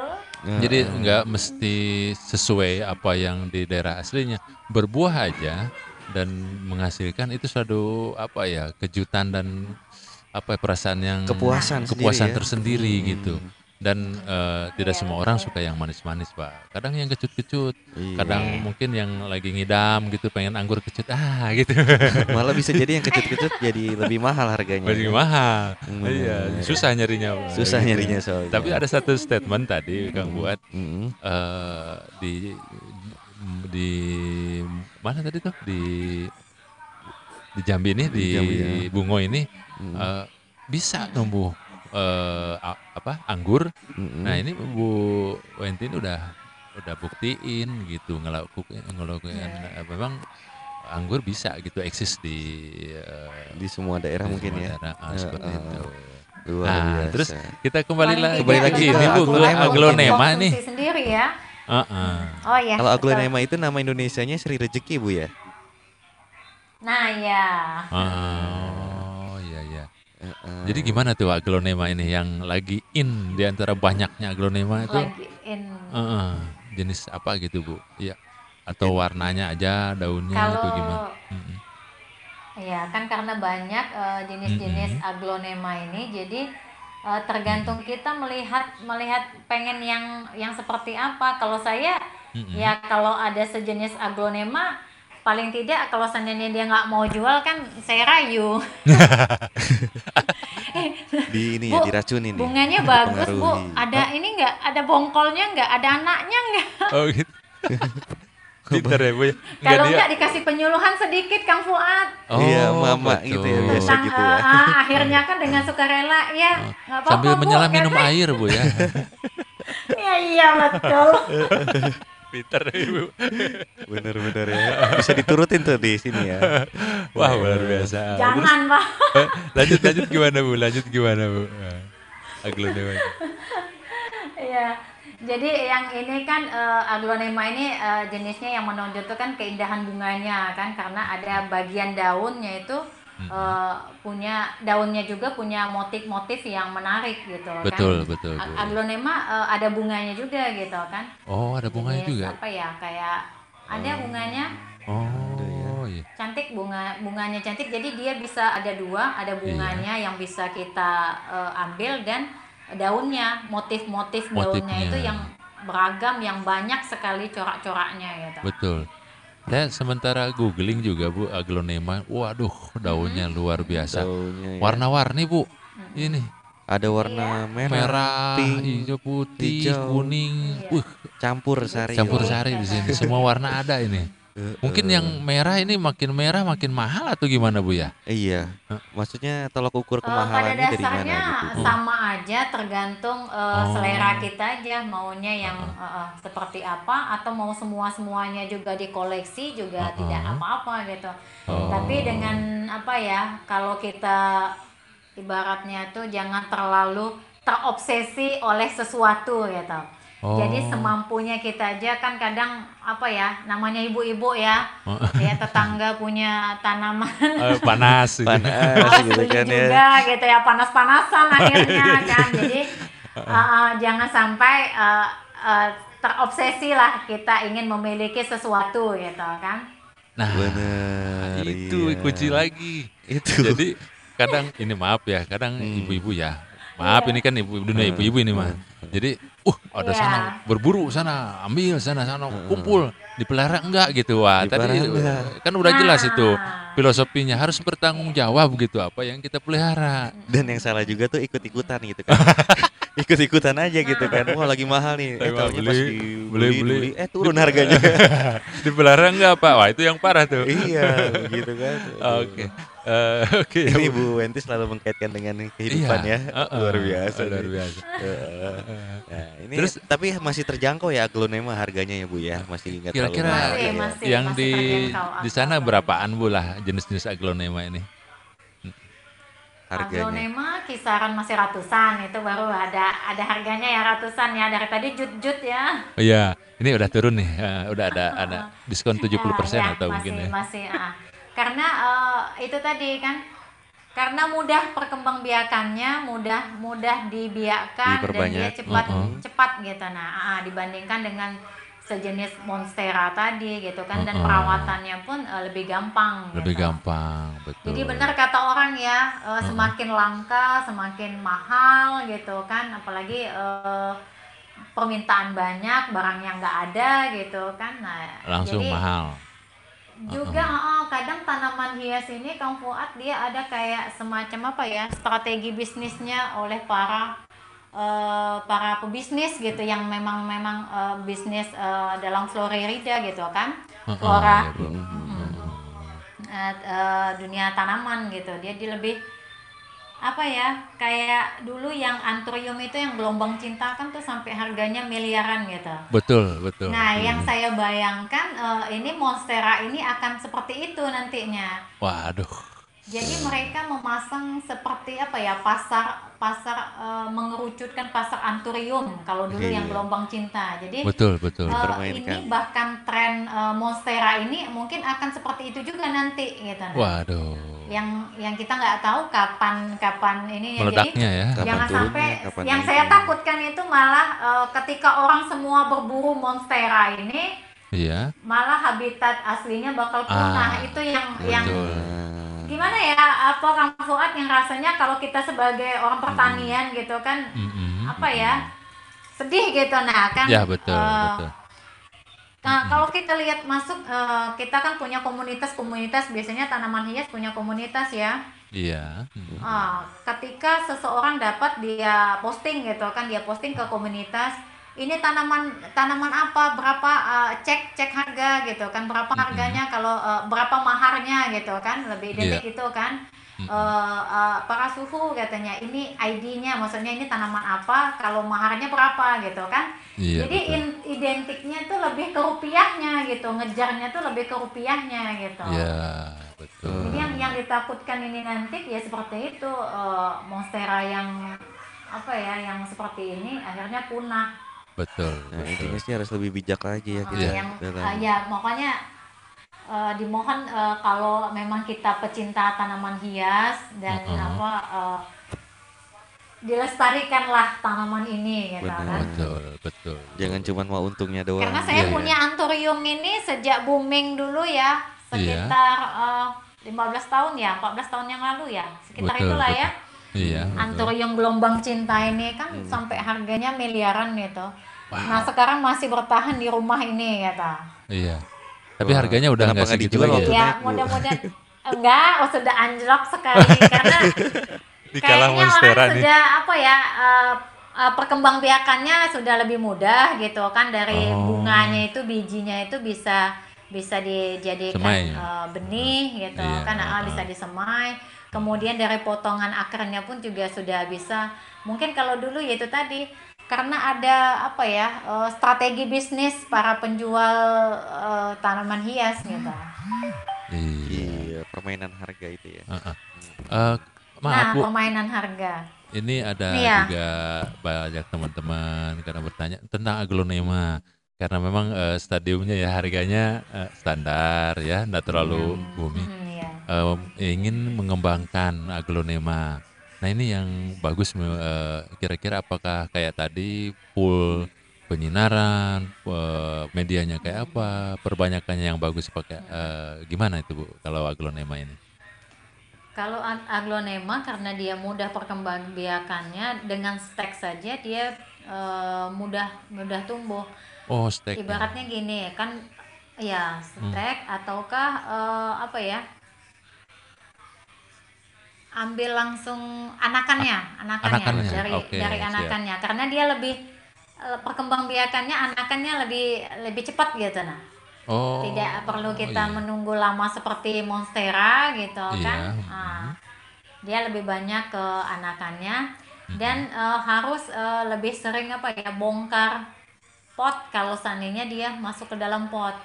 Jadi Heeh. nggak mesti sesuai apa yang di daerah aslinya. Berbuah aja dan menghasilkan itu suatu apa ya kejutan dan apa ya, perasaan yang Kepuasan sendiri kepuasan ya. tersendiri Hmm. Dan eh, tidak semua orang suka yang manis-manis, Pak. Kadang yang kecut-kecut, Iya. kadang mungkin yang lagi ngidam gitu pengen anggur kecut ah gitu. Malah bisa jadi yang kecut-kecut jadi lebih mahal harganya. Lebih mahal. Hmm, Iya, susah nyarinya. Pak. Susah Gitu. nyarinya soalnya. Tapi ada satu statement tadi Kang buat Mm-mm. eh di di mana tadi tuh di di Jambi ini di, Di Jambi, ya. Bungo ini Mm. eh, bisa tumbuh eh, a- apa anggur. Mm-mm. Nah ini Bu Wentin udah udah buktiin gitu ngelakuin ngelakuin eh, memang anggur bisa gitu eksis di eh, di semua daerah di mungkin semua ya. daerah. Ah, Eh, seperti eh, itu. Luar Nah, biasa. terus kita kembali lagi Kembali lagi ini Bu ke aglonema. aglonema nih. sendiri ya Heeh. oh ya Kalau betul. aglonema itu nama Indonesianya Sri Rezeki Bu ya. nah ya iya iya. Jadi gimana tuh aglonema ini yang lagi in di antara banyaknya aglonema itu? lagi in Heeh, jenis apa gitu, Bu? Iya. Atau warnanya aja, daunnya kalau atau gimana? Mm-mm. ya kan karena banyak eh, jenis-jenis aglonema ini jadi eh, tergantung kita melihat melihat pengen yang yang seperti apa kalau saya Mm-mm. ya kalau ada sejenis aglonema paling tidak kalau seandainya dia nggak mau jual kan saya rayu Di ini ya Bu, diracunin nih. bunganya bagus bu ada ini nggak ada bongkolnya nggak ada anaknya nggak Oh gitu. Pinter ya, Bu. ya? Kalau nggak dikasih penyuluhan sedikit kang Fuad Iya, Oh, mama betul. gitu ya, biasa tentang gitu ya. eh, ah, akhirnya kan dengan sukarela ya nggak apa-apa Sambil Bu, menyelam minum katanya. air, Bu ya. Iya iya betul. Pinter Ibu. Bener-bener ya. Bisa diturutin tuh di sini ya. Wah, luar biasa. Terus, Jangan pak. eh, lanjut lanjut gimana, Bu? Lanjut gimana, Bu? Eh, Aglonema. Iya. Jadi yang ini kan eh, aglonema ini eh, jenisnya yang menonjol itu kan keindahan bunganya kan karena ada bagian daunnya itu eh, punya daunnya juga punya motif-motif yang menarik gitu Betul, kan. betul. A- Aglonema eh, ada bunganya juga gitu kan. Oh, ada bunganya Jenis juga. Apa ya kayak ada bunganya Oh, iya. cantik bunga bunganya cantik jadi dia bisa ada dua ada bunganya yang bisa kita eh, ambil dan daunnya motif-motif daunnya Motifnya. itu yang beragam yang banyak sekali corak-coraknya gitu. Betul. Saya sementara googling juga Bu aglonema. Waduh, daunnya luar biasa. Daunnya ya. Warna-warni Bu. Ini Ada warna merah, merah, pink, hijau, putih, hijau. kuning. Uh, campur sari. campur sari di sini. Semua warna ada ini. Mungkin yang merah ini makin merah makin mahal atau gimana Bu ya? iya. Maksudnya tolak ukur Eh, pada kemahalannya dari mana dasarnya gitu. sama aja tergantung eh, Oh. selera kita aja maunya yang eh, eh, seperti apa atau mau semua semuanya juga dikoleksi juga Uh-uh. tidak apa-apa gitu. Oh. Tapi dengan apa ya kalau kita ibaratnya tuh jangan terlalu terobsesi oleh sesuatu gitu. Jadi Oh. semampunya kita aja kan kadang apa ya namanya ibu-ibu ya, ya tetangga punya tanaman Eh, panas. gitu. Panas gitu kan ya. juga gitu ya panas-panasan akhirnya kan jadi uh, uh, jangan sampai uh, uh, terobsesi lah kita ingin memiliki sesuatu gitu kan Nah, Bener. itu iya. kunci lagi. Itu. Jadi kadang ini maaf ya, kadang Hmm. ibu-ibu ya. Maaf ini kan ibu dunia ibu-ibu ini mah. Jadi, uh ada Iya. sana berburu sana, ambil sana sana kumpul, dipelihara enggak gitu. Wah, Dipelihara tadi enggak. kan udah jelas Nah. itu filosofinya harus bertanggung jawab gitu apa yang kita pelihara. Dan yang salah juga tuh ikut-ikutan gitu kan. Ikut-ikutan aja gitu kan. Wah lagi mahal nih. Eh taunya pas beli, dibeli, beli, beli. beli, eh turun harganya. dipelihara enggak, Pak? Wah, itu yang parah tuh. iya, gitu kan. Oke. Eh, Oke. Ini Bu Wenti selalu mengkaitkan dengan kehidupan Iya, ya. uh-uh, Luar biasa. Luar biasa. Heeh. Nah, ini Terus- tapi masih terjangkau ya aglonema harganya ya Bu ya. Masih nggak terlalu Kira-kira mahal Masih, ya. masih. yang di terjangkau di sana berapaan Bu lah jenis-jenis aglonema ini? harganya. aglonema kisaran masih ratusan itu baru ada ada harganya ya ratusan ya dari tadi jut-jut ya Oh iya, ini udah turun nih. eh, udah ada ada diskon 70% Ya, ya, atau masih, mungkin ya. masih ah. Karena eh, itu tadi kan karena mudah perkembangbiakannya mudah mudah dibiarkan dan dia cepat Uh-uh. cepat gitu nah ah, dibandingkan dengan sejenis monstera tadi gitu kan dan Uh-uh. perawatannya pun eh, lebih gampang Lebih gitu. gampang, betul. Jadi benar kata orang ya, eh, semakin langka, semakin mahal gitu kan, apalagi eh, permintaan banyak, barangnya nggak ada gitu kan. Nah, Langsung jadi mahal. Juga eh, kadang tanaman hias ini Kang Fuad dia ada kayak semacam apa ya strategi bisnisnya oleh para eh, para pebisnis gitu yang memang memang eh, bisnis eh, dalam florida gitu kan, flora. Bu. eh, eh, dunia tanaman gitu. Dia dia lebih apa ya kayak dulu yang anthurium itu yang gelombang cinta kan tuh sampai harganya miliaran gitu Betul, betul. nah betul. yang saya bayangkan eh, ini monstera ini akan seperti itu nantinya Waduh. jadi mereka memasang seperti apa ya pasar pasar eh, mengerucutkan pasar anthurium kalau dulu yang Iya. gelombang cinta jadi Betul, betul. Dipermainkan. ini bahkan tren eh, monstera ini mungkin akan seperti itu juga nanti gitu. Waduh. Yang yang kita nggak tahu kapan kapan ini Meledaknya ya. Kapan jangan turunnya, sampai kapan yang naiknya. saya takutkan itu malah eh, ketika orang semua berburu monstera ini Iya. malah habitat aslinya bakal punah Ah, itu yang yang betul. Nah, gimana ya apa Kang Fuad yang rasanya kalau kita sebagai orang pertanian gitu kan Mm-mm. apa ya sedih gitu nah kan Ya, betul, eh, betul. Nah, kalau kita lihat masuk, eh, kita kan punya komunitas-komunitas, biasanya tanaman hias punya komunitas ya. Iya. Mm. Ah, ketika seseorang dapat dia posting gitu kan, dia posting ke komunitas, ini tanaman tanaman apa, berapa eh, cek cek harga? gitu kan, berapa harganya, kalau eh, berapa maharnya? gitu kan, lebih identik itu kan. Eh, eh, para suhu katanya ini ID-nya, maksudnya ini tanaman apa, kalau maharnya berapa gitu kan. Iya, Jadi betul. in- identiknya tuh lebih ke rupiahnya gitu, ngejarnya tuh lebih ke rupiahnya gitu. Iya, betul. Jadi yang yang ditakutkan ini nanti ya seperti itu eh, monstera yang apa ya yang seperti ini akhirnya punah. Betul, Nah, betul. intinya sih harus lebih bijak lagi ya Eh, kita yang dalam eh, ya makanya eh, dimohon eh, kalau memang kita pecinta tanaman hias dan Mm-mm. apa eh, dilestarikanlah tanaman ini gitu Benar. kan. Betul, betul. jangan cuma mau untungnya doang. Karena saya Iya, punya anthurium ini sejak booming dulu ya, sekitar eh, 15 tahun ya, 14 tahun yang lalu ya, sekitar Betul, itulah betul. ya. Iya. betul. Anthurium gelombang cinta ini kan Hmm. sampai harganya miliaran gitu. Nah sekarang masih bertahan di rumah ini kata. Iya. Tapi harganya udah nggak segitu dijual lagi ya. Ya Bu? mudah-mudahan enggak, oh sudah anjlok sekali karena Dikalah kayaknya Monstera orang nih. sudah apa ya eh, eh, perkembangbiakannya sudah lebih mudah gitu kan dari Oh. bunganya itu bijinya itu bisa bisa dijadikan Semai. eh, benih gitu Iya, kan ah, ah. bisa disemai kemudian dari potongan akarnya pun juga sudah bisa mungkin kalau dulu ya itu tadi karena ada apa ya eh, strategi bisnis para penjual eh, tanaman hias gitu Iya. Iya, permainan harga itu ya. Heeh. Eh, maaf nah Bu, permainan harga ini ada Iya. juga banyak teman-teman karena bertanya tentang aglonema. Karena memang eh, stadiumnya ya harganya eh, standar ya, enggak terlalu booming. Hmm, iya. eh, ingin mengembangkan aglonema. Nah ini yang bagus eh, kira-kira apakah kayak tadi full penyinaran, eh, medianya kayak apa, perbanyakannya yang bagus pakai eh, gimana itu Bu kalau aglonema ini? Kalau ag- aglonema karena dia mudah perkembangbiakannya dengan stek saja dia eh, mudah mudah tumbuh. Oh stek. Ibaratnya gini kan ya Hmm. stek ataukah eh, apa ya? Ambil langsung anakannya, anakannya, anakannya, dari oke, dari siap. anakannya karena dia lebih eh, perkembangbiakannya anakannya lebih lebih cepat gitu nah. Oh. Tidak perlu kita iya. menunggu lama seperti monstera gitu Iya, kan. mm. Ah, dia lebih banyak ke anakannya Hmm. dan eh, harus eh, lebih sering apa ya bongkar pot kalau seandainya dia masuk ke dalam pot.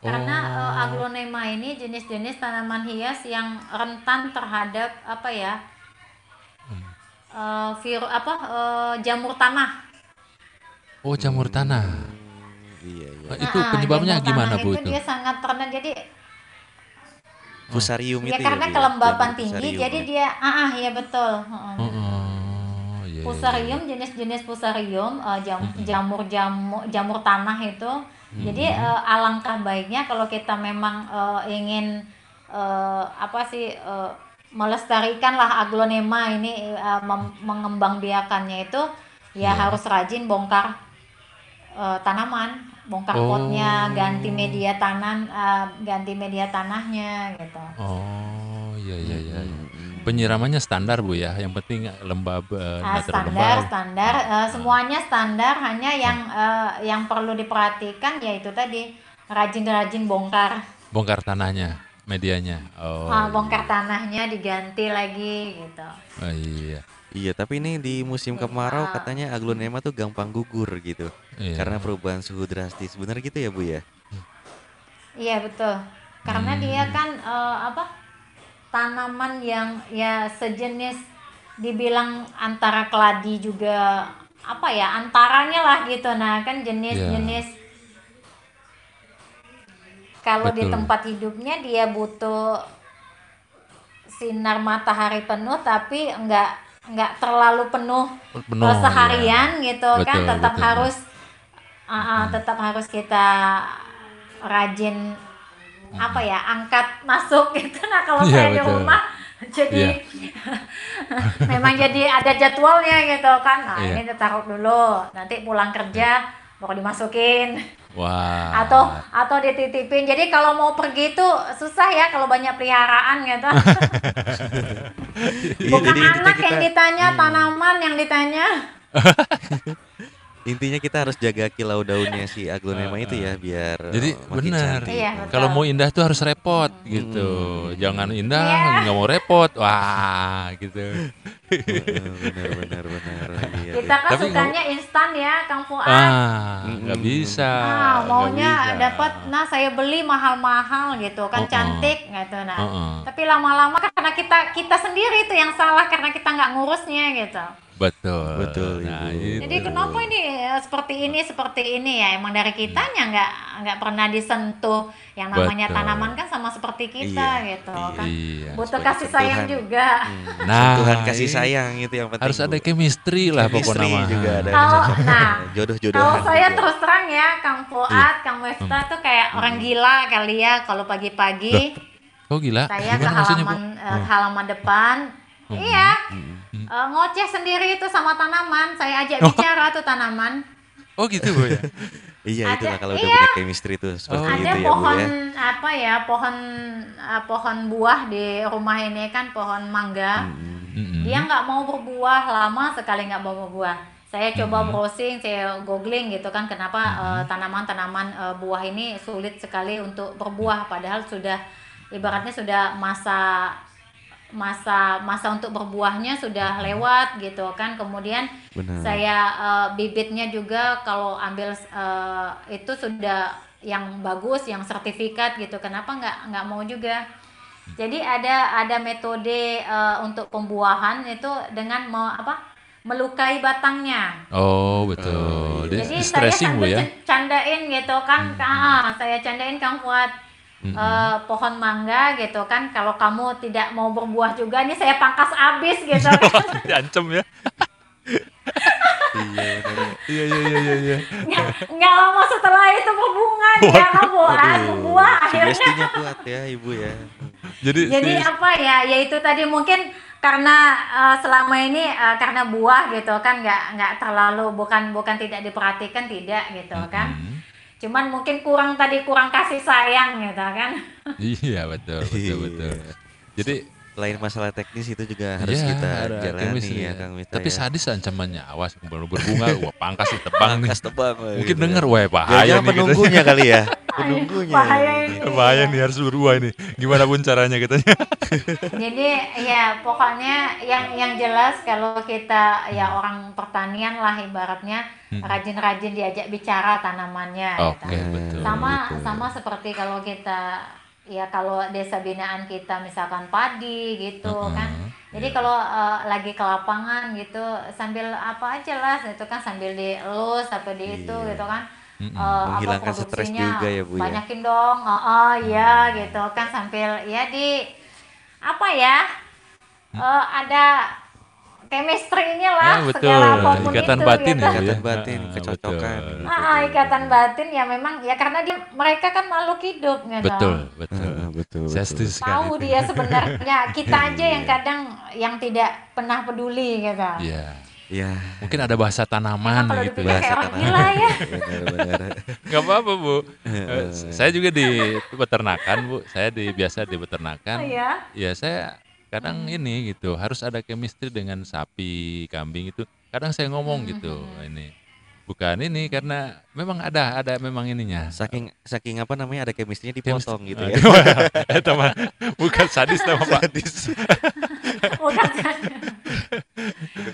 Karena Oh. aglonema ini jenis-jenis tanaman hias yang rentan terhadap apa ya? Hmm. eh, virus apa eh, jamur tanah. Oh jamur tanah. Iya, iya. Nah, itu Nah, penyebabnya jamur gimana tanah Bu itu? itu? Dia sangat rentan jadi Fusarium ya itu karena ya, Bu, ya? kelembapan Jamur tinggi fusarium jadi ya. dia ah ah, iya betul Heeh. Oh, oh, iya, iya, Fusarium jenis-jenis fusarium eh, jam- Mm-mm. jamur jamur jamur tanah itu jadi eh, alangkah baiknya kalau kita memang eh, ingin eh, apa sih eh, melestarikan lah aglonema ini eh, mem- mengembangbiakannya itu ya Iya. harus rajin bongkar eh, tanaman bongkar Oh. potnya ganti media tanam eh, ganti media tanahnya gitu Oh iya iya iya. iya. Penyiramannya standar Bu ya. Yang penting lembab eh, Ah, nggak terlalu standar, lembab. standar, eh, semuanya standar. Hanya yang eh, yang perlu diperhatikan yaitu tadi rajin-rajin bongkar, Bongkar tanahnya, medianya. Oh. Ah, bongkar tanahnya diganti lagi gitu. Oh, iya. Iya, tapi ini di musim kemarau katanya aglonema tuh gampang gugur gitu. Iya. Karena perubahan suhu drastis. Benar gitu ya, Bu ya? Iya betul. Karena Hmm. dia kan eh, apa tanaman yang ya sejenis dibilang antara keladi juga apa ya antaranya lah gitu. Nah kan jenis-jenis kalau di tempat hidupnya dia butuh sinar matahari penuh tapi enggak enggak terlalu penuh, Penuh, eh, seharian gitu kan Betul, tetap betul. harus ah, ah, tetap harus kita rajin apa ya angkat masuk gitu. Nah kalau Iya, saya di betul. rumah jadi Iya. memang jadi ada jadwalnya gitu kan. Nah Iya. ini ditaruh dulu. Nanti pulang kerja baru dimasukin. Wah. atau atau dititipin. Jadi kalau mau pergi itu susah ya kalau banyak peliharaan gitu. Iya, bukan jadi anak yang kita- ditanya tanaman yang ditanya Intinya kita harus jaga kilau daunnya si aglonema itu ya biar Jadi eh, makin benar. cantik. Iya. Kalau mau indah tuh harus repot gitu. Jangan indah Iya. nggak mau repot. Wah, gitu. Benar benar benar. Iya, kita iya. kan Tapi sukanya instan ya Kang Fuad Ah, nggak Mm-mm. bisa. Ah, nggak maunya dapat nah saya beli mahal-mahal gitu kan Uh-uh. cantik gitu nah Uh-uh. tapi lama-lama kan karena kita kita sendiri itu yang salah karena kita nggak ngurusnya gitu Betul. Betul, Nah, itu. jadi kenapa ini ya, seperti ini seperti ini ya emang dari kitanya nggak nggak pernah disentuh yang namanya Betul. tanaman kan sama seperti kita Iya, gitu iya. kan Iya. butuh kasih sayang sentuhan. juga Hmm, Nah, sentuhan kasih sayang itu yang penting. Harus ada Bu. chemistry lah Chemistry pokoknya mah. juga ada Kalau- nah, jodoh-jodohan. Kalau saya juga. terus terang ya, Kang Fuad, Kang Westa Hmm. tuh kayak orang gila kali ya kalau pagi-pagi Oh gila. saya ke Gimana maksudnya, Bu? halaman eh, halaman depan. Iya. Mm-mm. eh, ngoceh sendiri itu sama tanaman. Saya ajak Oh. bicara tuh tanaman. Oh gitu Bu ya. Iya Ada- itulah kalau udah iya. punya chemistry tuh seperti Oh. itu ada ya Bu pohon ya. apa ya pohon eh, pohon buah di rumah ini kan pohon mangga. Mm-mm. dia nggak mau berbuah lama sekali nggak mau berbuah saya coba Mhm. browsing saya googling gitu kan kenapa eh, tanaman-tanaman eh, buah ini sulit sekali untuk berbuah padahal sudah ibaratnya sudah masa masa masa untuk berbuahnya sudah lewat gitu kan kemudian Benar. saya eh, bibitnya juga kalau ambil eh, itu sudah yang bagus yang sertifikat gitu kenapa nggak nggak mau juga jadi ada ada metode eh, untuk pembuahan itu dengan me- apa melukai batangnya Oh betul. Iya. Jadi saya stressing Bu sambil ya. candain gitu kan ah, saya candain Kang Fuad Eh, pohon mangga gitu kan kalau kamu tidak mau berbuah juga ini saya pangkas abis gitu kan Diancem ya. Iya benar. Iya iya iya iya. iya. nggak nggak lama setelah itu berbunga dia kamu ah, Waduh, berbuah akhirnya kuat ya Ibu ya. Jadi, jadi si- apa ya yaitu tadi mungkin karena eh, selama ini eh, karena buah gitu kan nggak nggak terlalu bukan bukan tidak diperhatikan tidak gitu kan Mm-mm. Cuman mungkin kurang tadi kurang kasih sayang gitu kan Iya betul betul Iya. betul. Jadi Lain masalah teknis itu juga harus Iya, kita ada jalani ya ya. Kang Mita Tapi ya. sadis ancamannya, awas baru berbunga, wah pangkas ditebang nih. Pangkas tebang. Mungkin gitu denger, ya. wah bahaya nih. katanya. penunggunya kali ya. Penunggunya. bahaya ini. Bahaya nih harus berubah ini. Gimana pun caranya katanya. jadi ya pokoknya yang yang jelas kalau kita ya orang pertanian lah ibaratnya Hmm. rajin-rajin diajak bicara tanamannya gitu. Oke betul. sama gitu. sama seperti kalau kita ya kalau desa binaan kita misalkan padi gitu Mm-mm, kan jadi iya. kalau eh, lagi ke lapangan gitu sambil apa aja lah itu kan sambil dielus apa di itu Iya. gitu kan Mm-mm. eh, apa Menghilangkan stres juga ya, Bu, ya? banyakin dong oh, oh ya gitu kan sambil ya di apa ya eh, ada chemistry-nya lah Ya, betul. segala apa pun Ikatan itu batin gitu. ya, Ikatan ya. batin, Ah, kecocokan. betul. Ah, ikatan batin ya memang ya karena dia mereka kan makhluk hidup gitu. Betul, betul. Betul. Saya betul. sekali. Tahu dia sebenarnya kita aja yang Iya. kadang yang tidak pernah peduli gitu. Iya. Ya, Mungkin ada bahasa tanaman Kalau gitu ya. bahasa tanah. gila ya. Benar-benar. Gak apa-apa Bu. Saya juga di peternakan Bu. Saya di biasa di peternakan. Oh, ya. Ya saya kadang ini gitu harus ada chemistry dengan sapi, kambing itu. Kadang saya ngomong gitu ini. Bukan ini karena memang ada ada memang ininya. Saking saking apa namanya ada chemistry-nya dipotong gitu ya. Itu mah bukan sadis nama Pak.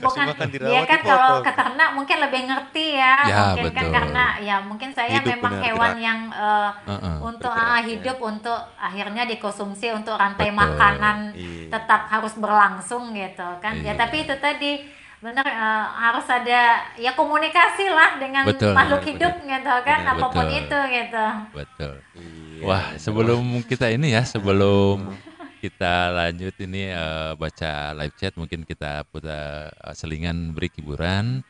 Bukan bukan dirawat, kan kalau dipotong. ke ternak mungkin lebih ngerti ya, Ya, mungkin kan betul. karena ya mungkin saya Hidup memang benar, hewan gerak. yang eh, Heeh. untuk bergerak, ah, ya. hidup untuk akhirnya dikonsumsi untuk rantai Betul. makanan Iya. tetap harus berlangsung gitu kan ya Iya. tapi itu tadi benar eh, harus ada ya komunikasi lah dengan Betul, makhluk benar, hidup gitu kan Benar, apa pun betul. itu gitu Betul. Iya. Wah, sebelum kita ini ya, sebelum kita lanjut ini eh, baca live chat, mungkin kita putar eh, selingan break hiburan.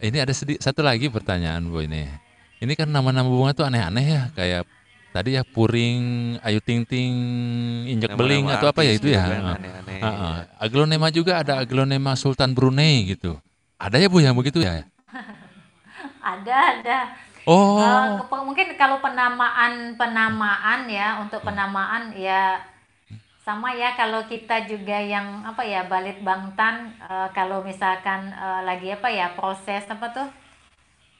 Ini ada sedi- satu lagi pertanyaan Bu ini. Ini kan nama-nama bunga tuh aneh-aneh ya, kayak tadi ya puring, ayu ting ting, injek Nama-nama beling atau apa ya itu ya. juga kan. Heeh. Aglonema juga ada aglonema Sultan Brunei gitu. Ada ya Bu yang begitu ya? ada ada Oh, Eh, mungkin kalau penamaan penamaan ya untuk penamaan ya sama ya kalau kita juga yang apa ya balit bangtan eh, kalau misalkan eh, lagi apa ya proses apa tuh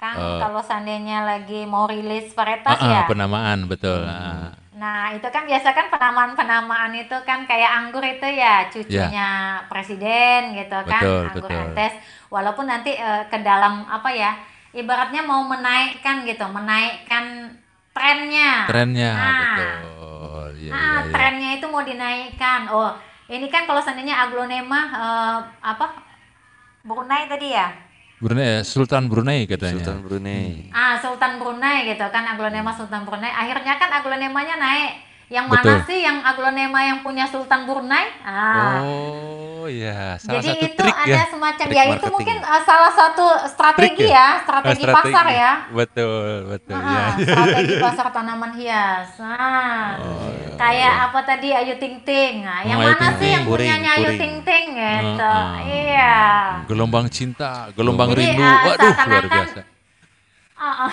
Kang Eh. kalau seandainya lagi mau rilis varietas ah, ah, ya penamaan betul. ah. Nah, itu kan biasa kan penamaan-penamaan itu kan kayak anggur itu ya cucunya presiden gitu kan, Betul, anggur betul. entes. Walaupun nanti eh, ke dalam apa ya, ibaratnya mau menaikkan gitu, menaikkan trennya. Trennya Nah, betul. Iya, Nah, iya, iya. trennya itu mau dinaikkan. Oh, ini kan kalau seandainya aglonema eh, apa Brunei tadi ya? Brunei, Sultan Brunei katanya. Sultan Brunei. Ah, Sultan Brunei gitu kan aglonema Sultan Brunei. Akhirnya kan aglonemanya naik. Yang mana Betul. sih yang aglonema yang punya Sultan Brunei? Ah. Oh ya, salah Jadi satu itu trik ada ya. semacam Trik ya itu marketing. mungkin uh, salah satu strategi Trik ya, Oh, strategi, pasar ya. Betul, betul. Ah, ya. strategi pasar tanaman hias. Nah, kayak apa tadi Ayu Ting Ting. Nah, yang Oh, Ayu mana Ting sih Ting. yang Puring, punyanya Ayu puring. Ting Ting gitu. Ah, ah. Iya. Gelombang cinta, gelombang Jadi, rindu. ah, Waduh, luar biasa. Ah, ah.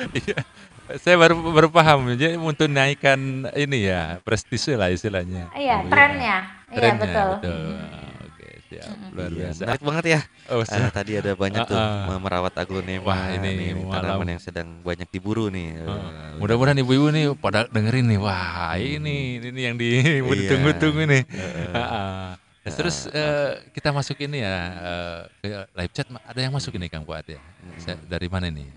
Saya baru baru paham. Jadi untuk naikkan ini ya prestise lah istilahnya. Iya, trennya. Iya, Trennya, betul. Oke, siap. Luar Iya, biasa. menarik banget ya. Oh, Ah, siap. tadi ada banyak tuh Ah, ah. merawat aglonema. Wah, ini nih, tanaman yang sedang banyak diburu nih. Eh, Mudah-mudahan ibu-ibu nih pada dengerin nih. Wah, ini ini yang di Iya. ditunggu-tunggu nih. Heeh. Heeh. Terus, terus eh, kita masuk ini ya eh, ke live chat ada yang masuk ini Kang Fuad ya. Saya- dari mana nih?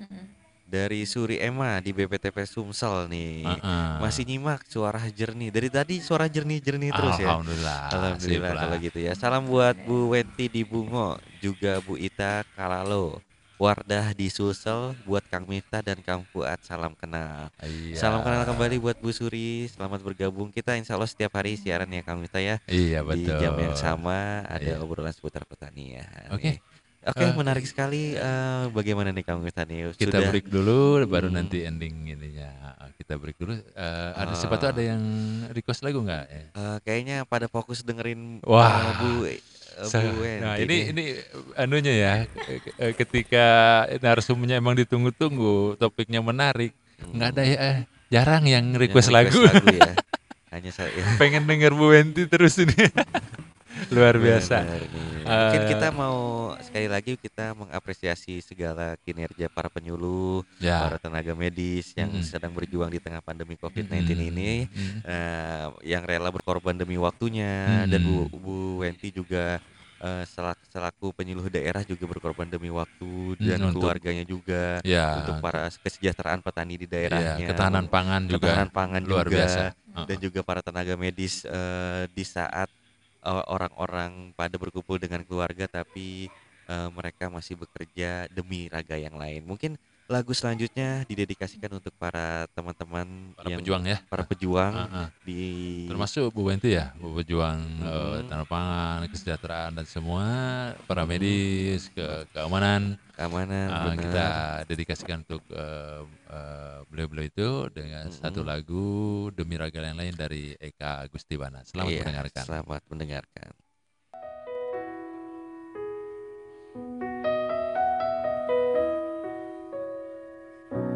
Dari Suri Emma di BPTP Sumsel nih. Heeh. Masih nyimak suara jernih. Dari tadi suara jernih-jernih terus ya. Alhamdulillah. Alhamdulillah kalau gitu ya. Salam buat Bu Wenti di Bungo, juga Bu Ita Kalalo. Wardah di Sulsel, buat Kang Miftah dan Kang Fuad salam kenal. Iya. Salam kenal kembali buat Bu Suri, selamat bergabung. Kita insya Allah setiap hari siaran ya Kang Miftah ya. Iya Di betul. jam yang sama ada Iya. obrolan seputar pertanian. Oke. nih. Oke, Eh, menarik sekali. Eh, bagaimana nih Miftah nih? Kita Sudah- break dulu, baru Hmm. nanti ending ininya. Kita break dulu. Eh, ada Ah. siapa tuh ada yang request lagu nggak? Eh, Eh, kayaknya pada fokus dengerin Wah. eh, Bu Sa- Bu nah ini ini anunya ya ke- ke- ketika narsumnya emang ditunggu-tunggu topiknya menarik nggak ada ya eh, jarang yang Yang request, lagu ya. Hanya saya. pengen denger Bu Wenti terus ini luar biasa Benar nih. Mungkin Eh, kita mau sekali lagi kita mengapresiasi segala kinerja para penyuluh, ya para tenaga medis yang Mm-mm. sedang berjuang di tengah pandemi COVID-19 Mm-mm. ini, Mm. eh, yang rela berkorban demi waktunya dan Bu. Bu Wenti juga selak- selaku penyuluh daerah juga berkorban demi waktu dan Mm, untuk- keluarganya juga ya untuk para kesejahteraan petani di ya, daerahnya, ketahanan pangan juga ketahanan pangan luar juga biasa dan juga para tenaga medis eh, di saat orang-orang pada berkumpul dengan keluarga tapi eh, mereka masih bekerja demi raga yang lain. Mungkin lagu selanjutnya didedikasikan untuk para teman-teman para yang pejuang ya para pejuang Ah, ah. di termasuk Bu Wenti ya Bu pejuang eh, Mm. tanah pangan kesejahteraan dan semua para Mm. medis ke keamanan keamanan benar. kita dedikasikan untuk eh, eh, beliau-beliau itu dengan satu Mm-mm. lagu demi raga yang lain dari Eka Agustivana. Selamat Iya, mendengarkan. Selamat mendengarkan.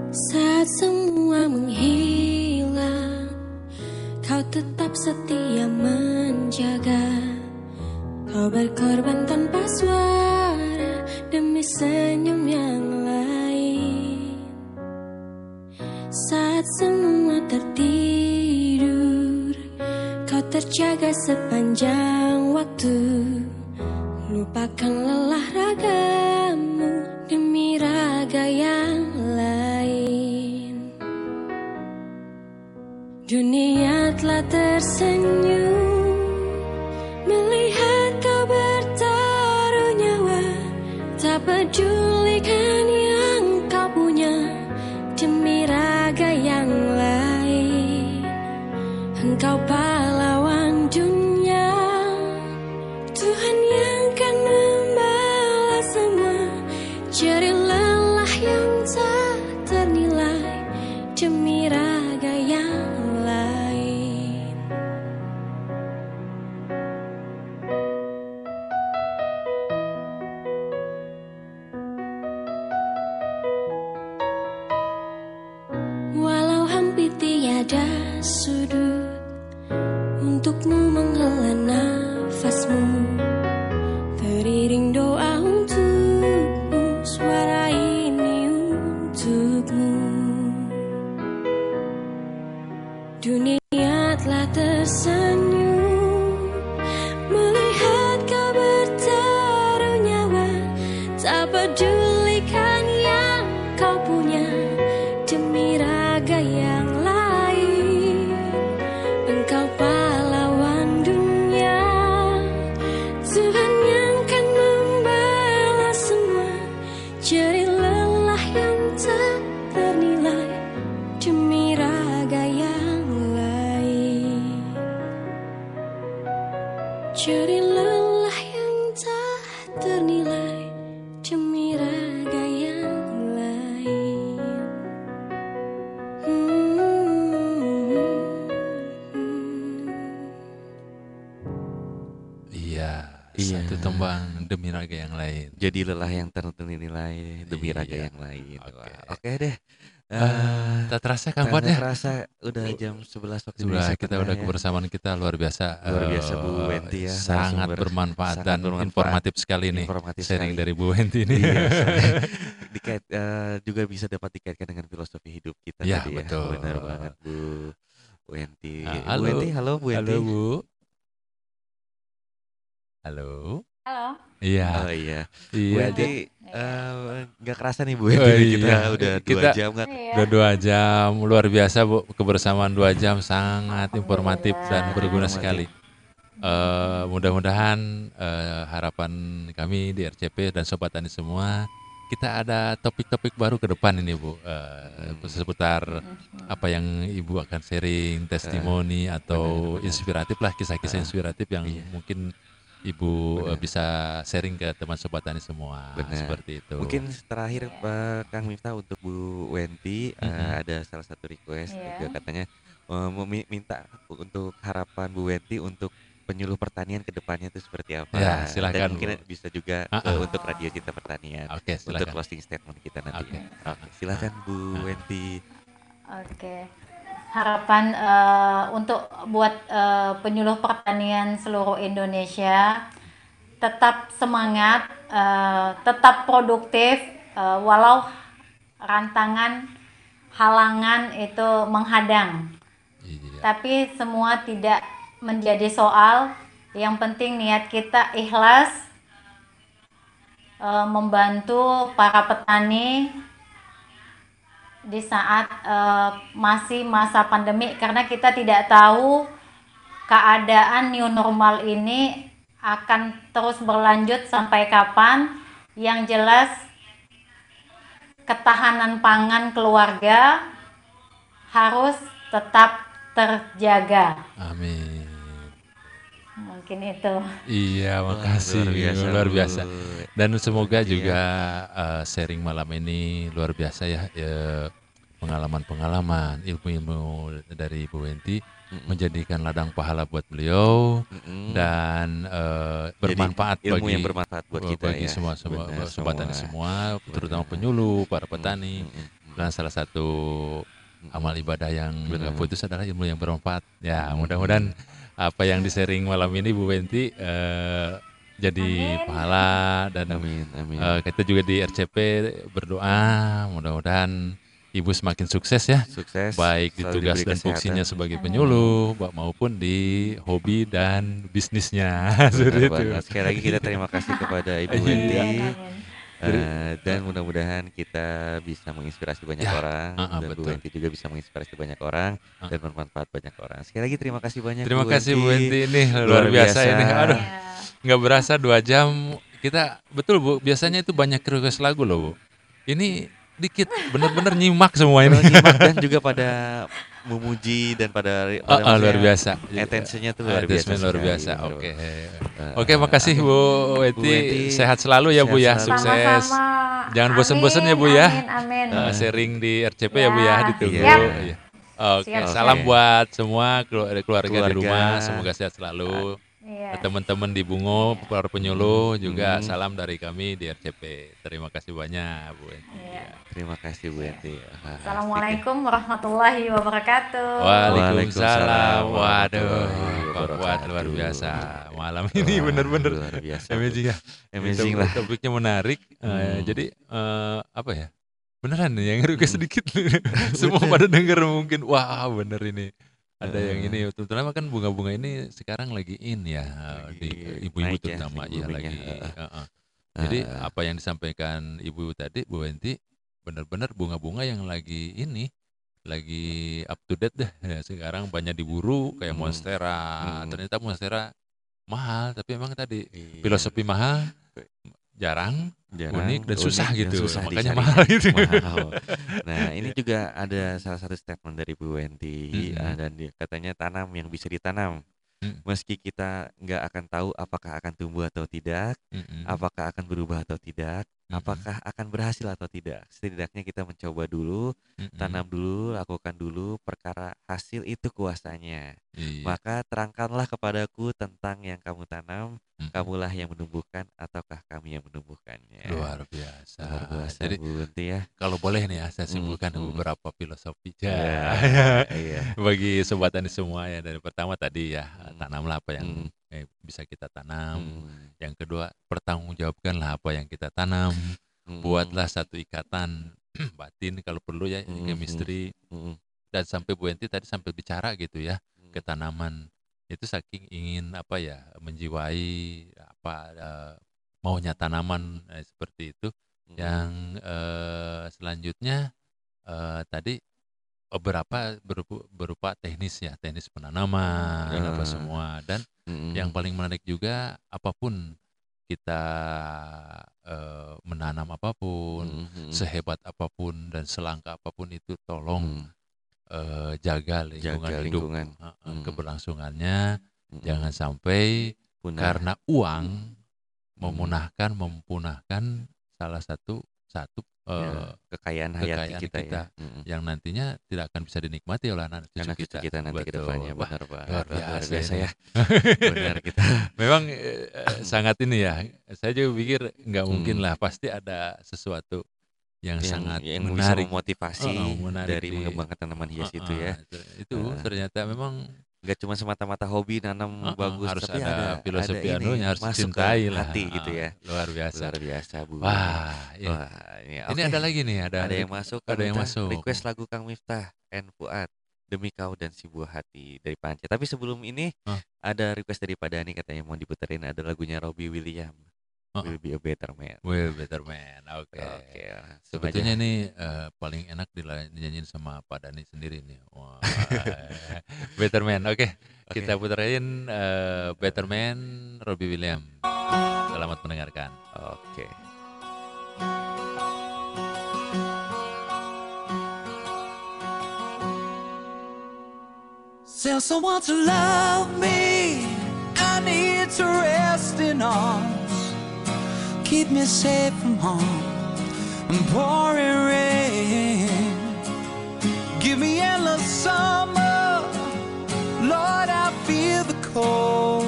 Saat semua menghilang Kau tetap setia menjaga. Kau berkorban tanpa suara Demi senyum yang lain. Saat semua tertidur Kau terjaga sepanjang waktu. Lupakan lelah ragamu Demi raga yang Dunia telah tersenyum Melihat kau bertaruh nyawa. Tak pedulikan yang kau punya Demi raga yang lain. Engkau pahlawan raga yang lain. Jadi lelah yang ternilai demi raga Iya. yang lain. Oke. Wah, Oke deh. Eh, Eh, tak terasa tak kapan ya? terasa udah jam 11 waktu Sudah kita udah ya. kebersamaan kita luar biasa. Luar biasa, Bu eh, Wenti ya, Sangat bermanfaat Sangat dan bermanfaat. informatif sekali nih. Informatif Sharing sekali. dari Bu Wenti ini. Iya, dikait eh, juga bisa dapat dikaitkan dengan filosofi hidup kita Iya, tadi ya. betul. Benar banget Bu Wenti. Ah, Bu halo. Wenti, halo Bu Wenti. Halo Bu. Halo. Halo. Iya. Oh iya. Iya. Wenti eh, nggak kerasa nih Bu Wenti Oh, kita iya. udah dua Kita- jam nggak Iya. Udah dua jam, luar biasa Bu. Kebersamaan dua jam sangat informatif dan berguna Informatif. sekali. Eh, mudah-mudahan eh, harapan kami di RCP dan Sobat Tani semua kita ada topik-topik baru ke depan ini Bu Eh, seputar apa yang Ibu akan sharing testimoni atau benar, benar. inspiratif lah kisah-kisah Ah, inspiratif yang iya. mungkin Ibu eh, Benar. bisa sharing ke teman Sobat Tani semua Benar. seperti itu. Mungkin terakhir Pak Kang Miftah untuk Bu Wenti eh, Mhm. ada salah satu request Iya. juga katanya memi- minta untuk harapan Bu Wenti untuk penyuluh pertanian ke depannya itu seperti apa. Ya, silakan, Dan mungkin Bu. bisa juga ke- ah. untuk Radio Cita Pertanian Oke, untuk closing statement kita nanti. Oke. Oke, silakan Bu. Wenti. Oke. Harapan eh, untuk buat eh, penyuluh pertanian seluruh Indonesia tetap semangat, eh, tetap produktif eh, walau rantangan halangan itu menghadang. Iya. Tapi semua tidak menjadi soal. Yang penting niat kita ikhlas eh, membantu para petani di saat eh, masih masa pandemi karena kita tidak tahu keadaan new normal ini akan terus berlanjut sampai kapan. Yang jelas ketahanan pangan keluarga harus tetap terjaga. Amin. Mungkin itu. Iya, makasih. Luar biasa. Bu. Dan semoga Iya. juga eh, sharing malam ini luar biasa ya. ya, pengalaman-pengalaman, ilmu-ilmu dari Bu Wenti Mm-mm. menjadikan ladang pahala buat beliau Mm-mm. dan Jadi, bermanfaat ilmu bagi yang bermanfaat buat kita bagi ya. semua semua Benar, sobat tani semua, terutama Benar. penyuluh, para petani. Mm, mm, mm, Dan salah satu amal ibadah yang nggak putus adalah ilmu yang bermanfaat. Ya, Mm. mudah-mudahan apa yang di-sharing malam ini Bu Wenti eh, jadi Amin. pahala dan Amin, amin. eh, kita juga di RCP berdoa mudah-mudahan Ibu semakin sukses ya. Sukses. Baik di tugas dan fungsinya sebagai penyuluh maupun di hobi dan bisnisnya. Sekali lagi kita terima kasih kepada Ibu Iya. Wenti. Eh, dan mudah-mudahan kita bisa menginspirasi banyak Ya, orang ah, ah, dan Bu betul. Wenti juga bisa menginspirasi banyak orang Ah. dan bermanfaat banyak orang. Sekali lagi terima kasih banyak Terima Bu kasih Bu Wenti ini Luar luar biasa, biasa. ini. Aduh, Ya. nggak berasa dua jam. Kita betul Bu, biasanya itu banyak request lagu loh Bu. Ini dikit, bener-bener nyimak semua ini. Nyimak dan juga pada memuji dan pada, Ah, pada ah, luar biasa. attention-nya tuh luar biasa. Luar biasa. Oke. Eh, Oke, makasih Bu. Wenti, Sehat selalu ya Bu ya, sehat selalu. sukses. Sama-sama. Jangan bosen-bosen ya, Bu, ya. Amin, amin. Eh, sharing di RCP ya Bu ya, Ya, ditunggu. siap. Iya. Oke, Siap, salam buat semua kelu- keluarga, di Keluarga. rumah, semoga sehat selalu. Iya. Teman-teman di Bungo, para penyuluh juga Hmm. salam dari kami di RCP. Terima kasih banyak Bu Wenti. Iya. Terima kasih Bu Wenti. Ah, Assalamualaikum warahmatullahi wabarakatuh. Waalaikumsalam. Waduh, Pak wabarakatuh. luar biasa. Malam ini. Bu. amazing ya. Amazing lah. Topiknya menarik. Eh, Hmm. jadi eh, apa ya? Beneran nih yang request Hmm. sedikit. Semua pada denger mungkin wah bener ini. Ada yang Eh. ini terutama kan bunga-bunga ini sekarang lagi in ya Lagi di ibu-ibu naik ya, terutama ya ya, lagi. heeh. heeh. Jadi Eh, apa yang disampaikan ibu tadi Bu Wenti benar-benar bunga-bunga yang lagi ini lagi up to date deh ya, sekarang banyak diburu kayak Hmm. monstera Hmm. ternyata monstera mahal tapi emang tadi iya. filosofi mahal jarang Jarang, unik dan unik susah dan gitu susah makanya dicari. mahal gitu Mahal. Nah, ini juga ada salah satu statement dari Bu Wenti Mm-mm. eh, dan dia katanya tanam yang bisa ditanam. Mm. Meski kita nggak akan tahu apakah akan tumbuh atau tidak, Mm-mm. apakah akan berubah atau tidak, Apakah akan berhasil atau tidak. Setidaknya kita mencoba dulu, Mm-mm. tanam dulu, lakukan dulu, perkara hasil itu kuasanya. Iya. Maka terangkanlah kepadaku tentang yang kamu tanam, kamu kamulah yang menumbuhkan ataukah kami yang menumbuhkannya? Luar biasa. Luar biasa Jadi Bu Unti ya. kalau boleh nih ya saya Hmm, simpulkan hmm. beberapa filosofi Ya, ya. iya. bagi sobat tani semua ya dari pertama tadi ya Hmm. tanamlah apa yang Hmm. Eh, bisa kita tanam. Hmm, Yang kedua pertanggungjawabkanlah apa yang kita tanam. hmm, Buatlah satu ikatan batin kalau perlu ya Hmm, chemistry hmm, dan sampai Bu Enti tadi sampai bicara gitu ya hmm. ke tanaman itu saking ingin apa ya menjiwai apa eh, maunya tanaman eh, seperti itu Hmm. yang eh, selanjutnya eh, tadi beberapa berupa, berupa teknis ya teknis penanaman Ya. apa semua dan Hmm, yang paling menarik juga apa pun kita eh, menanam apa pun hmm, hmm, sehebat apa pun dan selangkah apa pun itu tolong hmm, eh, jaga lingkungan Jaga hidup lingkungan. eh, eh, Hmm. keberlangsungannya hmm. jangan sampai Punah. karena uang Hmm. memunahkan mempunahkan salah satu satu Eh, kekayaan hayati kekayaan kita, kita. ya. Yang nantinya tidak akan bisa dinikmati oleh anak cucu cucu kita. kita nanti ke Betul. depannya Wah, benar Pak. luar biasa biasa ya. Benar kita. memang eh, eh, sangat ini ya. Saya juga pikir nggak mungkin Hmm. lah, pasti ada sesuatu yang, yang sangat yang bisa menarik. memotivasi Oh, menarik dari di- mengembangkan tanaman hias Ah, itu ya. itu, Ah. ternyata memang Nggak cuma semata-mata hobi nanam ah, ah, bagus, harus tapi ada, ada filosofi ada ini harus masuk ke lah. hati gitu Ah, ya. Luar biasa. Luar biasa Bu. Wah, iya. Wah, ini, ini oke. ada lagi nih, ada ada yang masuk ada yang Miftah. masuk. request lagu Kang Miftah and Fuad demi kau dan si buah hati dari Panca tapi sebelum ini Hah? ada request dari Pak Dani katanya mau diputerin ada lagunya Robbie William Oh. Will Be a Better Man Will Better Man. Oke. oke langsung Sebetulnya aja. ini eh, paling enak dinyanyiin sama Pak Dani sendiri nih. Wah. Better Man. Oke, Oke. kita puterin eh, Better Man Robbie William. Selamat mendengarkan. oke Tell someone to love me. I need to rest in arms. Keep me safe from harm and pouring rain. Give me endless summer. Lord, I feel the cold.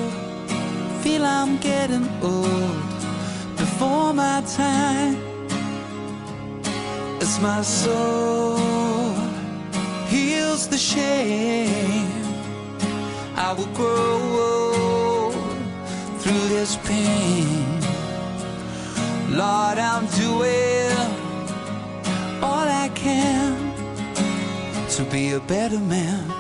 Feel I'm getting old before my time. As my soul heals the shame. I will grow through this pain. Lord, I'm doing all I can to be a better man.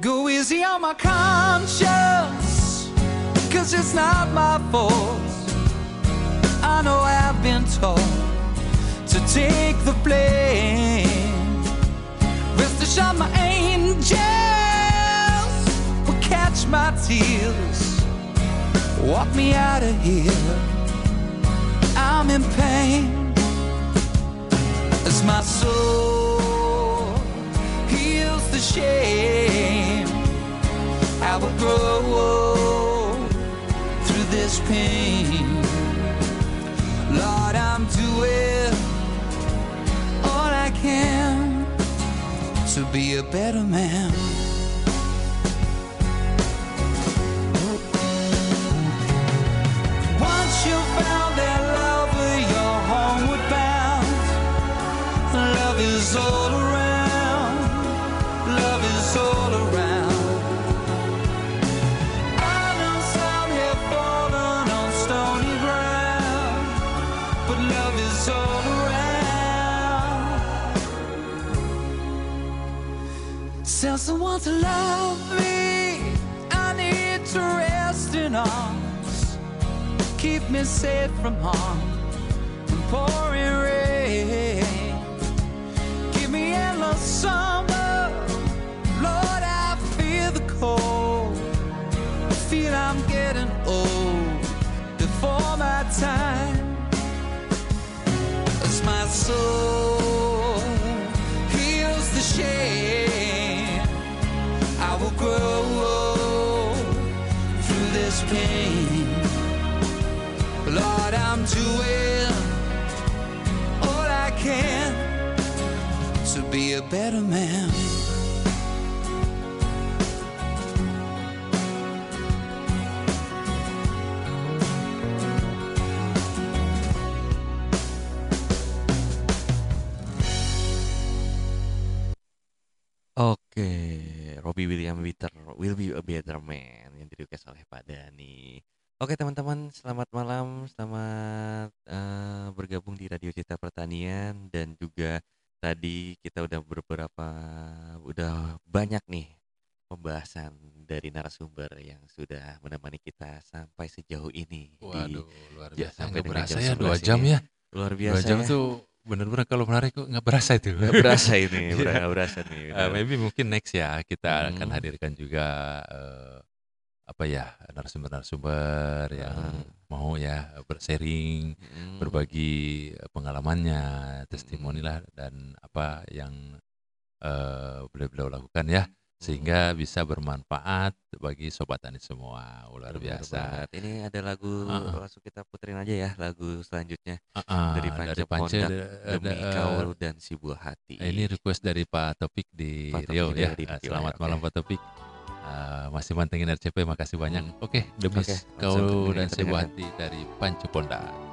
Go easy on my conscience, cause it's not my fault. I know I've been told to take the blame. Rest assured, my catch my tears, walk me out of here. I'm in pain as my soul heals the shame. I will grow through this pain. Lord, I'm doing all I can to be a better man. Someone to love me. I need to rest in arms. Keep me safe from harm and pouring rain. Give me endless summer. Lord, I feel the cold. I feel I'm getting old before my time. As my soul Through this pain. Lord, I'm doing all I can to be a better man. Yang direquest oleh Pak Dani. Oke teman-teman, selamat malam, selamat eh, bergabung di Radio Cita Pertanian dan juga tadi kita udah beberapa, udah banyak nih pembahasan dari narasumber yang sudah menemani kita sampai sejauh ini di Waduh, luar ja- biasa. sampai Nggak dengan berasa jam ya dua 11 jam ya. luar Dua biasa jam ya. tuh bener-bener kalau menarik kok nggak berasa itu. Nggak berasa ini, nggak berasa nih. Eh, bener. maybe mungkin next ya kita akan Hmm. hadirkan juga eh, apa ya narasumber-narasumber yang Ah. mau ya bersharing, Mm. berbagi pengalamannya, Hmm. testimoni lah dan apa yang eh, beliau-beliau lakukan ya sehingga bisa bermanfaat bagi sobat tani semua. Luar biasa. banget. Ini ada lagu Heeh. langsung kita puterin aja ya lagu selanjutnya Ah, dari dari Pance Pance Pondak de- demi de- kau dan si buah hati. Eh, Ini request dari Pak Topik di Pak Topik Riau di ya. Di Ah, Riau, Selamat malam Pak Topik. Ah, masih mantengin RCP, makasih banyak. Hmm. Oke, demi Oke, kau dan sebuah hati dari Pancu Ponda.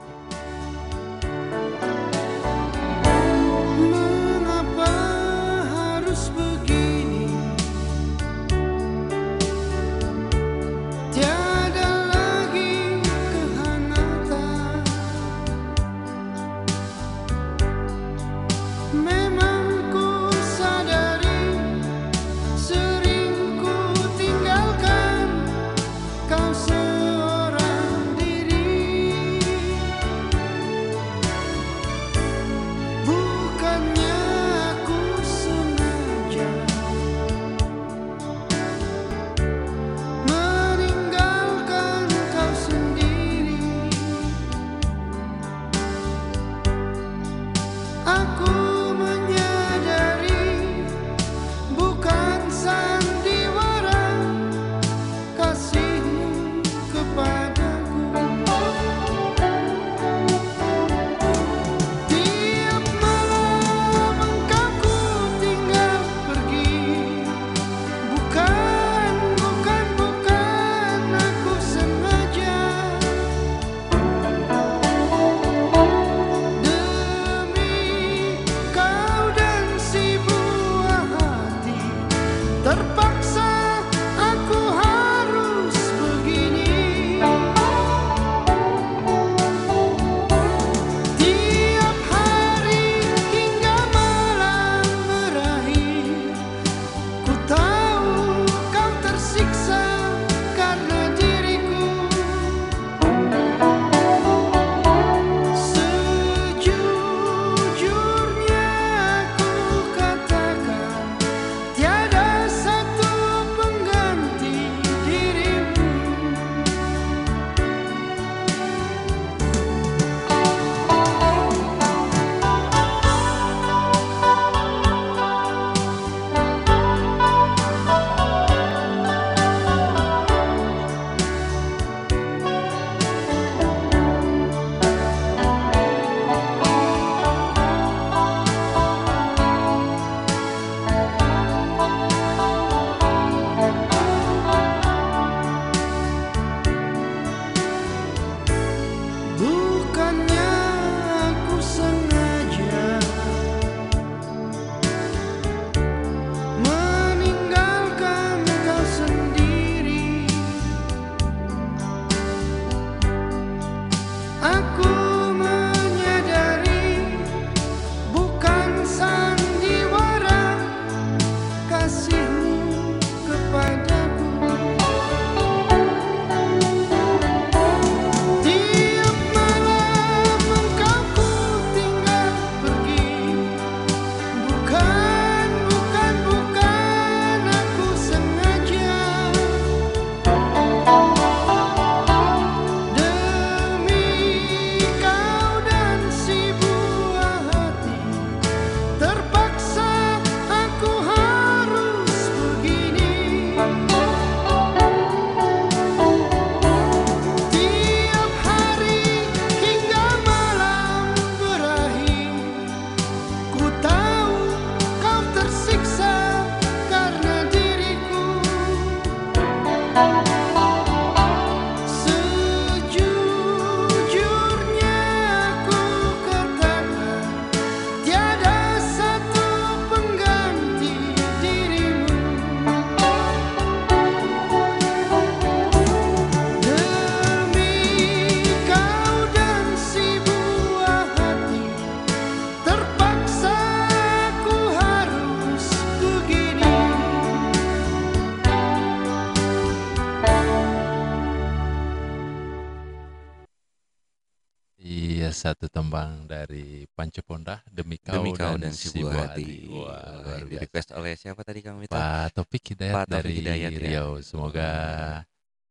Demi kau, Demi kau dan dan, si buah hati. Wah, luar biasa. request oleh siapa tadi kamu minta? Pak Topik Hidayat Pak Taufik dari Hidayat, ya. Riau. Semoga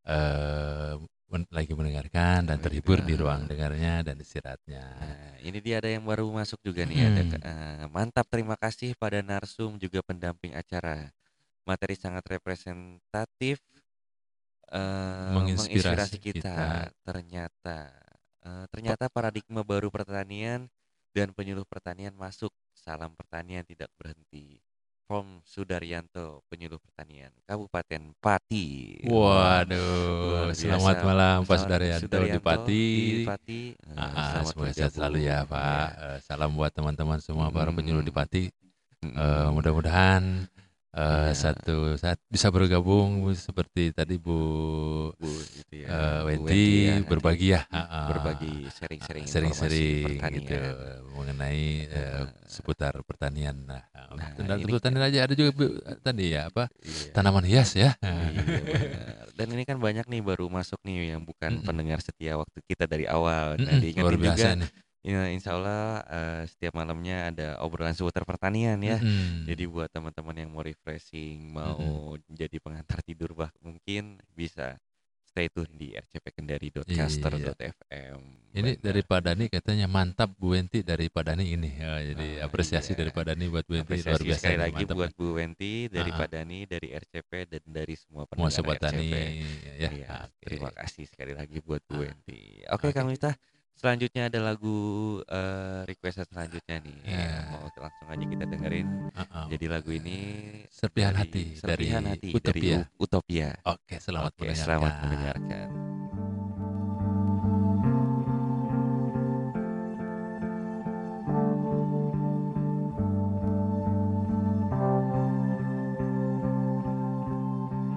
eh, men- lagi mendengarkan dan terhibur di ruang dengarnya dan istirahatnya. Nah, ini dia ada yang baru masuk juga nih. Ada Hmm. ke- eh, mantap, terima kasih pada Narsum juga pendamping acara. Materi sangat representatif, eh, Menginspirasi kita. kita. Ternyata, eh, ternyata paradigma baru pertanian dan penyuluh pertanian masuk. Salam pertanian tidak berhenti. From Sudaryanto, penyuluh pertanian Kabupaten Pati. Waduh, selamat malam Pak Selamat- Sudaryanto di Sudaryanto Pati. di Pati. Eh, Ah, selamat semoga sehat selalu ya. Pak. Eh, salam buat teman-teman semua para penyuluh di Pati. Mm-mm. Eh, mudah-mudahan eh, Iya. satu saat bisa bergabung seperti tadi Bu Bu gitu ya. Bu Wenti ya, berbagi ya, berbagi sharing-sharing pertanian. gitu mengenai eh, Heeh. seputar pertanian. Nah, Nah, dan ini- pertanian aja ada juga tadi ya apa Iya. tanaman hias ya. Iya. Dan ini kan banyak nih baru masuk nih yang bukan Mm-mm. pendengar setia waktu kita dari awal. Nah, Mm-mm, diingetin luar biasa juga nih. Ya, insya Allah eh, setiap malamnya ada obrolan seputar pertanian ya. Mm-mm. Jadi buat teman-teman yang mau refreshing, mau jadi pengantar tidur bah mungkin bisa stay tune di rcpkendari.caster.fm. Ini Benar. dari Pak Dani katanya mantap Bu Wenti dari Pak Dani ini. Ya, jadi Ah, apresiasi iya. dari Pak Dani buat Bu Wenti Apresiasi luar biasa sekali nih, lagi mantap. buat Bu Wenti dari. Pak Dani, dari RCP dan dari semua pendengar sobat Tani RCP. ya. Iya, oke. terima kasih sekali lagi buat Bu Ah. Wenti. Oke, Oke. Kang Miftah, selanjutnya ada lagu eh, request selanjutnya nih. Ya. Mau langsung aja kita dengerin. Ah, ah. Jadi lagu ini Serpihan dari hati Serpihan dari Hati Utopia. dari Utopia. Oke, selamat Oke, mendengarkan. selamat mendengarkan.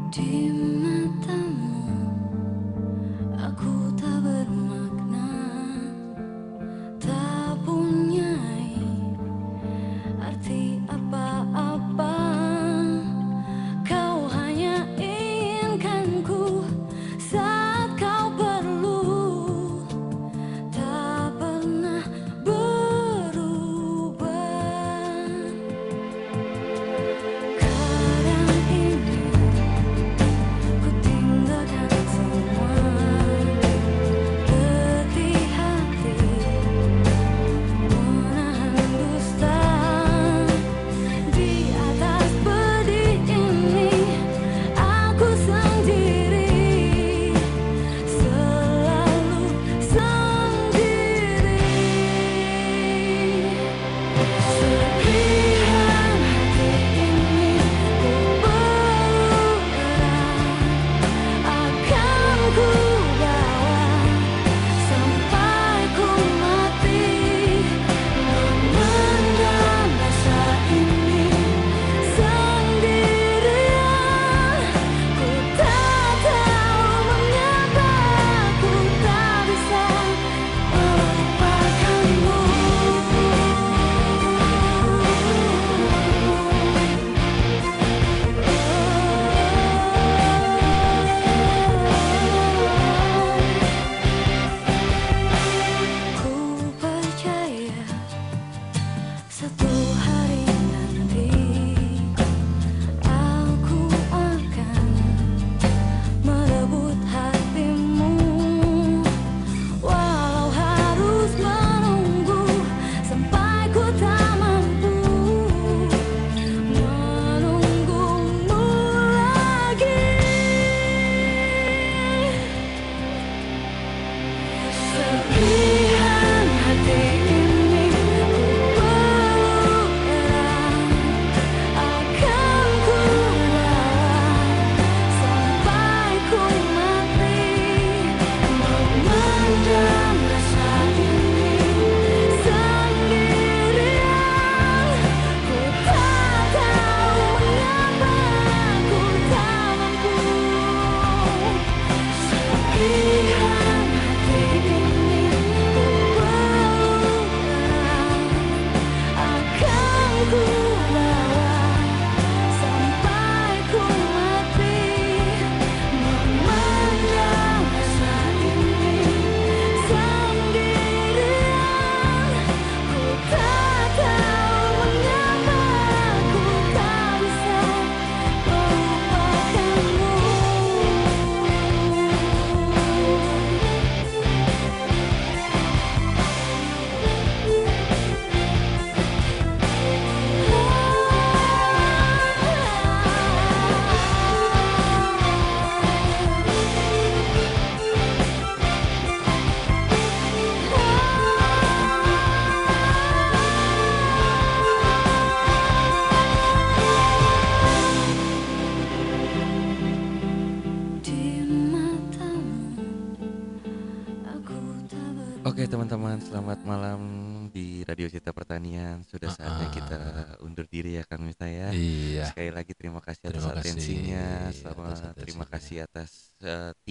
Di matamu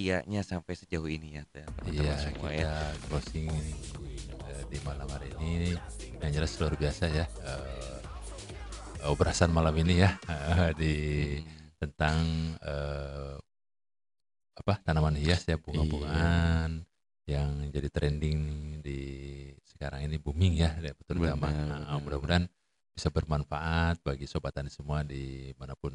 setianya sampai sejauh ini ya teman-teman Iya, semua kita ya. closing eh, di malam hari ini yang jelas luar biasa ya. eh, obrasan malam ini ya di tentang eh, apa tanaman hias ya bunga-bungaan yang jadi trending di sekarang ini booming ya ya, betul Benar, Nah, mudah-mudahan bisa bermanfaat bagi sobat tani semua di mana pun.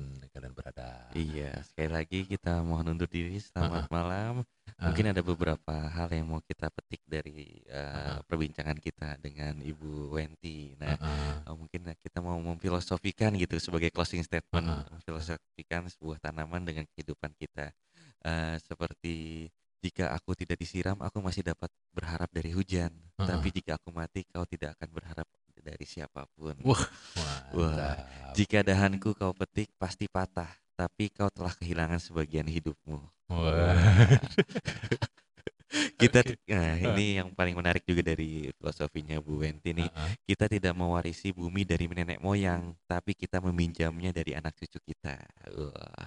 Iya, sekali lagi kita mohon undur diri. Selamat malam. Ah. Mungkin ada beberapa hal yang mau kita petik dari eh, Ah. perbincangan kita dengan Ibu Wenti. Nah, Ah, eh, mungkin kita mau memfilosofikan gitu sebagai closing statement, Ah. memfilosofikan sebuah tanaman dengan kehidupan kita. Eh, seperti jika aku tidak disiram, aku masih dapat berharap dari hujan. Ah. Tapi jika aku mati, kau tidak akan berharap dari siapa pun. Wah, Wah, jika dahanku kau petik pasti patah, tapi kau telah kehilangan sebagian hidupmu. Wah. Kita, Oke. nah ini yang paling menarik juga dari filosofinya Bu Wenti nih. Ah, ah. Kita tidak mewarisi bumi dari nenek moyang, tapi kita meminjamnya dari anak cucu kita. Wah,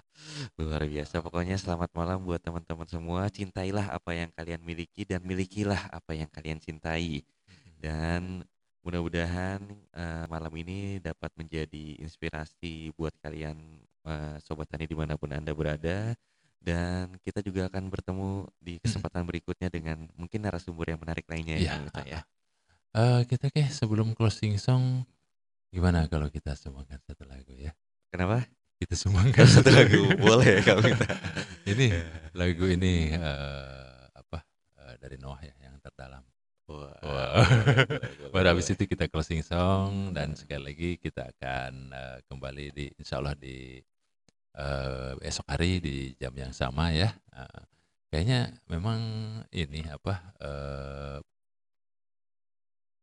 luar biasa. Pokoknya selamat malam buat teman-teman semua. Cintailah apa yang kalian miliki dan milikilah apa yang kalian cintai. Dan mudah-mudahan eh, malam ini dapat menjadi inspirasi buat kalian sobat tani di mana pun anda berada. Dan kita juga akan bertemu di kesempatan berikutnya dengan mungkin narasumber yang menarik lainnya Iya, ya. Miftah, ya. Eh, kita kayak sebelum closing song gimana kalau kita sumbangkan satu lagu ya? Kenapa? Kita sumbangkan satu lagu boleh ya kalau kita. ini lagu ini eh, apa eh, dari Noah ya yang terdalam. Wah. Wah. boleh, Baru habis itu kita closing song dan sekali lagi kita akan eh, kembali di Insya Allah di eh, esok hari di jam yang sama ya. Eh, kayaknya memang ini apa eh,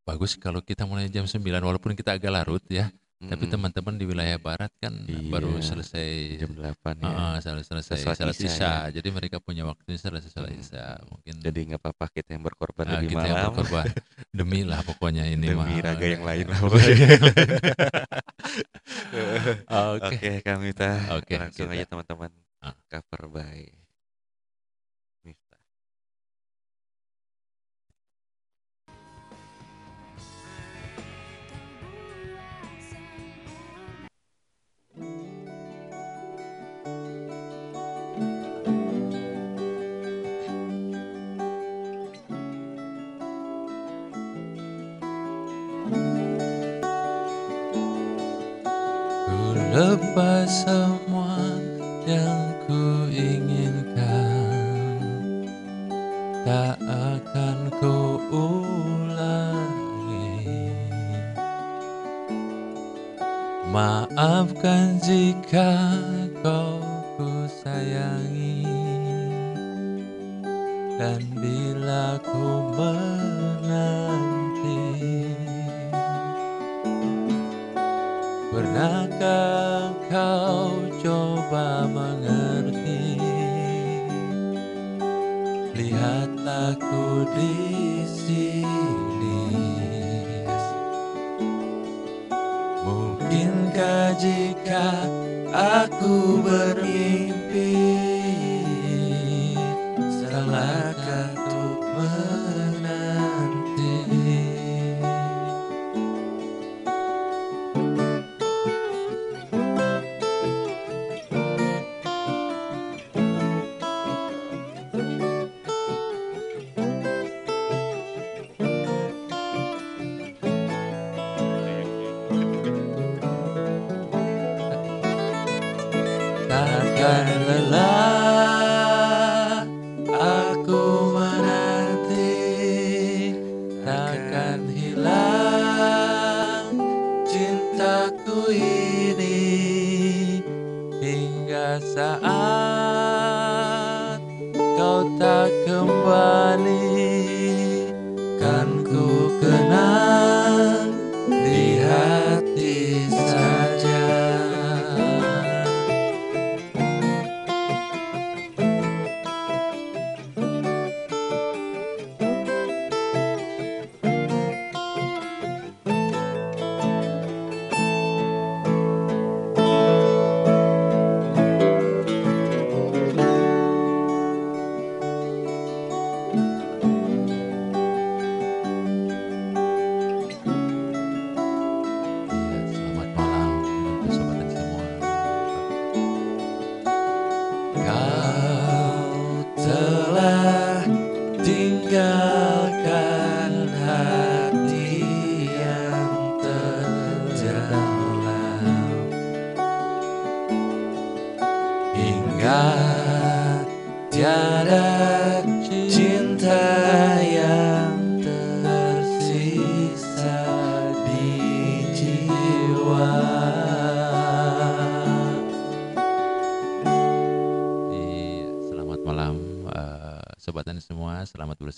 bagus kalau kita mulai jam 9 walaupun kita agak larut ya. Tapi teman-teman di wilayah barat kan baru Iya, selesai jam 8 ya. Heeh, selesai selesai salat isya isya. ya. Jadi mereka punya waktunya selesai salat isya. Mungkin Jadi nggak apa-apa kita yang berkorban ah, lebih kita yang malam berkorban demi lah pokoknya ini demi mah. raga yang lain lah pokoknya. yang. Oke. Oke, kami kita Oke, langsung kita. aja teman-teman Ah. cover by lepas semua yang ku inginkan Tak akan ku ulangi Maafkan jika kau ku sayangi Dan bila ku menanti Pernahkah kau coba mengerti? Lihatlah ku di sini. Mungkinkah jika aku bermimpi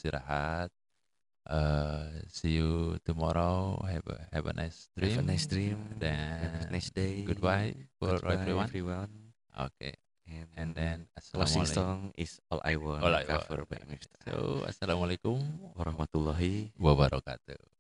beristirahat. Eh, see you tomorrow. Have a, have a nice dream. Have a nice dream. Dan Have a nice day. Goodbye for Goodbye, everyone. everyone. Oke. And, And then closing song is All I Want All I Want. cover by Miftah. So assalamualaikum warahmatullahi wabarakatuh.